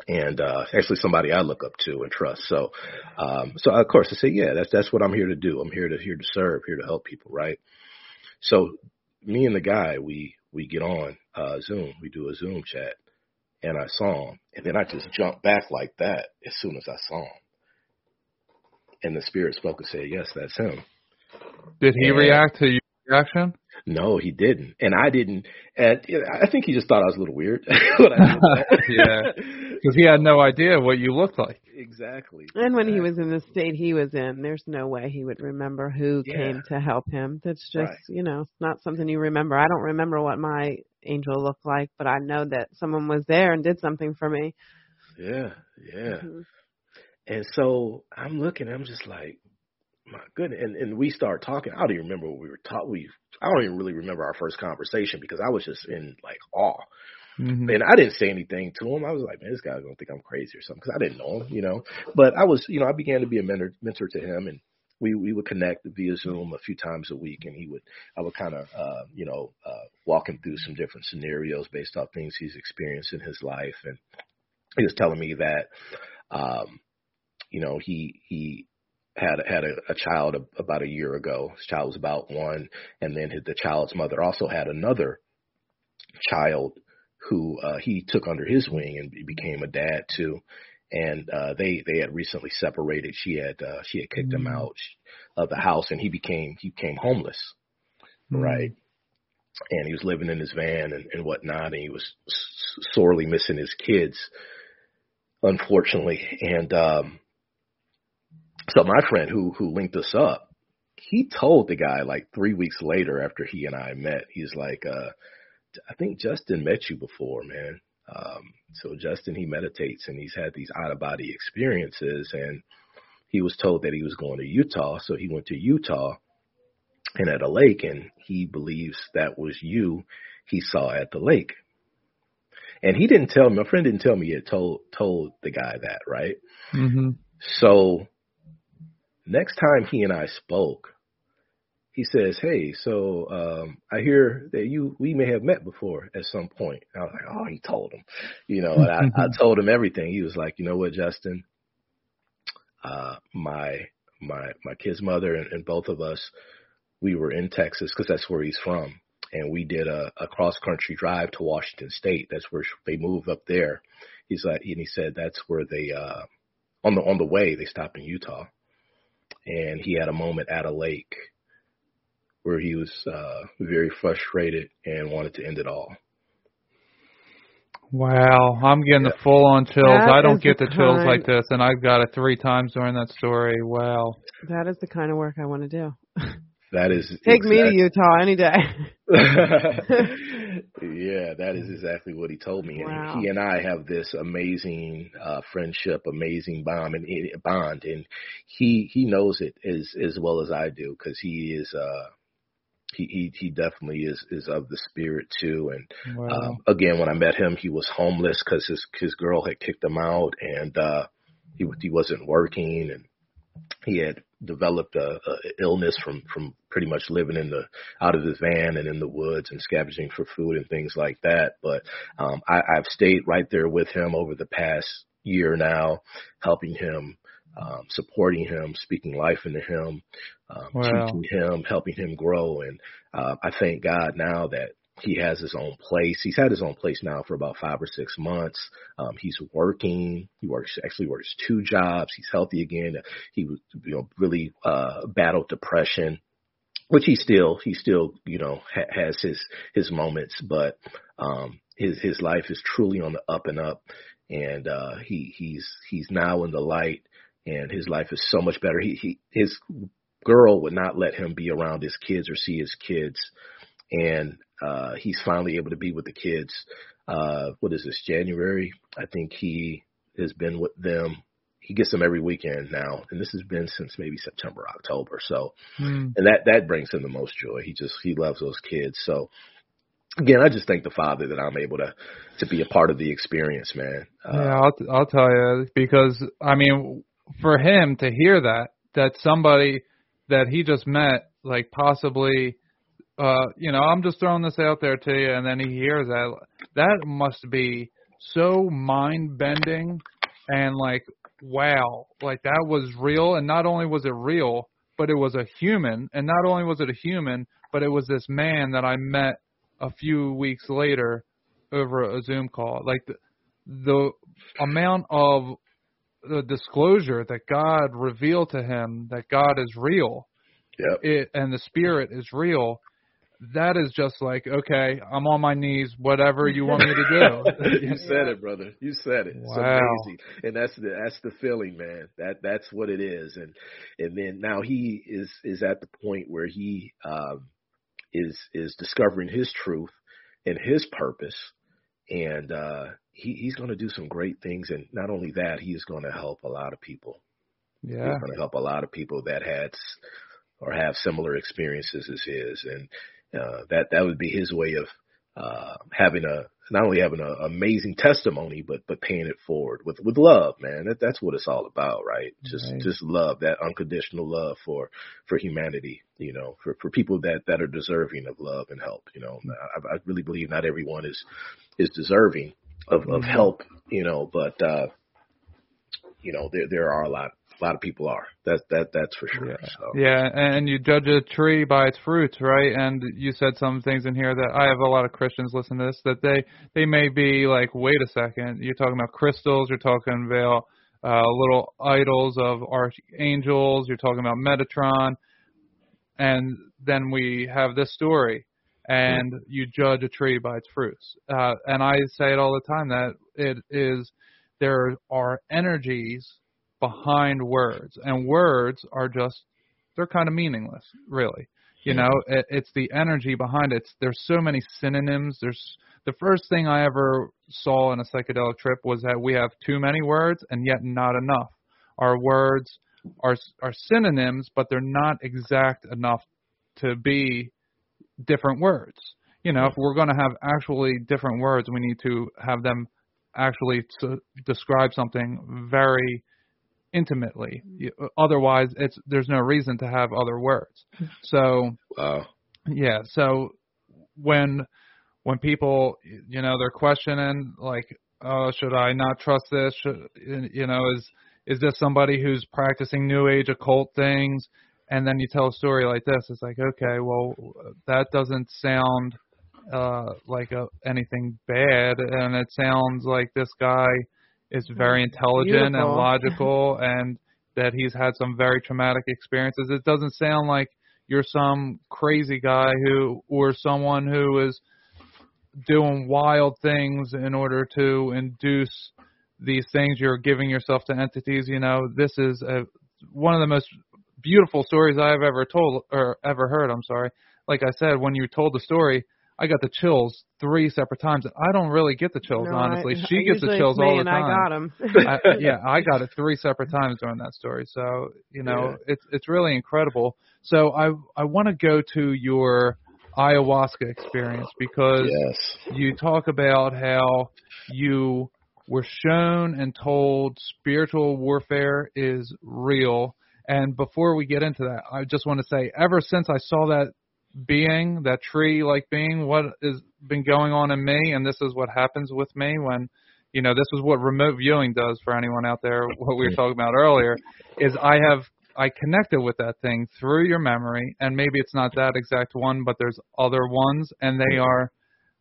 And uh actually somebody I look up to and trust. So um so of course I say, yeah, that's that's what I'm here to do. I'm here to here to serve, here to help people, right? So me and the guy, we we get on uh Zoom, we do a Zoom chat, and I saw him, and then I just jumped back like that as soon as I saw him. And the spirit spoke and said, Yes, that's him. Did he And- react to your reaction? No, he didn't, and I didn't. And I think he just thought I was a little weird. when I did that. Yeah. Because he had no idea what you looked like. exactly. And when he was in the state he was in, there's no way he would remember who Yeah. came to help him. That's just, Right. you know, it's not something you remember. I don't remember what my angel looked like, but I know that someone was there and did something for me. Yeah, yeah. Mhm. And so I'm looking, I'm just like, my goodness. And and we start talking. I don't even remember what we were taught. We I don't even really remember our first conversation because I was just in like awe. hmm And I didn't say anything to him. I was like, man, this guy's gonna think I'm crazy or something because I didn't know him, you know. But I was, you know, I began to be a mentor mentor to him, and we we would connect via Zoom a few times a week, and he would I would kind of uh, you know uh, walk him through some different scenarios based off things he's experienced in his life, and he was telling me that um, you know he he had had a, a child a, about a year ago. His child was about one, and then his, the child's mother also had another child who uh, he took under his wing and became a dad to. And uh, they they had recently separated. She had uh, she had kicked him Mm. out of the house, and he became he became homeless. Mm. right? And he was living in his van and, and whatnot, and he was sorely missing his kids, unfortunately. And um, so my friend who who linked us up, he told the guy like three weeks later after he and I met, he's like, uh, I think Jesston met you before, man. Um, so Jesston, he meditates and he's had these out of body experiences and he was told that he was going to Utah. So he went to Utah and at a lake and he believes that was you he saw at the lake. And he didn't tell me, my friend didn't tell me he had told, told the guy that, right? Mm-hmm. So next time he and I spoke, he says, "Hey, so um, I hear that you we may have met before at some point." I was like, "Oh, he told him," you know. And I, I told him everything. He was like, "You know what, Jesston? Uh, my my my kid's mother and, and both of us, we were in Texas because that's where he's from, and we did a, a cross country drive to Washington State. That's where they moved up there." He's like, and he said that's where they uh, on the on the way they stopped in Utah, and he had a moment at a lake where he was uh, very frustrated and wanted to end it all. Wow, I'm getting the full on chills. That I don't get the the chills kind- like this, and I've got it three times during that story. Wow. That is the kind of work I want to do. That is Take me to Utah any day. yeah, that is exactly what he told me. And he and I have this amazing uh friendship, amazing bond and and- bond and he he knows it as as well as I do cuz he is uh he, he he definitely is is of the spirit too and Wow. um again when I met him he was homeless cuz his his girl had kicked him out and uh he he wasn't working and he had developed a, a illness from from pretty much living in the out of his van and in the woods and scavenging for food and things like that. But um, I, I've stayed right there with him over the past year now, helping him, um, supporting him, speaking life into him, um, Wow. teaching him, helping him grow. And uh, I thank God now that he has his own place. He's had his own place now for about five or six months. Um, he's working. He works actually works two jobs. He's healthy again. He you know really uh, battled depression, which he still he still you know ha- has his his moments, but um, his his life is truly on the up and up, and uh, he he's he's now in the light, and his life is so much better. He he his girl would not let him be around his kids or see his kids and uh he's finally able to be with the kids uh what is this january? I think he has been with them. He gets them every weekend now and this has been since maybe september october. So Hmm. and that that brings him the most joy. He just he loves those kids. So again i just thank the father that i'm able to to be a part of the experience man. Uh, Yeah, I'll I'll tell you because I mean, for him to hear that that somebody that he just met, like possibly, uh, you know, I'm just throwing this out there to you, and then he hears that, that must be so mind bending, and like, wow, like that was real, and not only was it real, but it was a human, and not only was it a human, but it was this man that I met a few weeks later over a Zoom call. Like the, the amount of the disclosure that God revealed to him that God is real Yep. it, and the spirit is real, that is just like, okay, I'm on my knees, whatever you want me to do. you said it, brother. You said it. It's Wow. amazing, and that's the that's the feeling, man. That that's what it is, and and then now he is is at the point where he um, is is discovering his truth and his purpose, and uh, he he's going to do some great things, and not only that, he is going to help a lot of people. yeah. He's going to help a lot of people that had or have similar experiences as his, and uh, that that would be his way of uh, having a not only having an amazing testimony, but but paying it forward with with love, man. That that's what it's all about, right? Just Right. just love, that unconditional love for for humanity, you know, for for people that that are deserving of love and help. You know, I, I really believe not everyone is is deserving of of Mhm. help, you know, but uh, you know there there are a lot a lot of people are. That that that's for sure. So. Yeah, and you judge a tree by its fruits, right? And you said some things in here that I have a lot of Christians listen to this that they they may be like, wait a second, you're talking about crystals, you're talking about uh, little idols of archangels, you're talking about Metatron. and then we have this story, and you judge a tree by its fruits. Uh, and I say it all the time that it is there are energies behind words, and words are just they're kind of meaningless, really. You know, it, it's the energy behind it. It's, there's so many synonyms. There's the first thing I ever saw in a psychedelic trip was that we have too many words and yet not enough. Our words are are synonyms, but they're not exact enough to be different words. You know, if we're going to have actually different words, we need to have them actually to describe something very intimately. Otherwise, it's there's no reason to have other words. So, wow. yeah. So when when people, you know, they're questioning like, oh, should I not trust this? Should, you know, is is this somebody who's practicing new age occult things? And then you tell a story like this, it's like, okay, well, that doesn't sound uh like a, anything bad, and it sounds like this guy is very mm-hmm. intelligent Beautiful. and logical, and that he's had some very traumatic experiences. It doesn't sound like you're some crazy guy who or someone who is doing wild things in order to induce these things you're giving yourself to entities you know this is a one of the most beautiful stories i've ever told or ever heard i'm sorry like i said when you told the story i got the chills three separate times i don't really get the chills No, honestly I, she gets the chills all the time I got 'em. I, yeah, I got it three separate times during that story. So you know, it's it's really incredible. So I I want to go to your ayahuasca experience because Yes. you talk about how you were shown and told spiritual warfare is real. And before we get into that, I just want to say, ever since I saw that being, that tree like being, what has been going on in me, and this is what happens with me when, you know, this is what remote viewing does for anyone out there, what we were talking about earlier, is I have, I connected with that thing through your memory, and maybe it's not that exact one, but there's other ones, and they are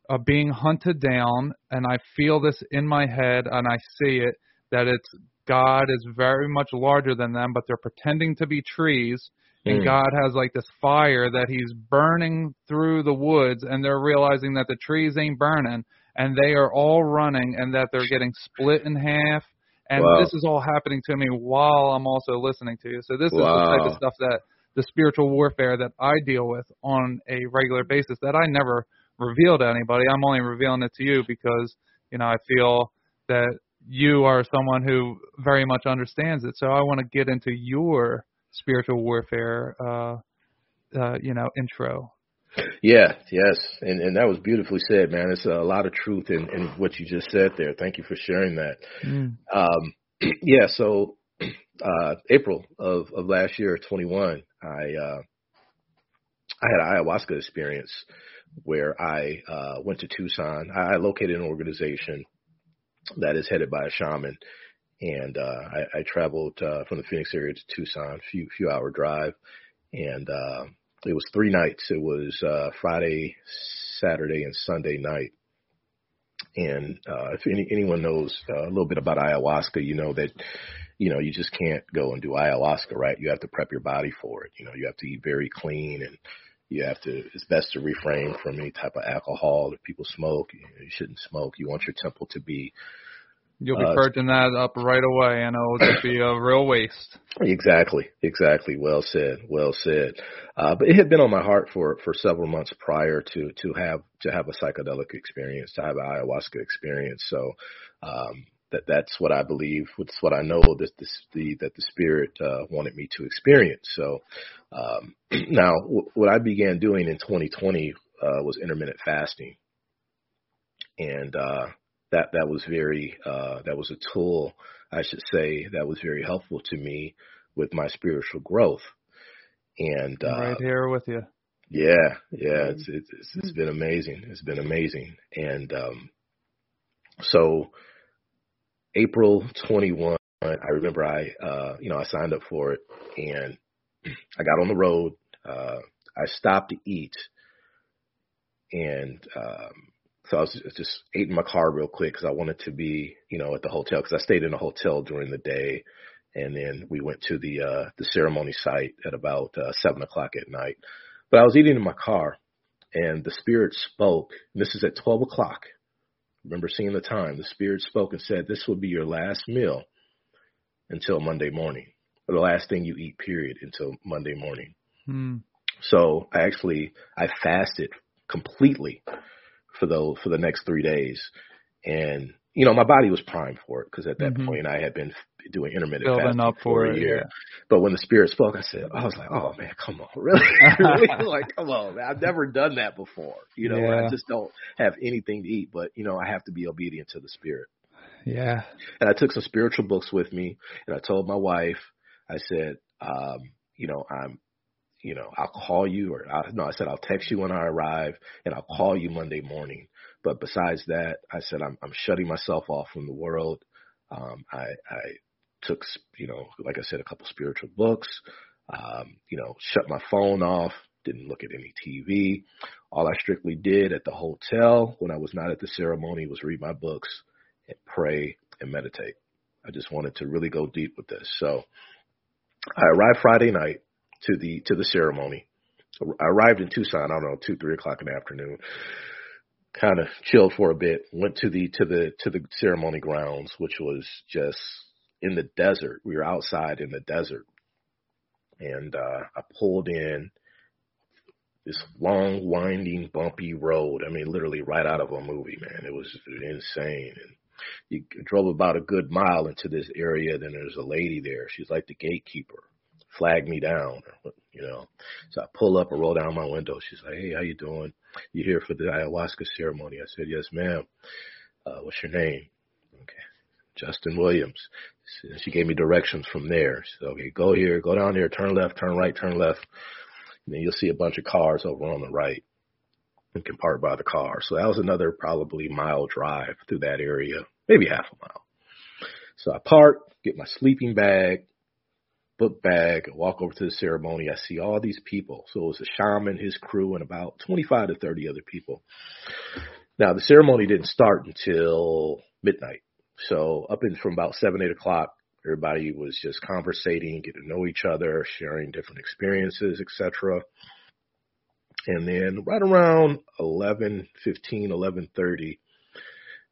uh, being hunted down, and I feel this in my head, and I see it, that it's God is very much larger than them, but they're pretending to be trees, and Mm. God has like this fire that He's burning through the woods, and they're realizing that the trees ain't burning, and they are all running, and that they're getting split in half. And Wow. this is all happening to me while I'm also listening to you. So this is the type of stuff that the spiritual warfare that I deal with on a regular basis that I never reveal to anybody. I'm only revealing it to you because, you know, I feel that you are someone who very much understands it. So I want to get into your spiritual warfare uh uh you know intro. Yeah, yes, and and that was beautifully said, man. It's a lot of truth in, in what you just said there. Thank you for sharing that. Um, yeah, so uh, April of of last year, 21, I uh, I had an ayahuasca experience where I uh, went to Tucson. I, I located an organization that is headed by a shaman, and uh, I, I traveled uh, from the Phoenix area to Tucson, few few hour drive, and uh, it was three nights. It was uh, Friday, Saturday, and Sunday night. And uh, if any, anyone knows uh, a little bit about ayahuasca, you know that you know you just can't go and do ayahuasca, right? You have to prep your body for it. You know, you have to eat very clean, and you have to. It's best to refrain from any type of alcohol. If people smoke, you, you shouldn't smoke. You want your temple to be You'll be Uh, purging that up right away and it'll just be a real waste. Exactly, exactly. Well said, well said. Uh, but it had been on my heart for for several months prior to to have to have a psychedelic experience, to have an ayahuasca experience. So um, that that's what I believe. It's what I know that this the that the spirit uh, wanted me to experience. So um, now, w- what I began doing in 2020 uh, was intermittent fasting, and uh, that that was very uh, that was a tool, I should say, that was very helpful to me with my spiritual growth. And uh, right here with you. yeah, yeah, it's it's it's, it's been amazing. It's been amazing. And um, so April 21, I remember I uh, you know I signed up for it and I got on the road. Uh, I stopped to eat, and um, so I was just- ate in my car real quick because I wanted to be you know at the hotel because I stayed in a hotel during the day. and then we went to the uh, the ceremony site at about uh, seven o'clock at night. But I was eating in my car, and the spirit spoke. this is at twelve o'clock. remember seeing the time. The spirit spoke and said, "This will be your last meal until Monday morning, or the last thing you eat. Period until Monday morning." Hmm. So I actually I fasted completely for the for the next three days, and you know my body was primed for it because at that Mhm. point I had been doing intermittent Building fasting up for a year. yeah. But when the spirit spoke, I said, I was like, oh man, come on, really, really, like come on, man. I've never done that before. You know, where I just don't have anything to eat, but you know I have to be obedient to the spirit. Yeah. And I took some spiritual books with me, and I told my wife, I said, um, you know, I'm, you know, I'll call you, or I, no, I said I'll text you when I arrive, and I'll call you Monday morning. But besides that, I said I'm, I'm shutting myself off from the world. Um, I, I took, you know, like I said, a couple spiritual books. Um, you know, shut my phone off. Didn't look at any TV. All I strictly did at the hotel when I was not at the ceremony was read my books and pray and meditate. I just wanted to really go deep with this. So I arrived Friday night to the to the ceremony. I arrived in Tucson, I don't know, two, three o'clock in the afternoon. Kind of chilled for a bit, went to the to the to the ceremony grounds, which was just in the desert. We were outside in the desert. And uh I pulled in this long, winding, bumpy road. I mean, literally right out of a movie, man. It was insane. And you drove about a good mile into this area. Then there's a lady there. She's like the gatekeeper. Flag me down, you know. So I pull up and roll down my window. She's like, "Hey, how you doing? You here for the ayahuasca ceremony?" I said, "Yes, ma'am." Uh, what's your name? Okay, Jesston Williams. She gave me directions from there. "Okay, go here, go down here, turn left, turn right, turn left." And then you'll see a bunch of cars over on the right. You can park by the car. So that was another probably mile drive through that area, maybe half a mile. So I park, get my sleeping bag, book bag, walk over to the ceremony. I see all these people. So it was a shaman, his crew, and about 25 to 30 other people. Now the ceremony didn't start until midnight. So up in from about seven, eight o'clock, everybody was just conversating, getting to know each other, sharing different experiences, etc. And then right around 11, 15, 11:30,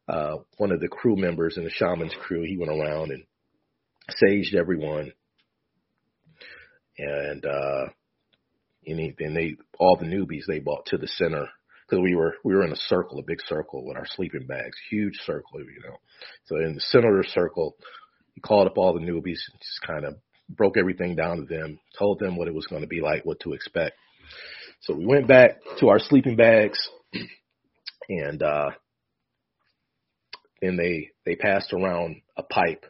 uh, one of the crew members in the shaman's crew, he went around and saged everyone. And uh and they all the newbies they brought to the center because we were we were in a circle, a big circle with our sleeping bags, huge circle, you know. So in the center circle, he called up all the newbies and just kind of broke everything down to them, told them what it was going to be like, what to expect. So we went back to our sleeping bags and uh then they they passed around a pipe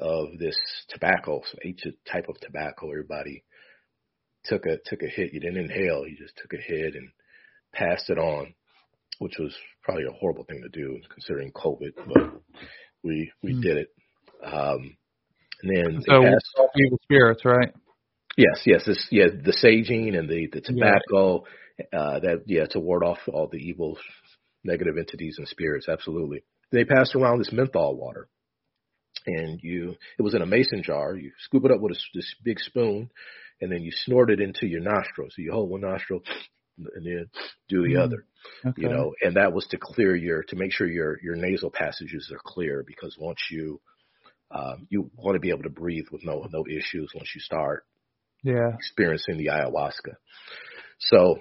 of this tobacco, so each type of tobacco. Everybody took a took a hit. You didn't inhale, you just took a hit and passed it on, which was probably a horrible thing to do considering COVID, but we we Hmm. did it. Um, and then So passed, evil spirits, right? yes, yes, this yeah the saging and the the Yeah. tobacco uh, that yeah to ward off all the evil negative entities and spirits. Absolutely. They passed around this menthol water, and you it was in a mason jar. You scoop it up with a, this big spoon, and then you snort it into your nostril. So you hold one nostril, and then do the Mm. other. Okay. You know, and that was to clear your to make sure your your nasal passages are clear because once you um, you want to be able to breathe with no no issues once you start Yeah. experiencing the ayahuasca. So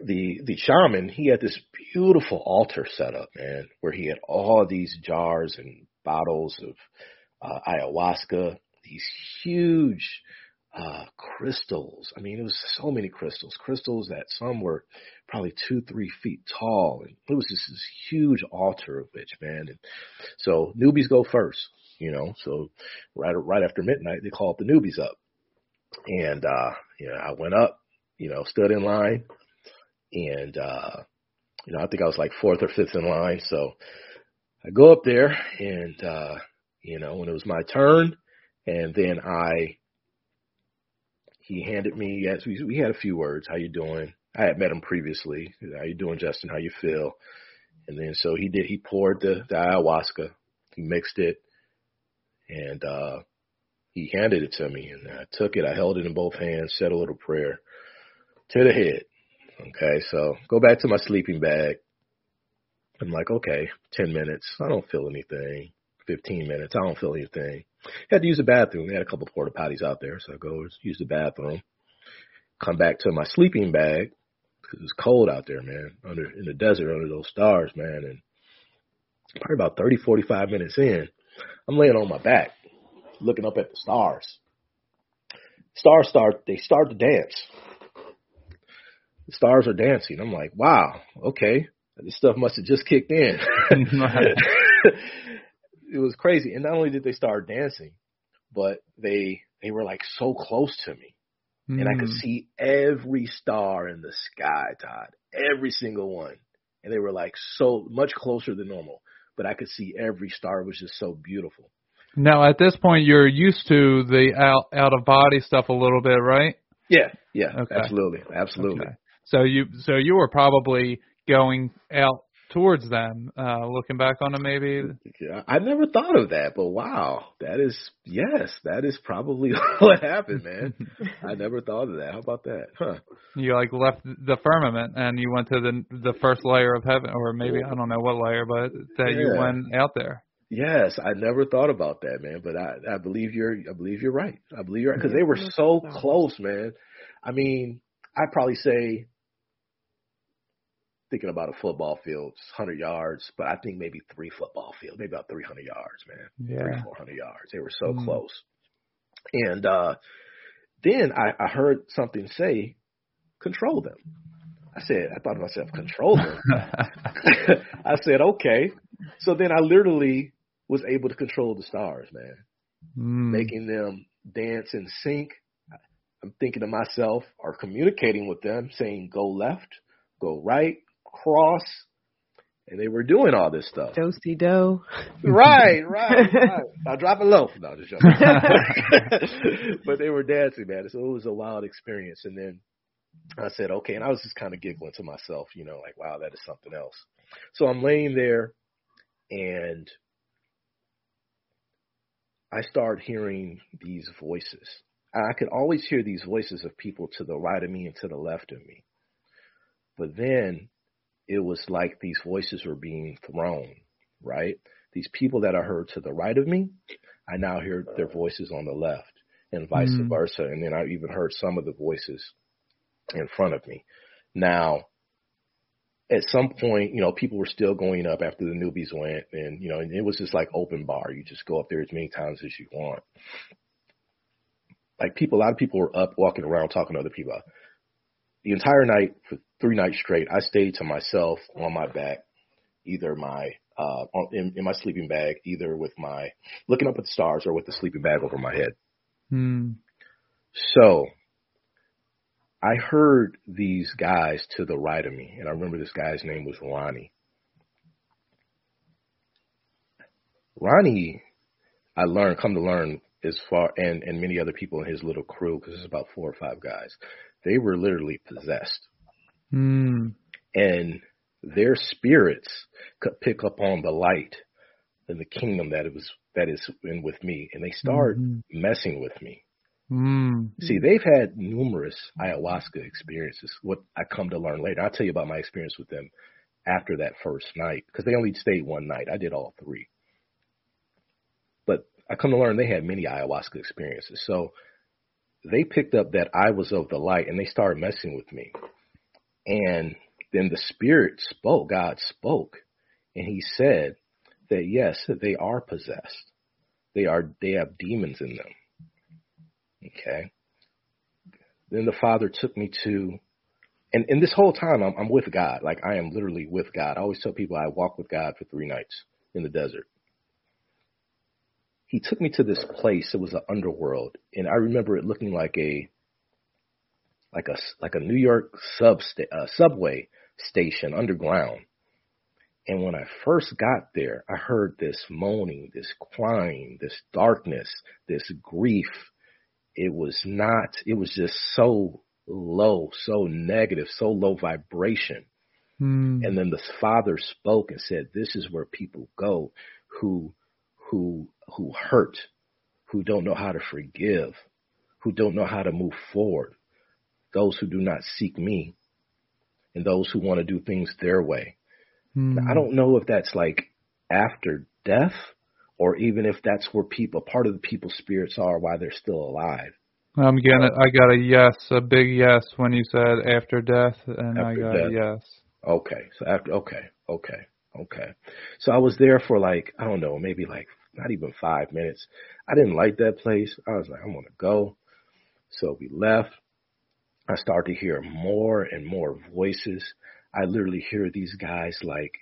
the the shaman he had this beautiful altar set up, man, where he had all these jars and bottles of uh, ayahuasca, these huge uh crystals. I mean, it was so many crystals, crystals that some were probably two, three feet tall, and it was just this huge altar of which, man. And so newbies go first, you know. So right right after midnight, they called the newbies up, and uh, you know, I went up, you know, stood in line, and uh, you know, I think I was like fourth or fifth in line. So I go up there, and uh, you know, when it was my turn, and then I he handed me yes we we had a few words how you doing i had met him previously how you doing jesston how you feel and then so he did he poured the the ayahuasca he mixed it and uh he handed it to me, and I took it. I held it in both hands, said a little prayer to the head. Okay, so go back to my sleeping bag. I'm like, okay, 10 minutes. I don't feel anything. 15 minutes. I don't feel anything. Had to use the bathroom. They had a couple porta potties out there, so I go use the bathroom. Come back to my sleeping bag because it's cold out there, man. Under in the desert, under those stars, man. And probably about 30, 45 minutes in, I'm laying on my back, looking up at the stars. Stars start. They start to dance. The stars are dancing. I'm like, wow, okay, this stuff must have just kicked in. it was crazy. And not only did they start dancing, but they they were like so close to me. Mm. And I could hmm. see every star in the sky, Todd. Every single one. And they were like so much closer than normal. But I could see every star it was just so beautiful. Now at this point you're used to the out out of body stuff a little bit, right? Yeah, yeah, okay. absolutely, absolutely. Okay. So you so you were probably going out towards them, uh, looking back on it maybe? Yeah, I never thought of that, but wow, that is, yes, that is probably what happened, man. I never thought of that. How about that? Huh. You like left the firmament and you went to the the first layer of heaven, or maybe, I don't know what layer, but that yeah. you went out there. Yes, I never thought about that, man. But I, I believe you're, I believe you're right. I believe you're right because they were so close, man. I mean, I'd probably say thinking about a football field, 100 yards, but I think maybe three football fields, maybe about 300 yards, man. Yeah. Three, 400 yards. They were so mm. close. And uh, then I, I heard something say, control them. I said, I thought to myself, control them. I said, okay. So then I literally was able to control the stars, man, mm. making them dance in sync. I'm thinking to myself, or communicating with them, saying, go left, go right, cross, and they were doing all this stuff. Dosey do. Right, right, right. Now drop it low. No, just joking. but they were dancing, man. So it was a wild experience. And then I said, okay. And I was just kind of giggling to myself, you know, like, wow, that is something else. So I'm laying there and I start hearing these voices. I could always hear these voices of people to the right of me and to the left of me. But then it was like these voices were being thrown, right? These people that I heard to the right of me, I now hear their voices on the left and vice mm. versa. And then I even heard some of the voices in front of me. Now, at some point, you know, people were still going up after the newbies went and, you know, and it was just like open bar. You just go up there as many times as you want. Like people, a lot of people were up walking around talking to other people the entire night for three nights straight, I stayed to myself on my back, either my uh in, in my sleeping bag, either with my looking up at the stars or with the sleeping bag over my head. Hmm. So I heard these guys to the right of me, and I remember this guy's name was Ronnie. Ronnie, I learned, come to learn as far, and, and many other people in his little crew, because it's about four or five guys they were literally possessed. Mm. And their spirits could pick up on the light in the kingdom that it was that is in with me, and they start mm-hmm. messing with me. Mm. See, they've had numerous ayahuasca experiences. What I come to learn later, I'll tell you about my experience with them after that first night because they only stayed one night. I did all three, but I come to learn they had many ayahuasca experiences. So they picked up that I was of the light and they started messing with me. And then the Spirit spoke, God spoke, and He said that yes, they are possessed. They are, they have demons in them. Okay. Then the Father took me to, and, and this whole time I'm, I'm with God. Like I am literally with God. I always tell people I walk with God for three nights in the desert he took me to this place. It was an underworld, and I remember it looking like a like a like a New York sub uh, subway station underground. And when I first got there, I heard this moaning, this crying, this darkness, this grief. It was not. It was just so low, so negative, so low vibration. Hmm. And then the father spoke and said, "This is where people go who who who hurt, who don't know how to forgive, who don't know how to move forward, those who do not seek me, and those who want to do things their way. Hmm. I don't know if that's like after death or even if that's where people part of the people's spirits are while they're still alive. I'm getting it. I got a yes, a big yes when you said after death, and I got death. a yes. Okay. So after okay, okay, okay. So I was there for like, I don't know, maybe like not even five minutes. I didn't like that place. I was like, I'm gonna go. So we left. I started to hear more and more voices. I literally hear these guys like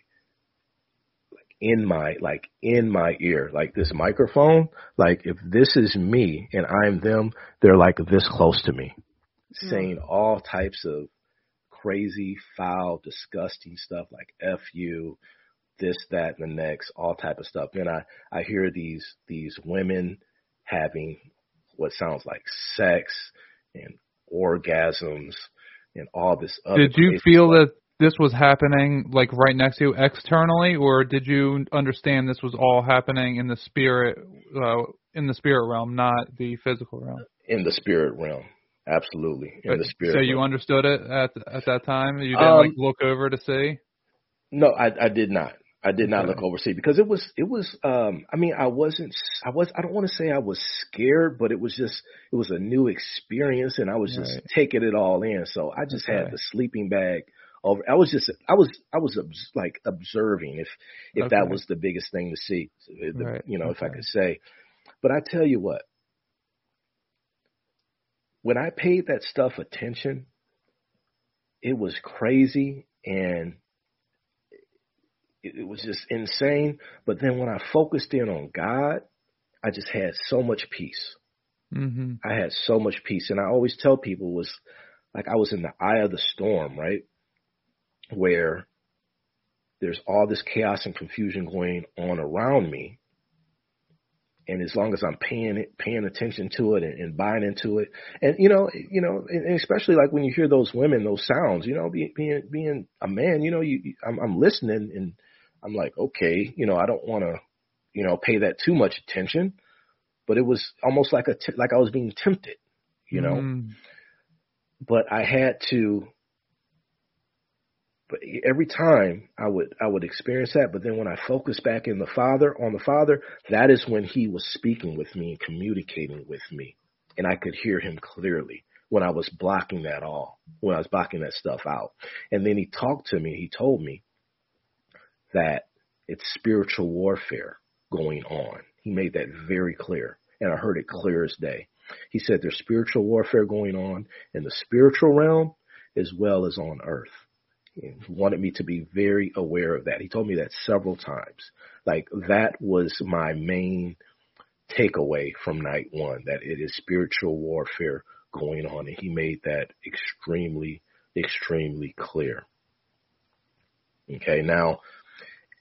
like in my like in my ear, like this microphone. Like if this is me and I'm them, they're like this close to me, hmm. saying all types of crazy, foul, disgusting stuff like "f you," this, that, and the next, all type of stuff. Then I I hear these these women having what sounds like sex and orgasms and all this other. Did you feel stuff. that this was happening like right next to you externally, or did you understand this was all happening in the spirit, uh, in the spirit realm, not the physical realm? in the spirit realm? Absolutely, in But- the spirit. so you understood it at at that time. You didn't Um, like look over to see. No, I I did not. I did not Okay. look overseas because it was it was um I mean I wasn't I was I don't want to say I was scared but it was just it was a new experience and I was just Right. taking it all in. So I just had the sleeping bag over I was just I was I was obs- like observing if if that was the biggest thing to see the- Right, you know if I could say. But I tell you what. When I paid that stuff attention it was crazy and it, was just insane. But then when I focused in on God, I just had so much peace. hmm I had so much peace. And I always tell people it was like I was in the eye of the storm, right? Where there's all this chaos and confusion going on around me. And as long as I'm paying it, paying attention to it and, and buying into it, and you know, you know, and especially like when you hear those women, those sounds, you know, being being being a man, you know, you, you I'm, I'm listening and I'm like, okay, you know, I don't want to, you know, pay that too much attention, but it was almost like a t- like I was being tempted, you know. Mm. But I had to. But every time I would I would experience that, but then when I focused back in the Father on the Father, that is when He was speaking with me and communicating with me, and I could hear Him clearly when I was blocking that all, when I was blocking that stuff out. And then He talked to me. He told me that it's spiritual warfare going on. He made that very clear, and I heard it clear as day. He said there's spiritual warfare going on in the spiritual realm as well as on earth. He wanted me to be very aware of that. He told me that several times. Like that was my main takeaway from night one, that it is spiritual warfare going on. And he made that extremely, extremely clear. Okay, now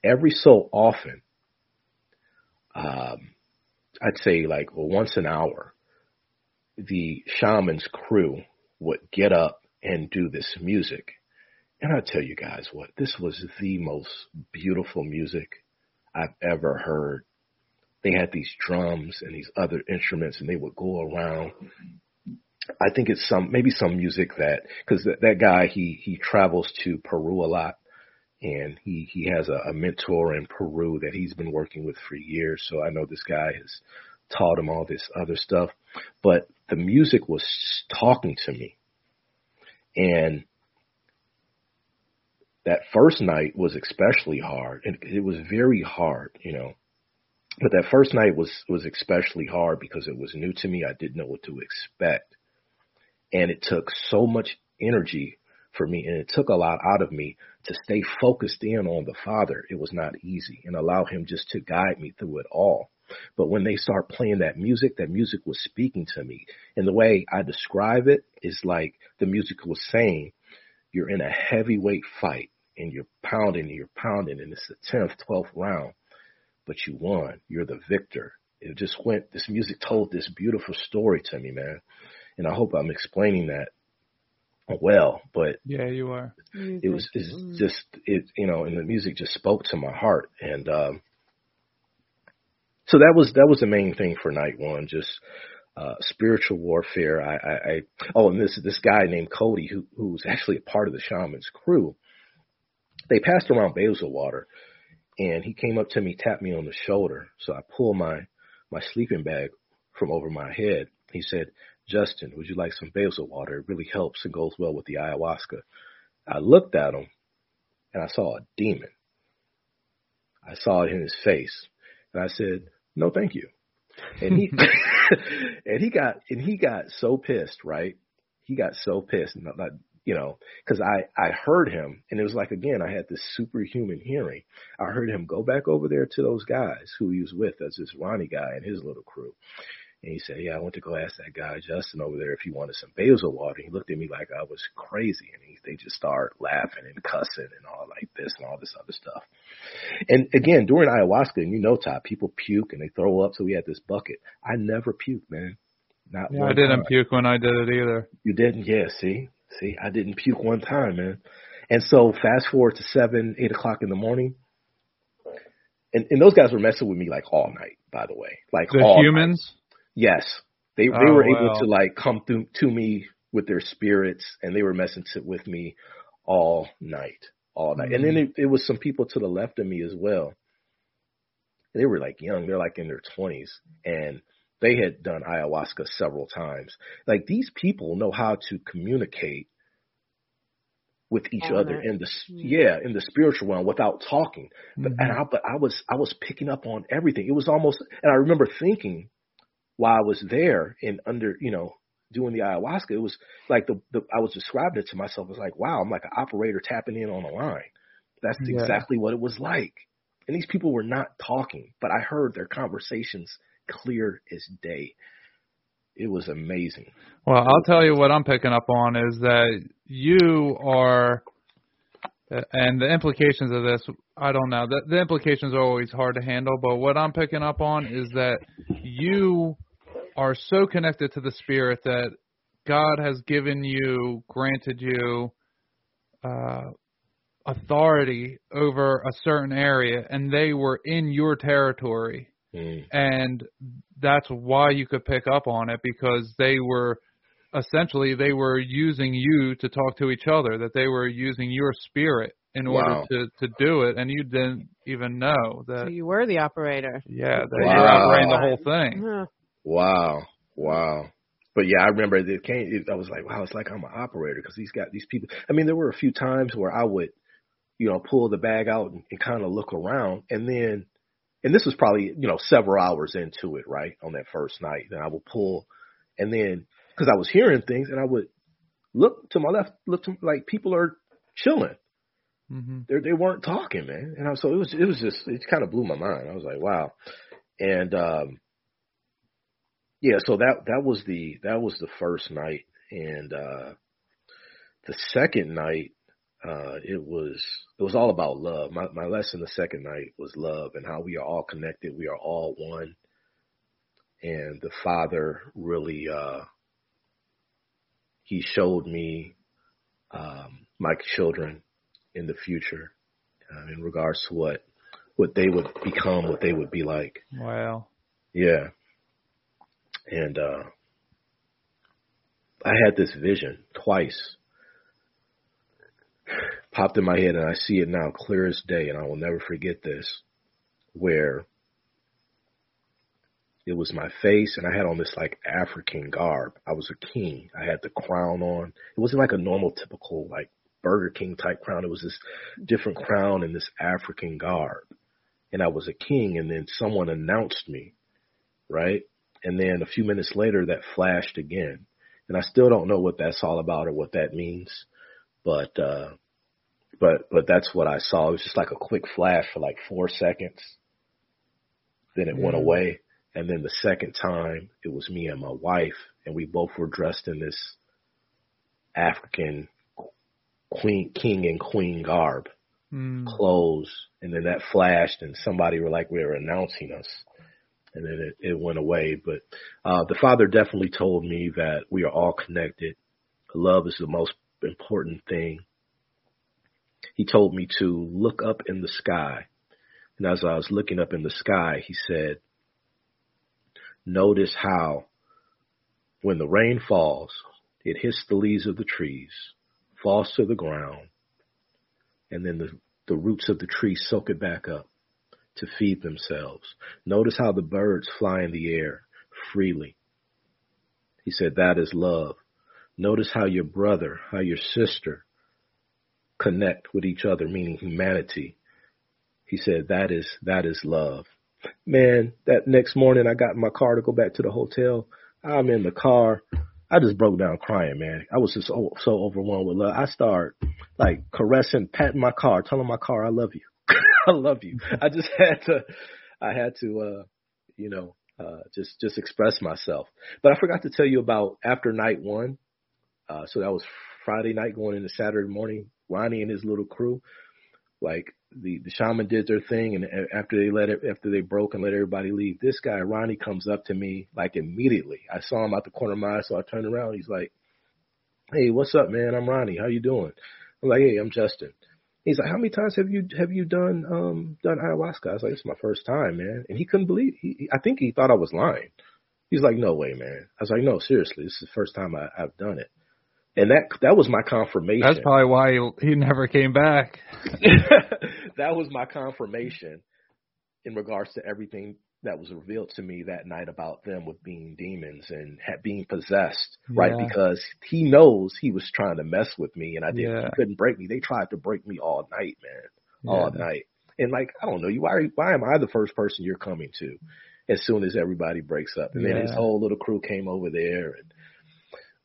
every so often, um, I'd say like once an hour, the shaman's crew would get up and do this music. And I tell you guys what, this was the most beautiful music I've ever heard. They had these drums and these other instruments, and they would go around. I think it's some maybe some music that because that, that guy he he travels to Peru a lot, and he he has a, a mentor in Peru that he's been working with for years. So I know this guy has taught him all this other stuff, but the music was talking to me, and that first night was especially hard, and it was very hard, you know. But that first night was was especially hard because it was new to me. I didn't know what to expect, and it took so much energy for me, and it took a lot out of me to stay focused in on the Father. It was not easy, and allow Him just to guide me through it all. But when they start playing that music, that music was speaking to me, and the way I describe it is like the music was saying, "You're in a heavyweight fight." and you're pounding and you're pounding and it's the tenth, twelfth round, but you won. You're the victor. It just went. This music told this beautiful story to me, man, and I hope I'm explaining that well. But Yeah, you are. it was it's just it you know, and the music just spoke to my heart, and um, so that was that was the main thing for night one, just uh, spiritual warfare. I, I, I oh, and this this guy named Cody, who who's actually a part of the shaman's crew. They passed around basil water, and he came up to me, tapped me on the shoulder. So I pulled my my sleeping bag from over my head. He said, "Jesston, would you like some basil water? It really helps and goes well with the ayahuasca." I looked at him, and I saw a demon. I saw it in his face, and I said, "No, thank you." And he and he got and he got so pissed, right? He got so pissed, not, not you know, because I I heard him, and it was like again I had this superhuman hearing. I heard him go back over there to those guys who he was with, as this Ronnie guy and his little crew. And he said, "Yeah, I went to go ask that guy Jesston over there if he wanted some basil water." He looked at me like I was crazy, and he, they just started laughing and cussing and all like this and all this other stuff. And again, during ayahuasca, and you know, Todd, people puke and they throw up. So we had this bucket. I never puked, man. Not Yeah, I didn't time. puke when I did it either. You didn't? Yeah. See, see, I didn't puke one time, man. And so fast forward to seven, eight o'clock in the morning. And, and those guys were messing with me like all night, by the way. Like The all night. Humans. Yes, they they Oh, were able wow. to like come through to me with their spirits, and they were messing to, with me all night, all night. And then Mm-hmm. it, it was some people to the left of me as well. They were like young; they're like in their twenties, and they had done ayahuasca several times. Like these people know how to communicate with each On other in the s- yeah in the spiritual realm without talking. But and Mhm. I but I was I was picking up on everything. It was almost and I remember thinking while I was there and under you know doing the ayahuasca, it was like the, the I was describing it to myself as like wow I'm like an operator tapping in on a line. That's Yeah. exactly what it was like. And these people were not talking, but I heard their conversations clear as day. It was amazing. Well, I'll tell you what I'm picking up on is that you are, and the implications of this, I don't know. The, the implications are always hard to handle, but what I'm picking up on is that you are so connected to the spirit that God has given you, granted you, uh, authority over a certain area, and they were in your territory Mm. and that's why you could pick up on it because they were essentially they were using you to talk to each other that they were using your spirit in order to to do it and you didn't even know that. So you were the operator. yeah that Wow. you were operating the whole thing Huh. Wow, wow. But yeah, I remember it came. It, I was like, wow, it's like I'm an operator because he's got these people. I mean, there were a few times where I would, you know, pull the bag out and, and kind of look around, and then, and this was probably you know several hours into it, right, on that first night. Then I would pull, and then because I was hearing things, and I would look to my left, look to like people are chilling. hmm They they weren't talking, man. And I was, so it was it was just it kind of blew my mind. I was like, wow. And um yeah, so that that was the that was the first night and uh the second night uh it was it was all about love. My my lesson the second night was love and how we are all connected, we are all one. And the father really uh he showed me um my children in the future uh, in regards to what what they would become, what they would be like. wow Yeah. And uh I had this vision twice. Popped in my head and I see it now clear as day and I will never forget this where it was my face and I had on this like African garb. I was a king. I had the crown on. It wasn't like a normal typical like Burger King type crown. It was this different crown and this African garb. And I was a king and then someone announced me, right? And then a few minutes later that flashed again. And I still don't know what that's all about or what that means. But uh but but that's what I saw. It was just like a quick flash for like four seconds. Then it went Mhm. away. And then the second time it was me and my wife and we both were dressed in this African queen king and queen garb mm. clothes. And then that flashed and somebody were like we were announcing us. And then it, it went away. But uh the father definitely told me that we are all connected. Love is the most important thing. He told me to look up in the sky. And as i was looking up in the sky he said notice how when the rain falls, it hits the leaves of the trees, falls to the ground, and then the, the roots of the trees soak it back up to feed themselves. Notice how the birds fly in the air freely. He said, that is love. Notice how your brother, how your sister connect with each other, meaning humanity. He said, that is, that is love. Man, that next morning I got in my car to go back to the hotel. I'm in the car. I just broke down crying, man. I was just so, so overwhelmed with love. I start like caressing, patting my car, telling my car, I love you. I love you. I just had to, I had to, uh, you know, uh, just, just express myself. But I forgot to tell you about after night one. Uh, so that was Friday night going into Saturday morning. Ronnie and his little crew, like the the shaman did their thing, and after they let it, after they broke and let everybody leave, this guy Ronnie comes up to me like immediately. I saw him out the corner of my eye, so I turned around. He's like, "Hey, what's up, man? I'm Ronnie. How you doing?" I'm like, "Hey, I'm Jesston." He's like, "How many times have you have you done um done ayahuasca?" I was like, "It's my first time, man." And he couldn't believe. He, I think he thought I was lying. He's like, "No way, man." I was like, "No, seriously, this is the first time I, I've done it." And that that was my confirmation. That's probably why he, he never came back. that was my confirmation in regards to everything that was revealed to me that night about them with being demons and being possessed, yeah. right? Because he knows he was trying to mess with me, and I didn't. Yeah. He couldn't break me. They tried to break me all night, man, all yeah. night. And like, I don't know, you why why am I the first person you're coming to? As soon as everybody breaks up, and then his whole little crew came over there, and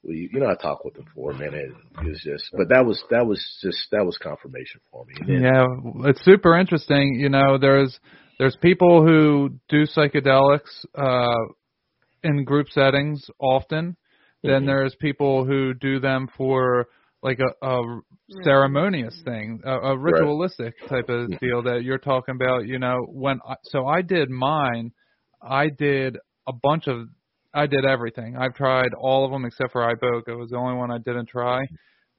we, you know, I talked with him for a minute. It was just, but that was that was just that was confirmation for me. Then, yeah, it's super interesting. You know, there's there's people who do psychedelics uh, in group settings often. Mm-hmm. Then there's people who do them for like a, a ceremonious thing, a, a ritualistic right. type of deal that you're talking about. You know, when I, so I did mine, I did a bunch of I did everything. I've tried all of them except for Iboga. It was the only one I didn't try.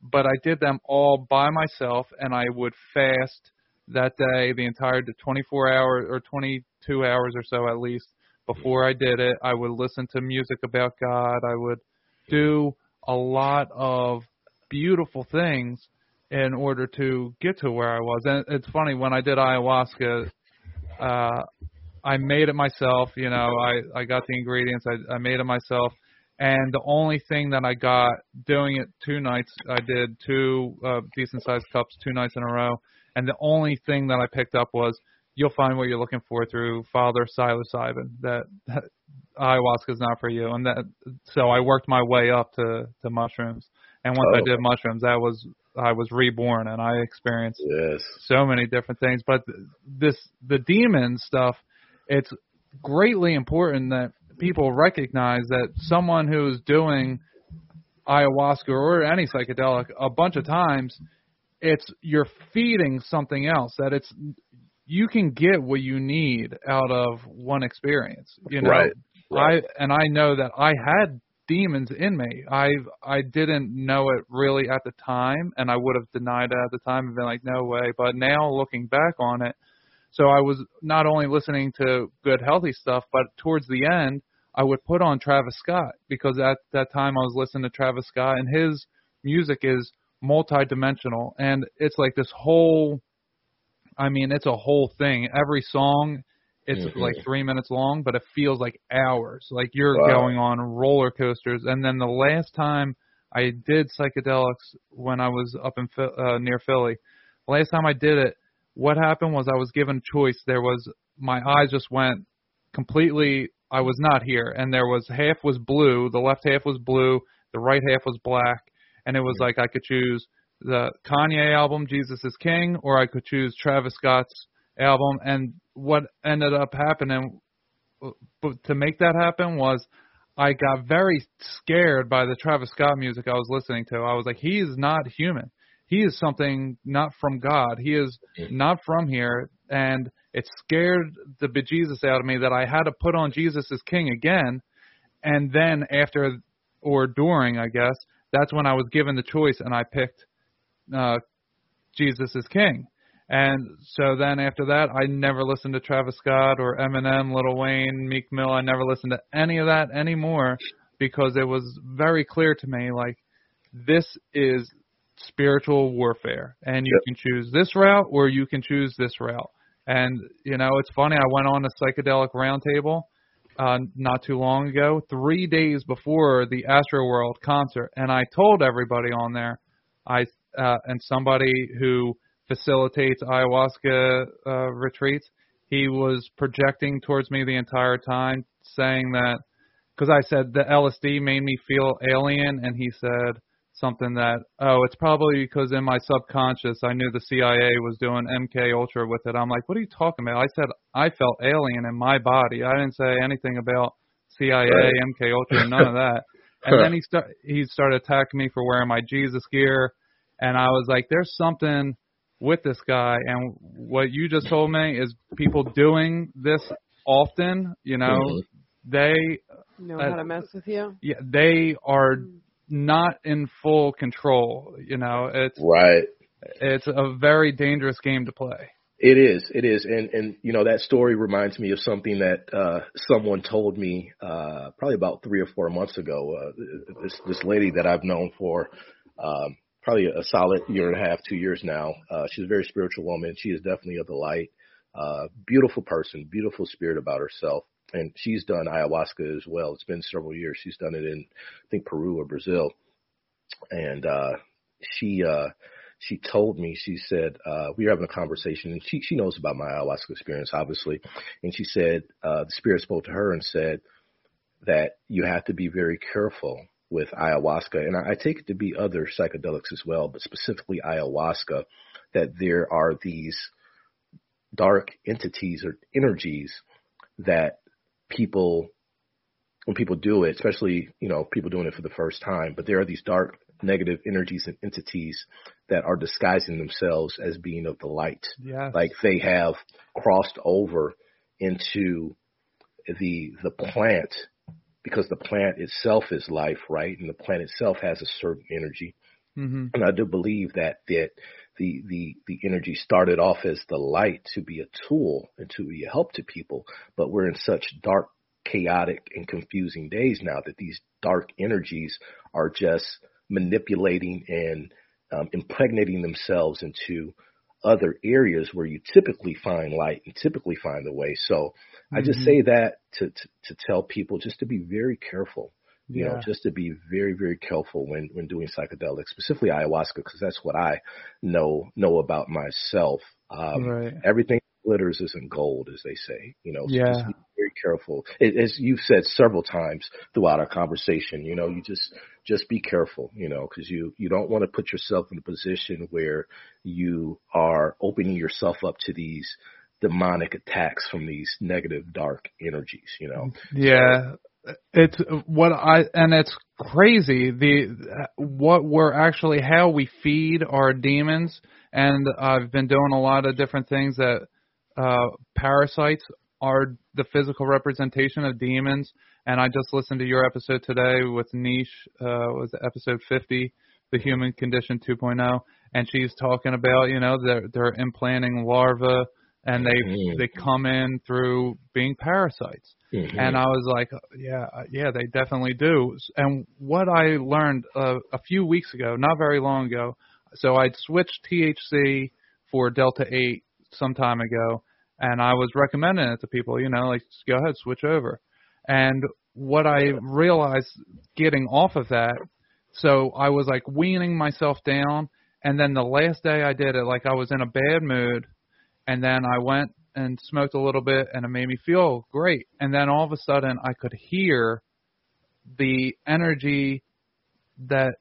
But I did them all by myself, and I would fast that day, the entire 24 hours or 22 hours or so at least before I did it. I would listen to music about God. I would do a lot of beautiful things in order to get to where I was. And it's funny when I did ayahuasca, uh, I made it myself. You know, I I got the ingredients. I I made it myself. And the only thing that I got doing it two nights, I did two uh, decent sized cups two nights in a row. And the only thing that I picked up was you'll find what you're looking for through Father psilocybin. That, that ayahuasca is not for you. And that so I worked my way up to to mushrooms. And once oh. I did mushrooms, that was I was reborn, and I experienced yes. so many different things. But this the demon stuff it's greatly important that people recognize that someone who's doing ayahuasca or any psychedelic a bunch of times it's you're feeding something else that it's you can get what you need out of one experience you know? Right, right. i and i know that i had demons in me. I i didn't know it really at the time and i would have denied it at the time and been like no way. But now looking back on it so I was not only listening to good healthy stuff, but towards the end, I would put on Travis Scott because at that time I was listening to Travis Scott and his music is multi-dimensional and it's like this whole I mean, it's a whole thing. Every song it's mm-hmm. like 3 minutes long, but it feels like hours. Like you're wow. going on roller coasters and then the last time I did psychedelics when I was up in uh, near Philly. The Last time I did it, what happened was I was given a choice. There was my eyes just went completely. I was not here, and there was half was blue, the left half was blue, the right half was black, and it was like I could choose the Kanye album Jesus is King, or I could choose Travis Scott's album. And what ended up happening, but to make that happen was I got very scared by the Travis Scott music I was listening to. I was like, he is not human he is something not from God. He is not from here, and it scared the bejesus out of me that I had to put on Jesus as King again, and then after or during, I guess, that's when I was given the choice, and I picked uh, Jesus as King. And so then after that, I never listened to Travis Scott or Eminem, Lil Wayne, Meek Mill. I never listened to any of that anymore because it was very clear to me like this is spiritual warfare, and you Yep. can choose this route or you can choose this route. And you know, it's funny. I went on a psychedelic roundtable uh, not too long ago, three days before the Astroworld concert, and I told everybody on there, I uh, and somebody who facilitates ayahuasca uh, retreats, he was projecting towards me the entire time, saying that because I said the LSD made me feel alien, and he said something that oh, it's probably because in my subconscious I knew the CIA was doing MK Ultra with it. I'm like, what are you talking about? I said I felt alien in my body. I didn't say anything about CIA, Right. MK Ultra, none of that. And then he start he started attacking me for wearing my Jesus gear, and I was like, there's something with this guy. And what you just told me is people doing this often. You know, Mhm. they Know Uh, how to mess with you? yeah they are not in full control. You know, it's Right. it's a very dangerous game to play. It is. It is. And and you know that story reminds me of something that uh someone told me uh probably about 3 or 4 months ago. Uh this this lady that I've known for um probably a solid year and a half, 2 years now. Uh she's a very spiritual woman. She is definitely of the light. Uh beautiful person, beautiful spirit about herself. And she's done ayahuasca as well. It's been several years. She's done it in I think Peru or Brazil. And uh she uh she told me, she said, uh, we were having a conversation and she, she knows about my ayahuasca experience, obviously. And she said, uh, the spirit spoke to her and said that you have to be very careful with ayahuasca. And I, I take it to be other psychedelics as well, but specifically ayahuasca, that there are these dark entities or energies that people when people do it, especially, you know, people doing it for the first time, but there are these dark negative energies and entities that are disguising themselves as being of the light. Yeah. Like they have crossed over into the the plant because the plant itself is life, right? And the plant itself has a certain energy. hmm And I do believe that that the the the energy started off as the light to be a tool and to be a help to people, but we're in such dark, chaotic, and confusing days now that these dark energies are just manipulating and um, impregnating themselves into other areas where you typically find light and typically find the way. So I just Mhm. say that to, to to tell people just to be very careful you know, just to be very, very careful when when doing psychedelics, specifically ayahuasca, because that's what I know know about myself. Um, Right. Everything glitters isn't gold, as they say. You know, so Yeah. just be very careful. It, as you've said several times throughout our conversation, you know, you just just be careful, you know, because you you don't want to put yourself in a position where you are opening yourself up to these demonic attacks from these negative dark energies. You know. Yeah, it's what I and it's crazy the what we're actually how we feed our demons and I've been doing a lot of different things that uh parasites are the physical representation of demons and I just listened to your episode today with Niche uh was episode 50 the human condition 2.0 and she's talking about you know they're they're implanting larvae and they Mhm. they come in through being parasites Mhm. and I was like, yeah, uh, yeah, they definitely do. And what I learned uh, a few weeks ago, not very long ago, so I'd switched THC for Delta 8 some time ago, and I was recommending it to people, you know, like, just go ahead, switch over. And what I realized getting off of that, so I was like weaning myself down, and then the last day I did it, like I was in a bad mood, and then I went and smoked a little bit and it made me feel great. And then all of a sudden I could hear the energy that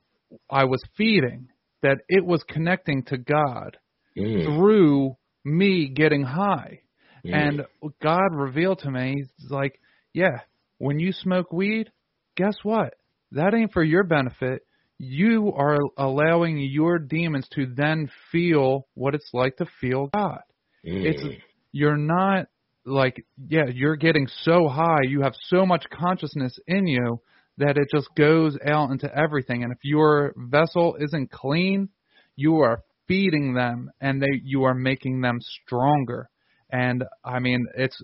I was feeding that it was connecting to God Mm. through me getting high. Mm. and God revealed to me he's like yeah when you smoke weed guess what? That ain't for your benefit. You are allowing your demons to then feel what it's like to feel God Mm. it's you're not like yeah you're getting so high you have so much consciousness in you that it just goes out into everything and if your vessel isn't clean you are feeding them and they you are making them stronger. And I mean, it's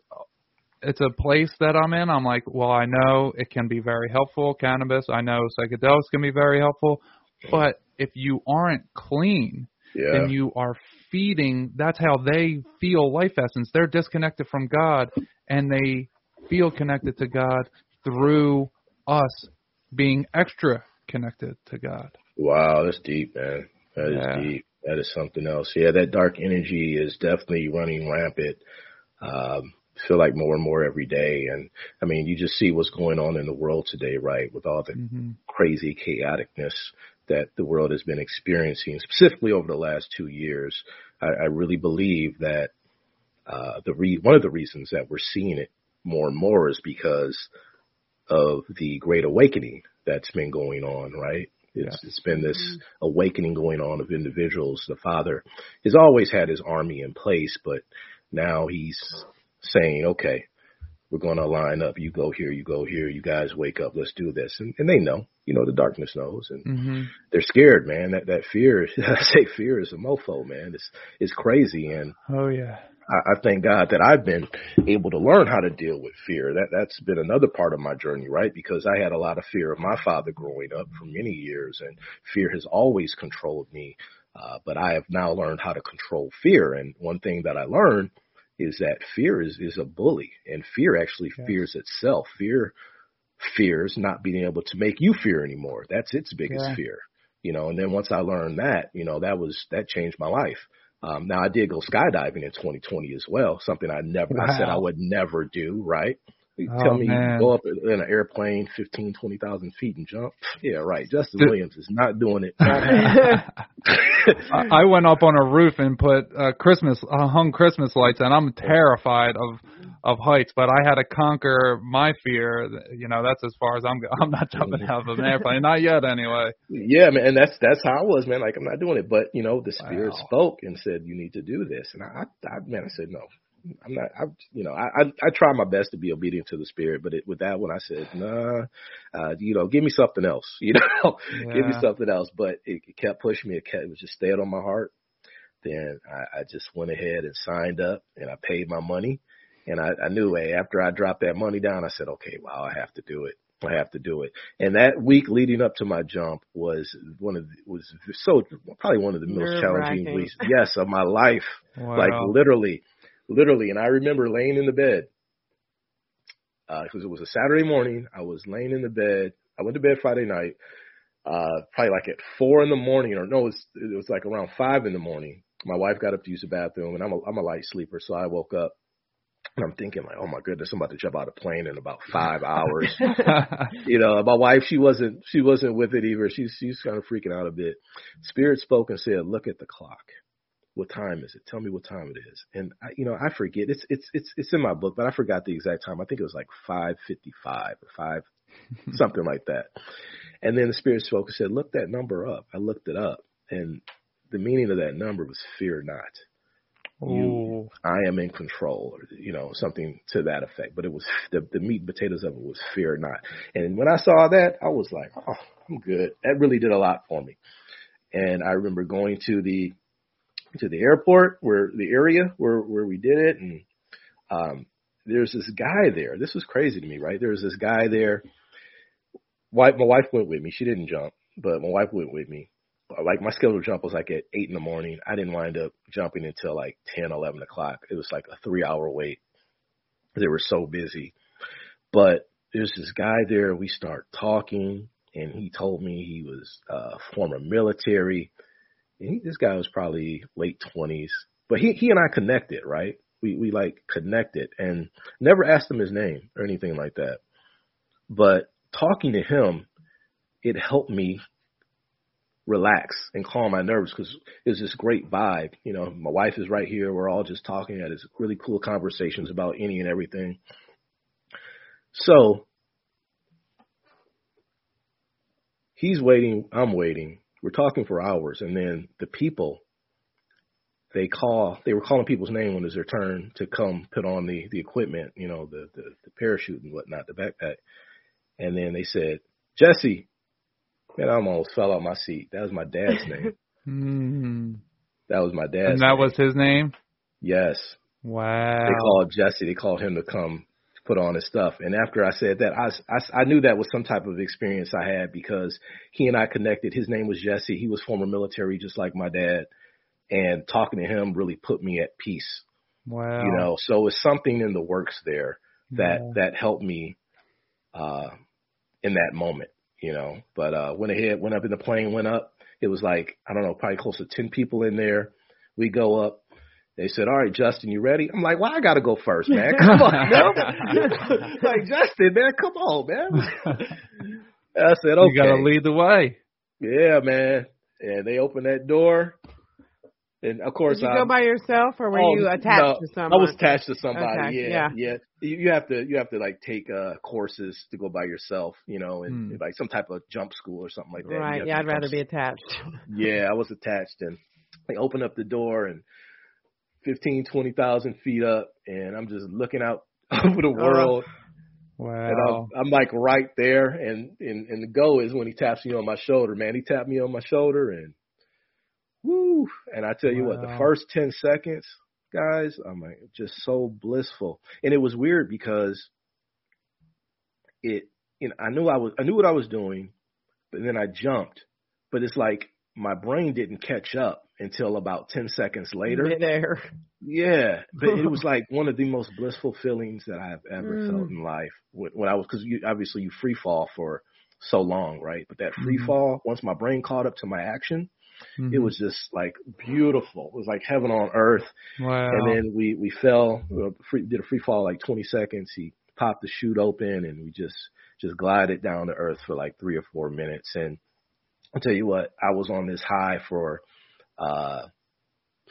it's a place that I'm in. I'm like, well, I know it can be very helpful, cannabis. I know psychedelics can be very helpful, but if you aren't clean, Yeah. then you are feeding. That's how they feel life essence. They're disconnected from God, and they feel connected to God through us being extra connected to God. Wow, that's deep, man. That is Yeah. deep. That is something else. Yeah, that dark energy is definitely running rampant. Um, feel like more and more every day. And I mean, you just see what's going on in the world today, right? With all the hmm crazy chaoticness that the world has been experiencing, specifically over the last two years. I, I really believe that uh, the re- one of the reasons that we're seeing it more and more is because of the Great Awakening that's been going on, right? It's, it's been this awakening going on of individuals. The Father has always had his army in place, but now he's saying, okay, we're going to line up. You go here, you go here. You guys wake up. Let's do this. And, and they know, you know, the darkness knows and hmm they're scared, man. That, that fear, I say fear is a mofo, man. It's, it's crazy. And Oh yeah. I, I thank God that I've been able to learn how to deal with fear. That that's been another part of my journey, right? Because I had a lot of fear of my father growing up for many years, and fear has always controlled me. Uh, but I have now learned how to control fear. And one thing that I learned is that fear is is a bully, and fear actually Yes. fears itself. Fear fears not being able to make you fear anymore. That's its biggest Yeah. fear, you know. And then once I learned that, you know, that was that changed my life. Um, now I did go skydiving in 2020 as well, something I never, I said I would never do, right? You Oh, Tell me you man. go up in an airplane 15, 20,000 feet and jump. Yeah, right. Jesston Dude. Williams is not doing it. I I went up on a roof and put uh, Christmas uh, hung Christmas lights, and I'm terrified of of heights. But I had to conquer my fear. You know, that's as far as I'm. go- I'm not jumping out of an airplane, not yet, anyway. Yeah, man, and that's that's how I was, man. Like I'm not doing it, but you know, the spirit Wow. spoke and said you need to do this, and I, I, I man, I said no. I'm not. I, you know, I, I I try my best to be obedient to the spirit, but it, with that one, I said, nah. Uh, you know, give me something else. You know, give me something else. But it, it kept pushing me. It kept it was just stayed on my heart. Then I, I just went ahead and signed up, and I paid my money. And I, I knew, hey, after I dropped that money down, I said, okay, wow, I have to do it. I have to do it. And that week leading up to my jump was one of the, was so probably one of the most challenging weeks, yes, of my life. Wow. Like literally, literally. And I remember laying in the bed because it was a Saturday morning. I was laying in the bed. I went to bed Friday night, uh, probably like at four in the morning, or no, it was, it was like around five in the morning. My wife got up to use the bathroom, and I'm a, I'm a light sleeper, so I woke up. And I'm thinking like, oh my goodness, I'm about to jump out of a plane in about five hours. you know, my wife, she wasn't, she wasn't with it either. She's, she's kind of freaking out a bit. Spirit spoke and said, look at the clock. What time is it? Tell me what time it is. And I, you know, I forget. It's, it's, it's, it's in my book, but I forgot the exact time. I think it was like 555 or five, something like that. And then the spirit spoke and said, look that number up. I looked it up and the meaning of that number was fear not Ooh. I am in control, or you know, something to that effect. But it was the the meat and potatoes of it was fear not. And when I saw that, I was like, oh, I'm good. That really did a lot for me. And I remember going to the to the airport where the area where where we did it, and um, there's this guy there. This was crazy to me, right? There was this guy there. Wife, my wife went with me. She didn't jump, but my wife went with me like my scheduled jump was like at eight in the morning. I didn't wind up jumping until like ten, eleven o'clock. It was like a three hour wait. They were so busy. But there's this guy there. We start talking and he told me he was uh former military. He, this guy was probably late twenties. But he he and I connected, right? We we like connected and never asked him his name or anything like that. But talking to him, it helped me relax and calm my nerves because it's this great vibe. You know, my wife is right here. We're all just talking, at this really cool conversations about any and everything. So he's waiting, I'm waiting. We're talking for hours, and then the people they call they were calling people's name when it was their turn to come put on the the equipment, you know, the the, the parachute and whatnot, the backpack. And then they said, Jesse, Man, I almost fell out my seat. That was my dad's name. Mm. That was my dad's. And that name. was his name. yes. Wow. They called Jesse. They called him to come put on his stuff. And after I said that, I, I, I knew that was some type of experience I had because he and I connected. His name was Jesse. He was former military, just like my dad. And talking to him really put me at peace. Wow. You know, so it's something in the works there that Yeah. that helped me uh in that moment, you know. But uh went ahead, went up in the plane, went up. It was like, I don't know, probably close to ten people in there. We go up. They said, All right, Jesston, you ready? I'm like, Well, I gotta go first, man. Come on, man. like Jesston, man, come on, man. I said, Okay. You got to lead the way. Yeah, man. And they opened that door. And of course Did you I go by yourself or were Oh, you attached no, to someone? I was attached to somebody. Okay, Yeah, yeah. yeah. You, you have to you have to like take uh courses to go by yourself, you know, and Hmm. like some type of jump school or something like that. Right. Yeah, I'd rather jump- be attached. Yeah, I was attached, and they opened up the door and fifteen, twenty thousand feet up, and I'm just looking out over the uh-huh. world. And Wow. I'm, I'm like right there, and, and and the go is when he taps me on my shoulder, man. He tapped me on my shoulder, and woo! And I tell you what, the first ten seconds, guys, I'm like just so blissful, and it was weird because it, you know, I knew I was, I knew what I was doing, but then I jumped, but it's like my brain didn't catch up until about ten seconds later. Midair. Yeah, but it was like one of the most blissful feelings that I've ever Mm. felt in life. When, when I was, because you obviously you free fall for so long, right? But that free Mhm. fall, once my brain caught up to my action, it Mhm. was just like beautiful. It was like heaven on earth. Wow. And then we we fell, uh, free, did a free fall like 20 seconds. He popped the chute open, and we just just glided down to earth for like three or four minutes. And I'll tell you what, I was on this high for uh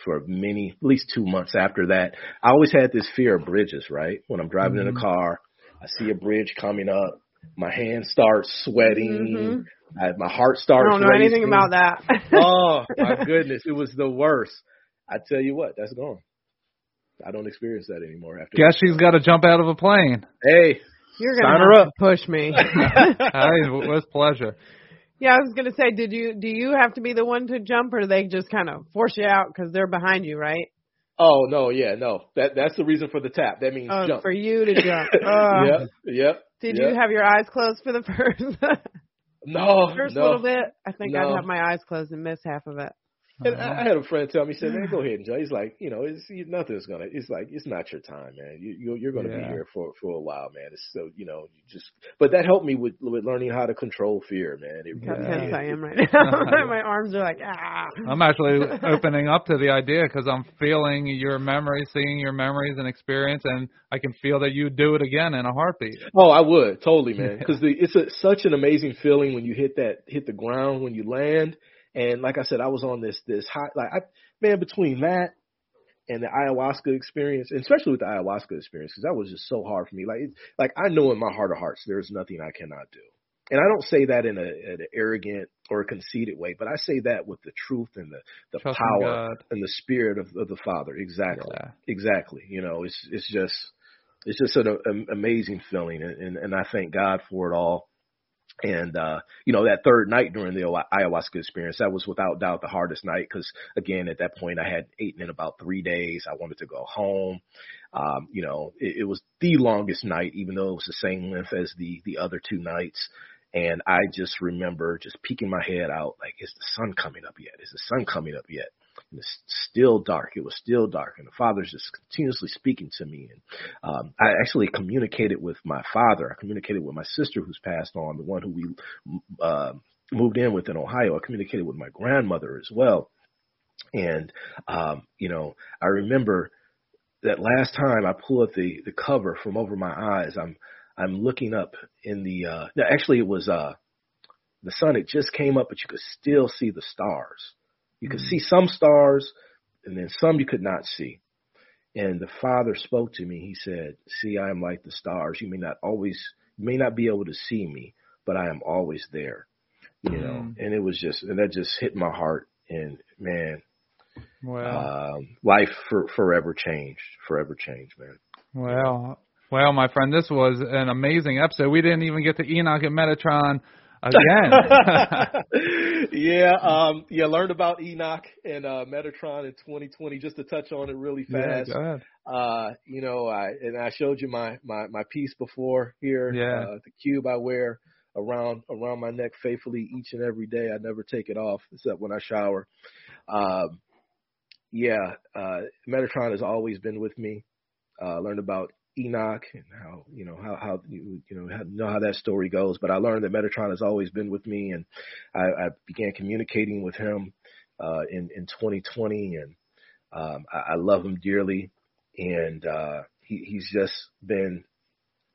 for many at least two months after that. I always had this fear of bridges, right? When I'm driving in Mhm. a car, I see a bridge coming up, my hand starts sweating, I, my heart starts. I don't know anything about that. oh my goodness, it was the worst. I tell you what, that's gone. I don't experience that anymore after. Guess she's got to jump out of a plane. Hey, You're Sign gonna her up. to push me. hey, with pleasure. Yeah, I was gonna say, did you do you have to be the one to jump, or do they just kind of force you out because they're behind you, right? oh no, yeah, no. That that's the reason for the tap. That means Oh, jump. for you to jump. Oh. yep, yep. Did yep. you have your eyes closed for the first no, first no. little bit? I think No. I'd have my eyes closed and miss half of it. And I I had a friend tell me, he said, "Man, go ahead and jump." He's like, you know, it's you- nothing's gonna. It's like it's not your time, man. You you you're gonna be here for for a while, man. It's so you know, you just. But that helped me with with learning how to control fear, man. It How really tense did. I am right now. my arms are like ah. I'm actually opening up to the idea because I'm feeling your memories, seeing your memories and experience, and I can feel that you'd do it again in a heartbeat. Oh, I would totally, man, because it's a, such an amazing feeling when you hit that hit the ground when you land. And like I said, I was on this this high, like I man, between that and the ayahuasca experience, and especially with the ayahuasca experience, because that was just so hard for me. Like it, like I know in my heart of hearts, there's nothing I cannot do. And I don't say that in a in an arrogant or a conceited way, but I say that with the truth and the the Trust power and the spirit of, of the Father. Exactly, Yeah. exactly. You know, it's it's just it's just an, an amazing feeling, and, and and I thank God for it all. And uh, you know, that third night during the ayahuasca experience, that was without doubt the hardest night because again, at that point, I had eaten in about three days. I wanted to go home. Um, you know, it, it was the longest night, even though it was the same length as the the other two nights. And I just remember just peeking my head out, like, is the sun coming up yet? Is the sun coming up yet? And it's still dark. It was still dark, and the father's just continuously speaking to me. And um, I actually communicated with my father. I communicated with my sister, who's passed on, the one who we uh, moved in with in Ohio. I communicated with my grandmother as well. And um, you know, I remember that last time I pulled up the the cover from over my eyes. I'm I'm looking up in the. Uh, no, actually, it was uh, the sun. It just came up, but you could still see the stars. You could see some stars, and then some you could not see. And the Father spoke to me. He said, "See, I am like the stars. You may not always, you may not be able to see me, but I am always there." You know, Mm. and it was just, and that just hit my heart. And man, Wow. um, life for, forever changed. Forever changed, man. Well, well, my friend, this was an amazing episode. We didn't even get to Enoch and Metatron again. yeah, um, yeah. Learned about Enoch and uh, Metatron in 2020. Just to touch on it really fast. Yeah. Uh, you know, I and I showed you my my my piece before here. Yeah. Uh, the cube I wear around around my neck faithfully each and every day. I never take it off except when I shower. Um, yeah, uh, Metatron has always been with me. Uh, learned about Enoch and how you know how how you you know how, know how that story goes. But I learned that Metatron has always been with me, and I, I began communicating with him uh, in in 2020, and um, I, I love him dearly, and uh, he, he's just been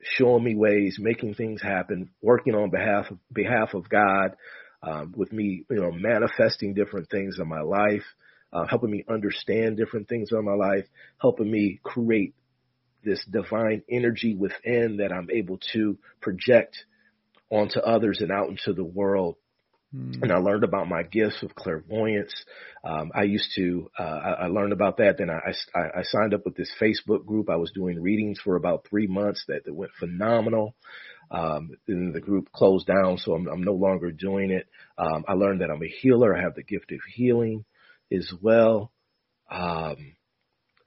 showing me ways, making things happen, working on behalf of behalf of God, um, with me, you know, manifesting different things in my life. Uh, helping me understand different things in my life, helping me create this divine energy within that I'm able to project onto others and out into the world. Mm. And I learned about my gifts of clairvoyance. Um, I used to, uh, I, I learned about that. Then I, I, I signed up with this Facebook group. I was doing readings for about three months that, that went phenomenal. Um, then the group closed down, so I'm, I'm no longer doing it. Um, I learned that I'm a healer. I have the gift of healing as well. Um,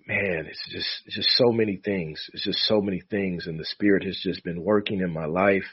man, it's just it's just so many things. It's just so many things, and the spirit has just been working in my life,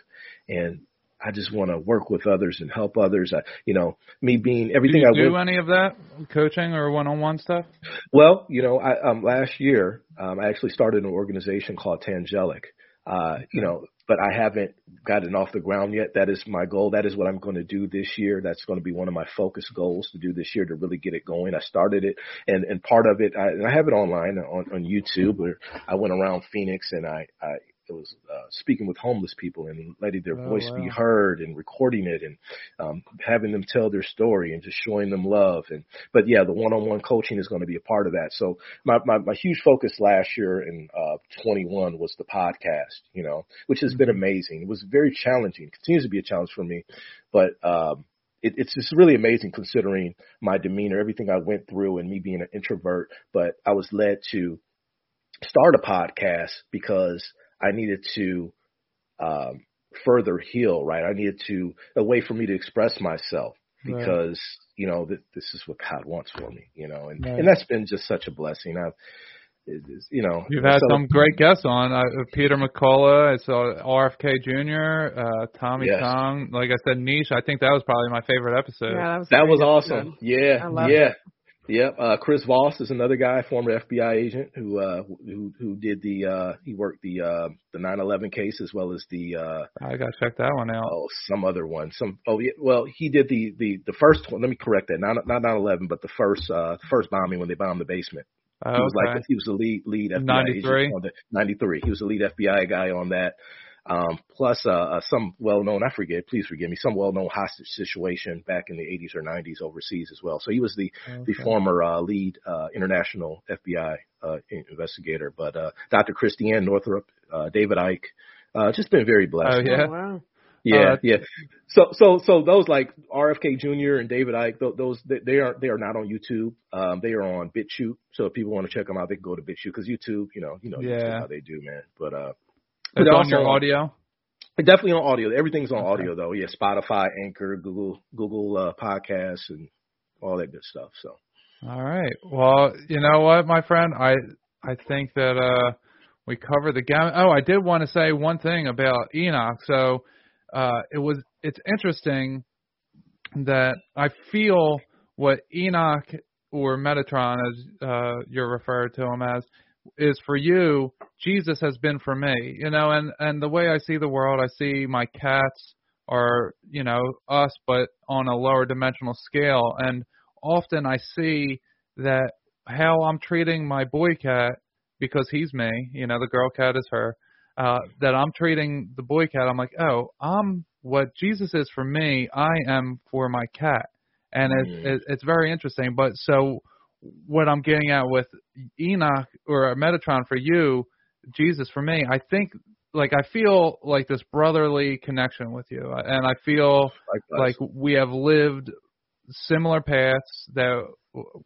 and I just want to work with others and help others. I, you know, me being everything do you I do went. any of that coaching or one-on-one stuff? Well, you know, I, um, last year um, I actually started an organization called Tangelic. Uh, you know, but I haven't gotten off the ground yet. That is my goal. That is what I'm going to do this year. That's going to be one of my focus goals to do this year to really get it going. I started it, and and part of it, I, and I have it online on on YouTube. Where I went around Phoenix and I I it was uh, speaking with homeless people and letting their Oh, voice be heard and recording it and um, having them tell their story and just showing them love and but yeah the one-on-one coaching is going to be a part of that. So my my, my huge focus last year in uh, 21 was the podcast you know which has been amazing. It was very challenging it continues to be a challenge for me but um it, it's just really amazing considering my demeanor, everything I went through, and me being an introvert. But I was led to start a podcast because I needed to um, further heal. Right, I needed to a way for me to express myself Right. because you know th- this is what God wants for me. You know, and Right. and that's been just such a blessing. I've you know You've had so- some great guests on. Uh, Peter McCullough, I saw RFK Jr., uh, Tommy Yes. Chong. Like I said, Niche. I think that was probably my favorite episode. Yeah, that was That was good. awesome. Yeah, I yeah. it. Yep. Uh, Chris Voss is another guy, former FBI agent who uh who who did the uh he worked the uh the 9/11 case as well as the uh I gotta check that one out. oh some other one. Some oh yeah, well he did the the the first one. Let me correct that. Not not 9/11, but the first uh first bombing when they bombed the basement. Oh, He was okay. like he was the lead lead FBI 93? agent on the 93. He was the lead FBI guy on that. Um, plus uh, uh, some well-known, I forget, please forgive me, some well-known hostage situation back in the 80s or 90s overseas as well. So he was the the former uh, lead uh, international FBI uh, investigator. But uh, Dr. Christiane Northrup, uh, David Icke, uh, just been very blessed. Oh, yeah? Oh, wow. Yeah, Uh, yeah. So, so, so those like RFK Jr. and David Icke, those they, they are they are not on YouTube. Um, they are on BitChute. So if people want to check them out, they can go to BitChute because YouTube, you know, you know, YouTube, Yeah. how they do, man. But uh, It's on your audio. definitely on audio. Everything's on Okay. audio though. Yeah, Spotify, Anchor, Google, Google uh, Podcasts, and all that good stuff. So. All right. Well, you know what, my friend, I I think that uh we covered the gamut. Oh, I did want to say one thing about Enoch. So uh it was it's interesting that I feel what Enoch or Metatron as uh you're referred to him as is for you, Jesus has been for me. You know, and and the way I see the world, I see my cats are, you know, us but on a lower dimensional scale and often I see that how I'm treating my boy cat because he's me, you know, the girl cat is her, uh, that I'm treating the boy cat, I'm like, oh, I'm what Jesus is for me, I am for my cat. And it's, Mm. it, it's very interesting. But so what I'm getting at with Enoch or Metatron for you, Jesus for me, I think like I feel like this brotherly connection with you, and I feel Likewise. like we have lived similar paths that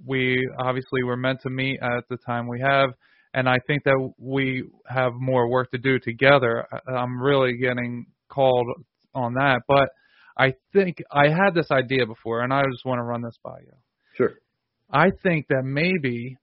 we obviously were meant to meet at the time we have and I think that we have more work to do together. I'm really getting called on that, but I think I had this idea before, and I just want to run this by you. I think that maybe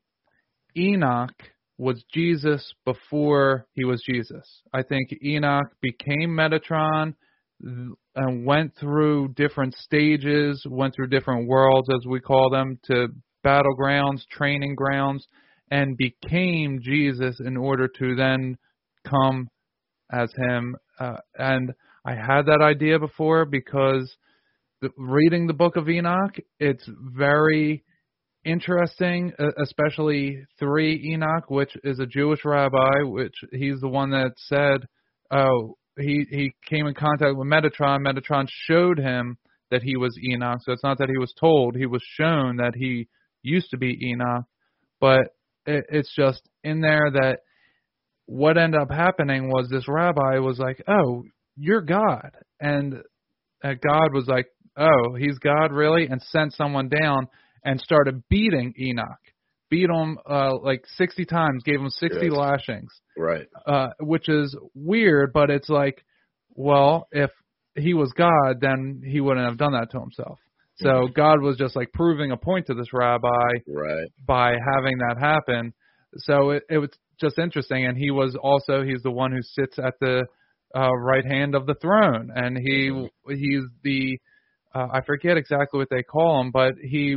Enoch was Jesus before he was Jesus. I think Enoch became Metatron and went through different stages, went through different worlds, as we call them, to battlegrounds, training grounds, and became Jesus in order to then come as him. Uh, and I had that idea before because the, reading the book of Enoch, it's very interesting, especially three Enoch, which is a Jewish rabbi, which he's the one that said, oh, he he came in contact with Metatron. Metatron showed him that he was Enoch. So it's not that he was told; he was shown that he used to be Enoch. But it, it's just in there that what ended up happening was this rabbi was like, "Oh, you're God," and God was like, "Oh, he's God, really?" and sent someone down and started beating Enoch. Beat him uh, like 60 times, gave him 60 Yes. lashings Right. uh, which is weird, but it's like, well, if he was God, then he wouldn't have done that to himself. So God was just like proving a point to this rabbi Right. by having that happen. So it, it was just interesting, and he was also he's the one who sits at the uh, right hand of the throne, and he he's the uh, I forget exactly what they call him, but he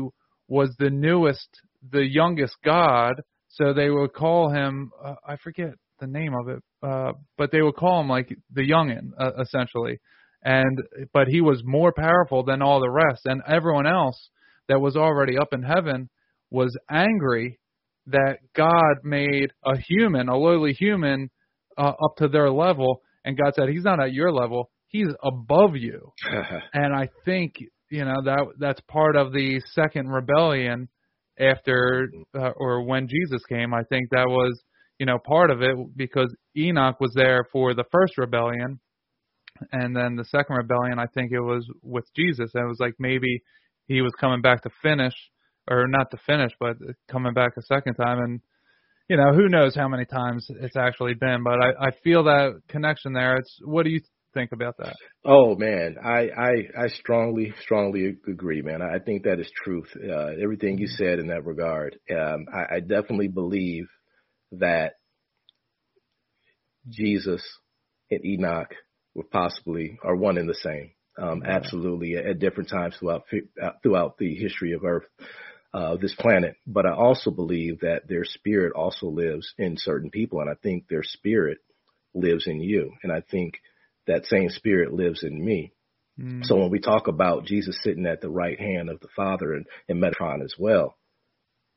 was the newest, the youngest God. So they would call him uh, I forget the name of it, uh, but they would call him like the youngin uh, essentially. And but he was more powerful than all the rest, and everyone else that was already up in heaven was angry that God made a human, a lowly human, uh, up to their level, and God said, "He's not at your level; he's above you." and I think you know that that's part of the second rebellion after uh, or when Jesus came. I think that was you know part of it because Enoch was there for the first rebellion, and then the second rebellion. I think it was with Jesus. And it was like maybe he was coming back to finish, or not to finish, but coming back a second time. And you know who knows how many times it's actually been, but I I feel that connection there. It's what do you think about that? Oh man, I I I strongly strongly agree, man. I think that is truth. Uh, everything you said in that regard. Um, I, I definitely believe that Jesus and Enoch were possibly are one and the same. Um, Absolutely, at, at different times throughout uh, throughout the history of Earth, uh, this planet. But I also believe that their spirit also lives in certain people, and I think their spirit lives in you, and I think that same spirit lives in me. Mm. So when we talk about Jesus sitting at the right hand of the Father and, and Metatron as well,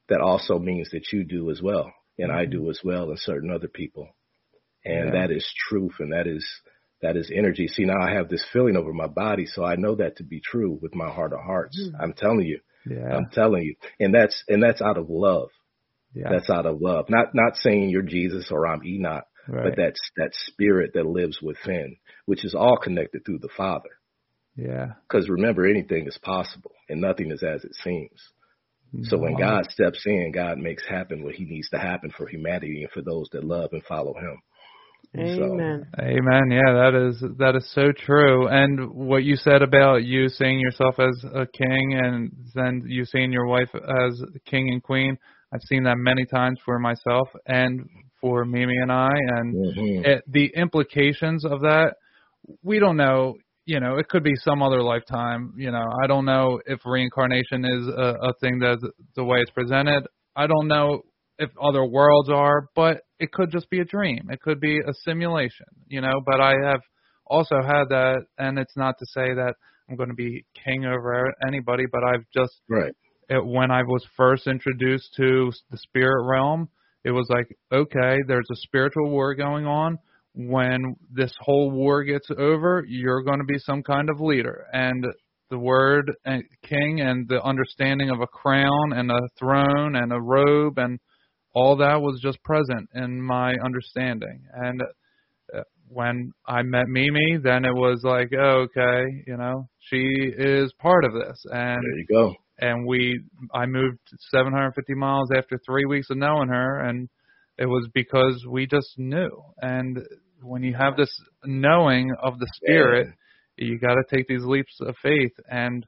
that also means that you do as well, and I do as well, and certain other people. And Yeah. that is truth, and that is that is energy. See, now I have this feeling over my body, so I know that to be true with my heart of hearts. I'm telling you, Yeah, I'm telling you, and that's and that's out of love. yeah, That's out of love. Not not saying you're Jesus or I'm Enoch, right. but that's that spirit that lives within, which is all connected through the Father. yeah, Because remember, anything is possible, and nothing is as it seems. So when God steps in, God makes happen what He needs to happen for humanity and for those that love and follow Him. Amen. Amen. Yeah, that is that is so true. And what you said about you seeing yourself as a king and then you seeing your wife as king and queen, I've seen that many times for myself and for Mimi and I and Mhm. it, the implications of that we don't know you know it could be some other lifetime you know i don't know if reincarnation is a, a thing that's the way it's presented i don't know if other worlds are but it could just be a dream it could be a simulation you know but i have also had that and it's not to say that i'm going to be king over anybody but i've just Right. it, when I was first introduced to the spirit realm, it was like, okay, there's a spiritual war going on. When this whole war gets over, you're going to be some kind of leader. And the word uh, king and the understanding of a crown and a throne and a robe and all that was just present in my understanding. And uh, when I met Mimi, then it was like, oh, okay, you know, she is part of this. And There you go. and we I moved 750 miles after 3 weeks of knowing her and it was because we just knew and when you have this knowing of the spirit you got to take these leaps of faith, and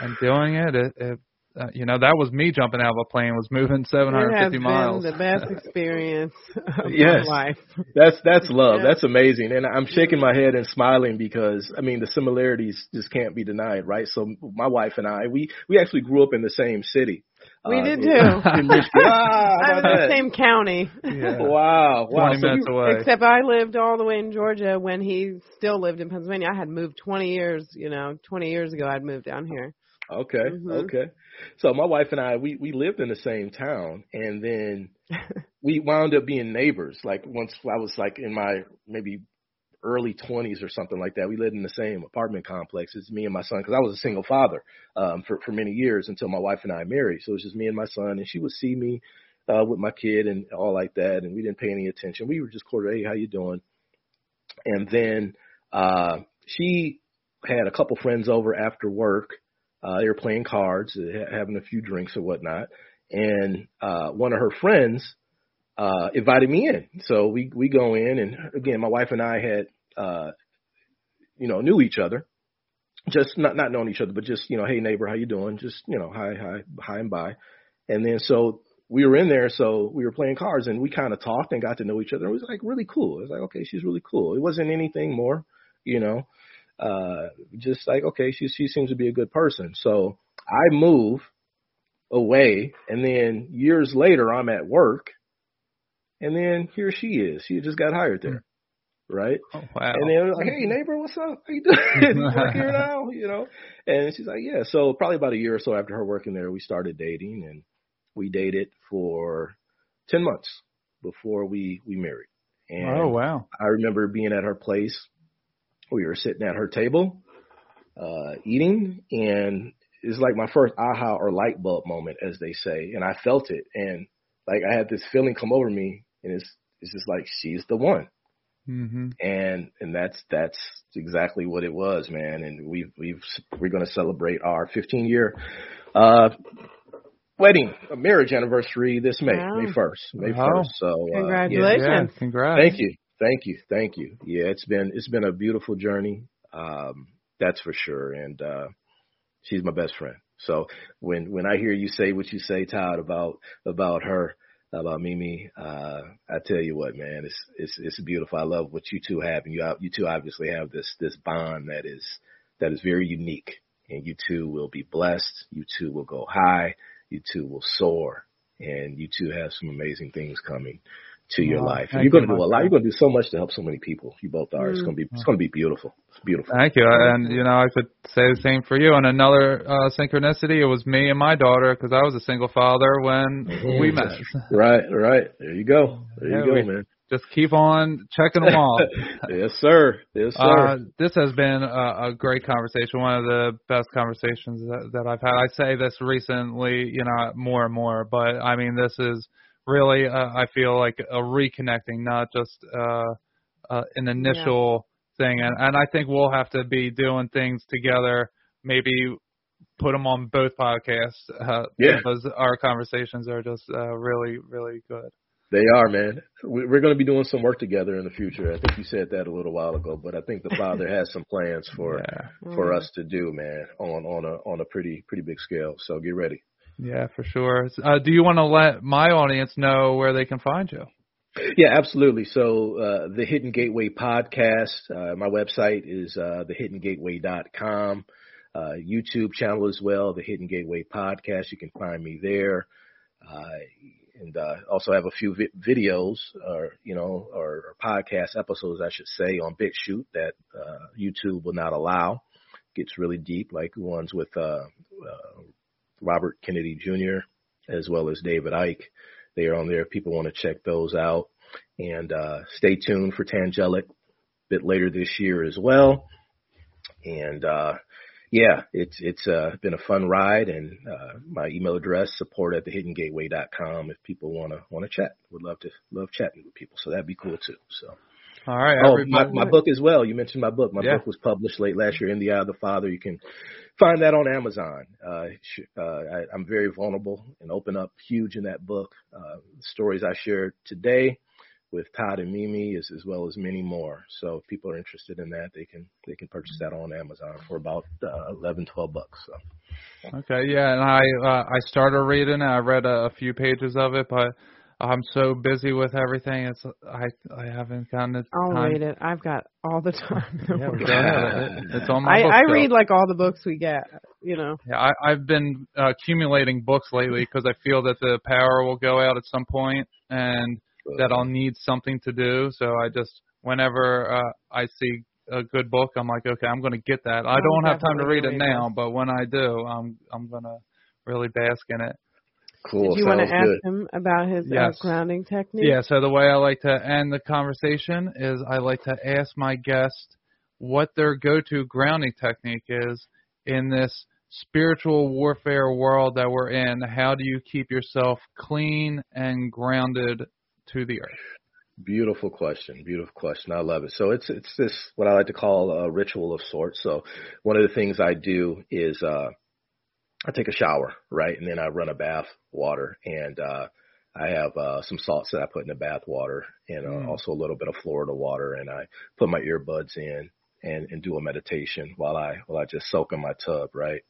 and doing it, it, it uh, you know, that was me jumping out of a plane, was moving 750 it has miles. Been the best experience of yes. my life. That's that's love. Yeah. That's amazing, and I'm shaking my head and smiling because I mean the similarities just can't be denied, right? So my wife and I, we we actually grew up in the same city. We uh, did too. in Michigan. Ah, I'm in the same county. Yeah. Wow, wow. 20 So minutes away. Except I lived all the way in Georgia when he still lived in Pennsylvania. I had moved 20 years, you know, 20 years ago I'd moved down here. Okay, Mhm. okay. So my wife and I, we we lived in the same town, and then we wound up being neighbors. Like once I was like in my maybe early twenties or something like that. We lived in the same apartment complex. It's me and my son because I was a single father um, for for many years until my wife and I married. So it was just me and my son, and she would see me uh, with my kid and all like that, and we didn't pay any attention. We were just cordial. Hey, how you doing? And then uh, she had a couple friends over after work. Uh, they were playing cards, uh, having a few drinks or whatnot, and uh, one of her friends uh, invited me in. So we we go in, and again, my wife and I had uh, you know knew each other, just not not knowing each other, but just you know, hey neighbor, how you doing? Just you know, hi hi hi and bye. And then so we were in there, so we were playing cards, and we kind of talked and got to know each other. It was like really cool. It was like okay, she's really cool. It wasn't anything more, you know uh just like okay she she seems to be a good person so i move away and then years later i'm at work and then here she is she just got hired there right? Oh, wow. and then I was like hey neighbor what's up? How you doing? You work here now? You know? And she's like yeah. So probably about a year or so after her working there we started dating and we dated for 10 months before we we married. And oh wow. I remember being at her place. We were sitting at her table, uh, eating, and it's like my first aha or light bulb moment, as they say, and I felt it, and like I had this feeling come over me, and it's it's just like she's the one, Mhm. and and that's that's exactly what it was, man. And we've we've we're going to celebrate our 15 year uh wedding, a marriage anniversary this May, Wow. May 1st, May Wow. 1st. So uh, yeah. Congratulations. Yeah, congrats. Thank you, thank you, thank you. Yeah, it's been it's been a beautiful journey. Um, that's for sure. And uh, she's my best friend. So when when I hear you say what you say, Todd, about about her, about Mimi, uh, I tell you what, man, it's it's it's beautiful. I love what you two have, and you you two obviously have this this bond that is that is very unique. And you two will be blessed. You two will go high. You two will soar. And you two have some amazing things coming to your Wow, life. You're going you, to do a lot. You're going to do so much to help so many people. You both are. It's Mm. going to be it's going to be beautiful. It's beautiful. Thank you. And you know, I could say the same for you. And another uh, synchronicity, it was me and my daughter because I was a single father when we met. Right, right. There you go. There you Yeah, go, we- man. Just keep on checking them off. yes, sir. Yes, sir. Uh, this has been a, a great conversation, one of the best conversations that, that I've had. I say this recently, you know, more and more, but I mean, this is really, uh, I feel like a reconnecting, not just uh, uh, an initial thing. And, and I think we'll have to be doing things together, maybe put them on both podcasts uh, Yeah. because our conversations are just uh, really, really good. They are, man. We- We're going to be doing some work together in the future. I think you said that a little while ago, but I think the father has some plans for Yeah. for Mm. us to do, man, on on a on a pretty pretty big scale. So get ready. Yeah, for sure. Uh, do you want to let my audience know where they can find you? Yeah, absolutely. So uh, the Hidden Gateway podcast. Uh, my website is uh, thehiddengateway.com. Uh, YouTube channel as well, the Hidden Gateway podcast. You can find me there. Uh, and uh, also have a few vi- videos or you know or, or podcast episodes I should say on BitChute that uh, YouTube will not allow. Gets really deep, like ones with Robert Kennedy Jr. as well as David Icke. They are on there. People want to check those out, and uh, stay tuned for Tangelic a bit later this year as well. And uh, yeah, it's it's uh, been a fun ride, and uh, my email address support at thehiddengateway.com if people want to want to chat. Would love to love chatting with people, so that'd be cool too. So. All right, Oh, my, my book as well. You mentioned my book. My Yeah. book was published late last year, In the Eye of the Father. You can find that on Amazon. Uh, uh, I, I'm very vulnerable and open up huge in that book. Uh, stories I shared today with Todd and Mimi as as well as many more. So if people are interested in that, they can they can purchase that on Amazon for about uh, eleven twelve bucks. So. Okay, yeah, and I uh, I started reading it. I read a, a few pages of it, but I'm so busy with everything. It's I I haven't gotten the I'll time. read it. I've got all the time. Yeah. It- It's on my I, I read like all the books we get. You know. Yeah, I, I've been uh, accumulating books lately because I feel that the power will go out at some point and that I'll need something to do. So I just, whenever uh, I see a good book, I'm like, okay, I'm going to get that. I I'll don't have time to read it now, but when I do, I'm I'm going to really bask in it. Cool. Did you want to ask good. him about his uh, Yes. grounding technique? Yeah, so the way I like to end the conversation is I like to ask my guest what their go-to grounding technique is in this spiritual warfare world that we're in. How do you keep yourself clean and grounded to the earth? Beautiful question. Beautiful question. I love it. So it's it's this what I like to call a ritual of sorts. So one of the things I do is uh I take a shower, right? And then I run a bath water and uh I have uh some salts that I put in the bath water and uh, Mm. also a little bit of Florida water and I put my earbuds in and and do a meditation while I while I just soak in my tub, right?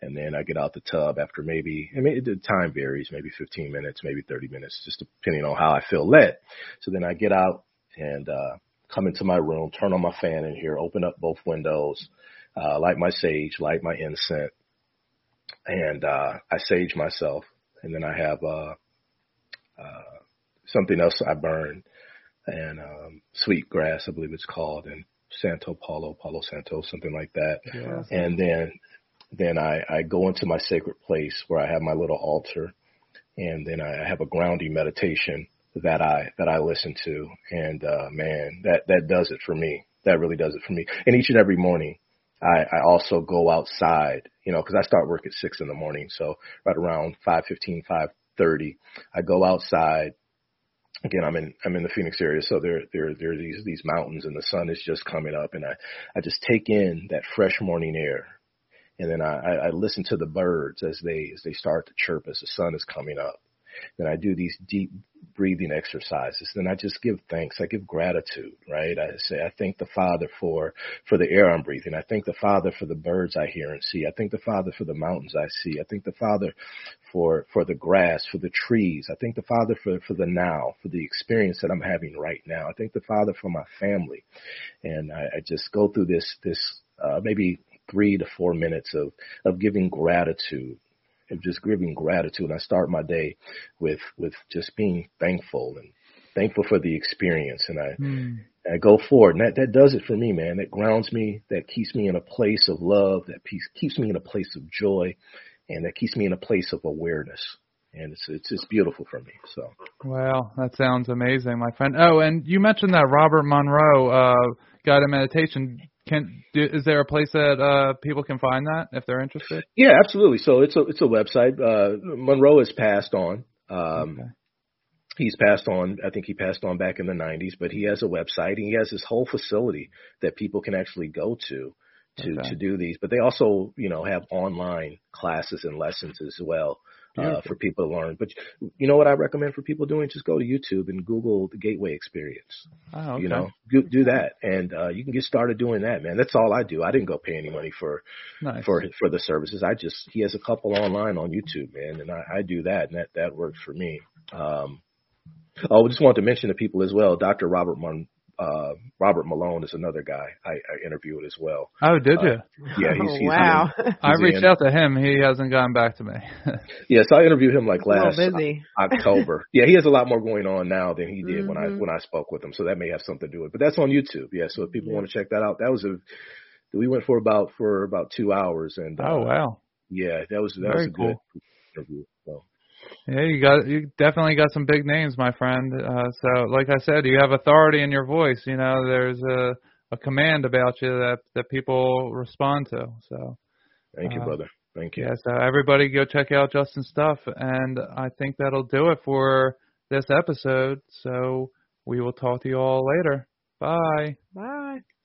And then I get out the tub after maybe I mean the time varies, maybe 15 minutes, maybe 30 minutes, just depending on how I feel led. So then I get out and uh come into my room, turn on my fan in here, open up both windows, uh light my sage, light my incense, and uh I sage myself and then I have uh uh something else I burn and um sweet grass I believe it's called and Santo Paulo, Palo Santo, something like that. Yeah. And then then I, I go into my sacred place where I have my little altar and then I have a grounding meditation that I that I listen to and uh man that that does it for me. That really does it for me. And each and every morning I, I also go outside, you know, because I start work at six in the morning. So right around five fifteen, five thirty, I go outside. Again, I'm in I'm in the Phoenix area, so there there there are these these mountains, and the sun is just coming up, and I I just take in that fresh morning air, and then I, I I listen to the birds as they as they start to chirp as the sun is coming up. Then I do these deep breathing exercises. Then I just give thanks. I give gratitude, right? I say I thank the Father for for the air I'm breathing. I thank the Father for the birds I hear and see. I thank the Father for the mountains I see. I thank the Father for for the grass, for the trees. I thank the Father for for the now, for the experience that I'm having right now. I thank the Father for my family, and I, I just go through this this uh, maybe three to four minutes of of giving gratitude of just giving gratitude. I start my day with with just being thankful and thankful for the experience, and I Hmm. I go forward. And that that does it for me, man. That grounds me. That keeps me in a place of love. That peace keeps me in a place of joy, and that keeps me in a place of awareness. And it's it's it's beautiful for me. So Wow, that sounds amazing, my friend. Oh, and you mentioned that Robert Monroe uh, guided meditation. Can do, is there a place that uh, people can find that if they're interested? yeah, absolutely. So it's a it's a website. Uh, Monroe has passed on. Um, Okay. he's passed on. I think he passed on back in the 90s, but he has a website and he has this whole facility that people can actually go to to Okay. to do these. But they also, you know, have online classes and lessons as well. Uh, for people to learn, but you know what I recommend for people doing? Just go to YouTube and Google the Gateway Experience. Oh, okay. You know, do, do that, and uh, you can get started doing that, man. That's all I do. I didn't go pay any money for nice. for for the services. I just he has a couple online on YouTube, man, and I, I do that, and that that works for me. Um, oh, I just wanted to mention to people as well. Dr. Robert Mon, uh, Robert Malone is another guy I, I interviewed as well. oh, did you? Yeah, he's, oh, he's wow. in- I reached in- out to him. He hasn't gotten back to me. Yeah, so I interviewed him like last busy. October. yeah, he has a lot more going on now than he did when I Mhm. when I spoke with him. So that may have something to do with it. But that's on YouTube. Yeah, so if people Yeah. want to check that out, that was a we went for about for about two hours, and uh, oh wow. yeah, that was that Very was a good interview. So. Yeah, you got you definitely got some big names, my friend. Uh, so, like I said, you have authority in your voice. You know, there's a a command about you that that people respond to. So, Thank you, Uh, brother. Thank you. yeah. So everybody go check out Jesston's stuff, and I think that'll do it for this episode. So we will talk to you all later. Bye. Bye.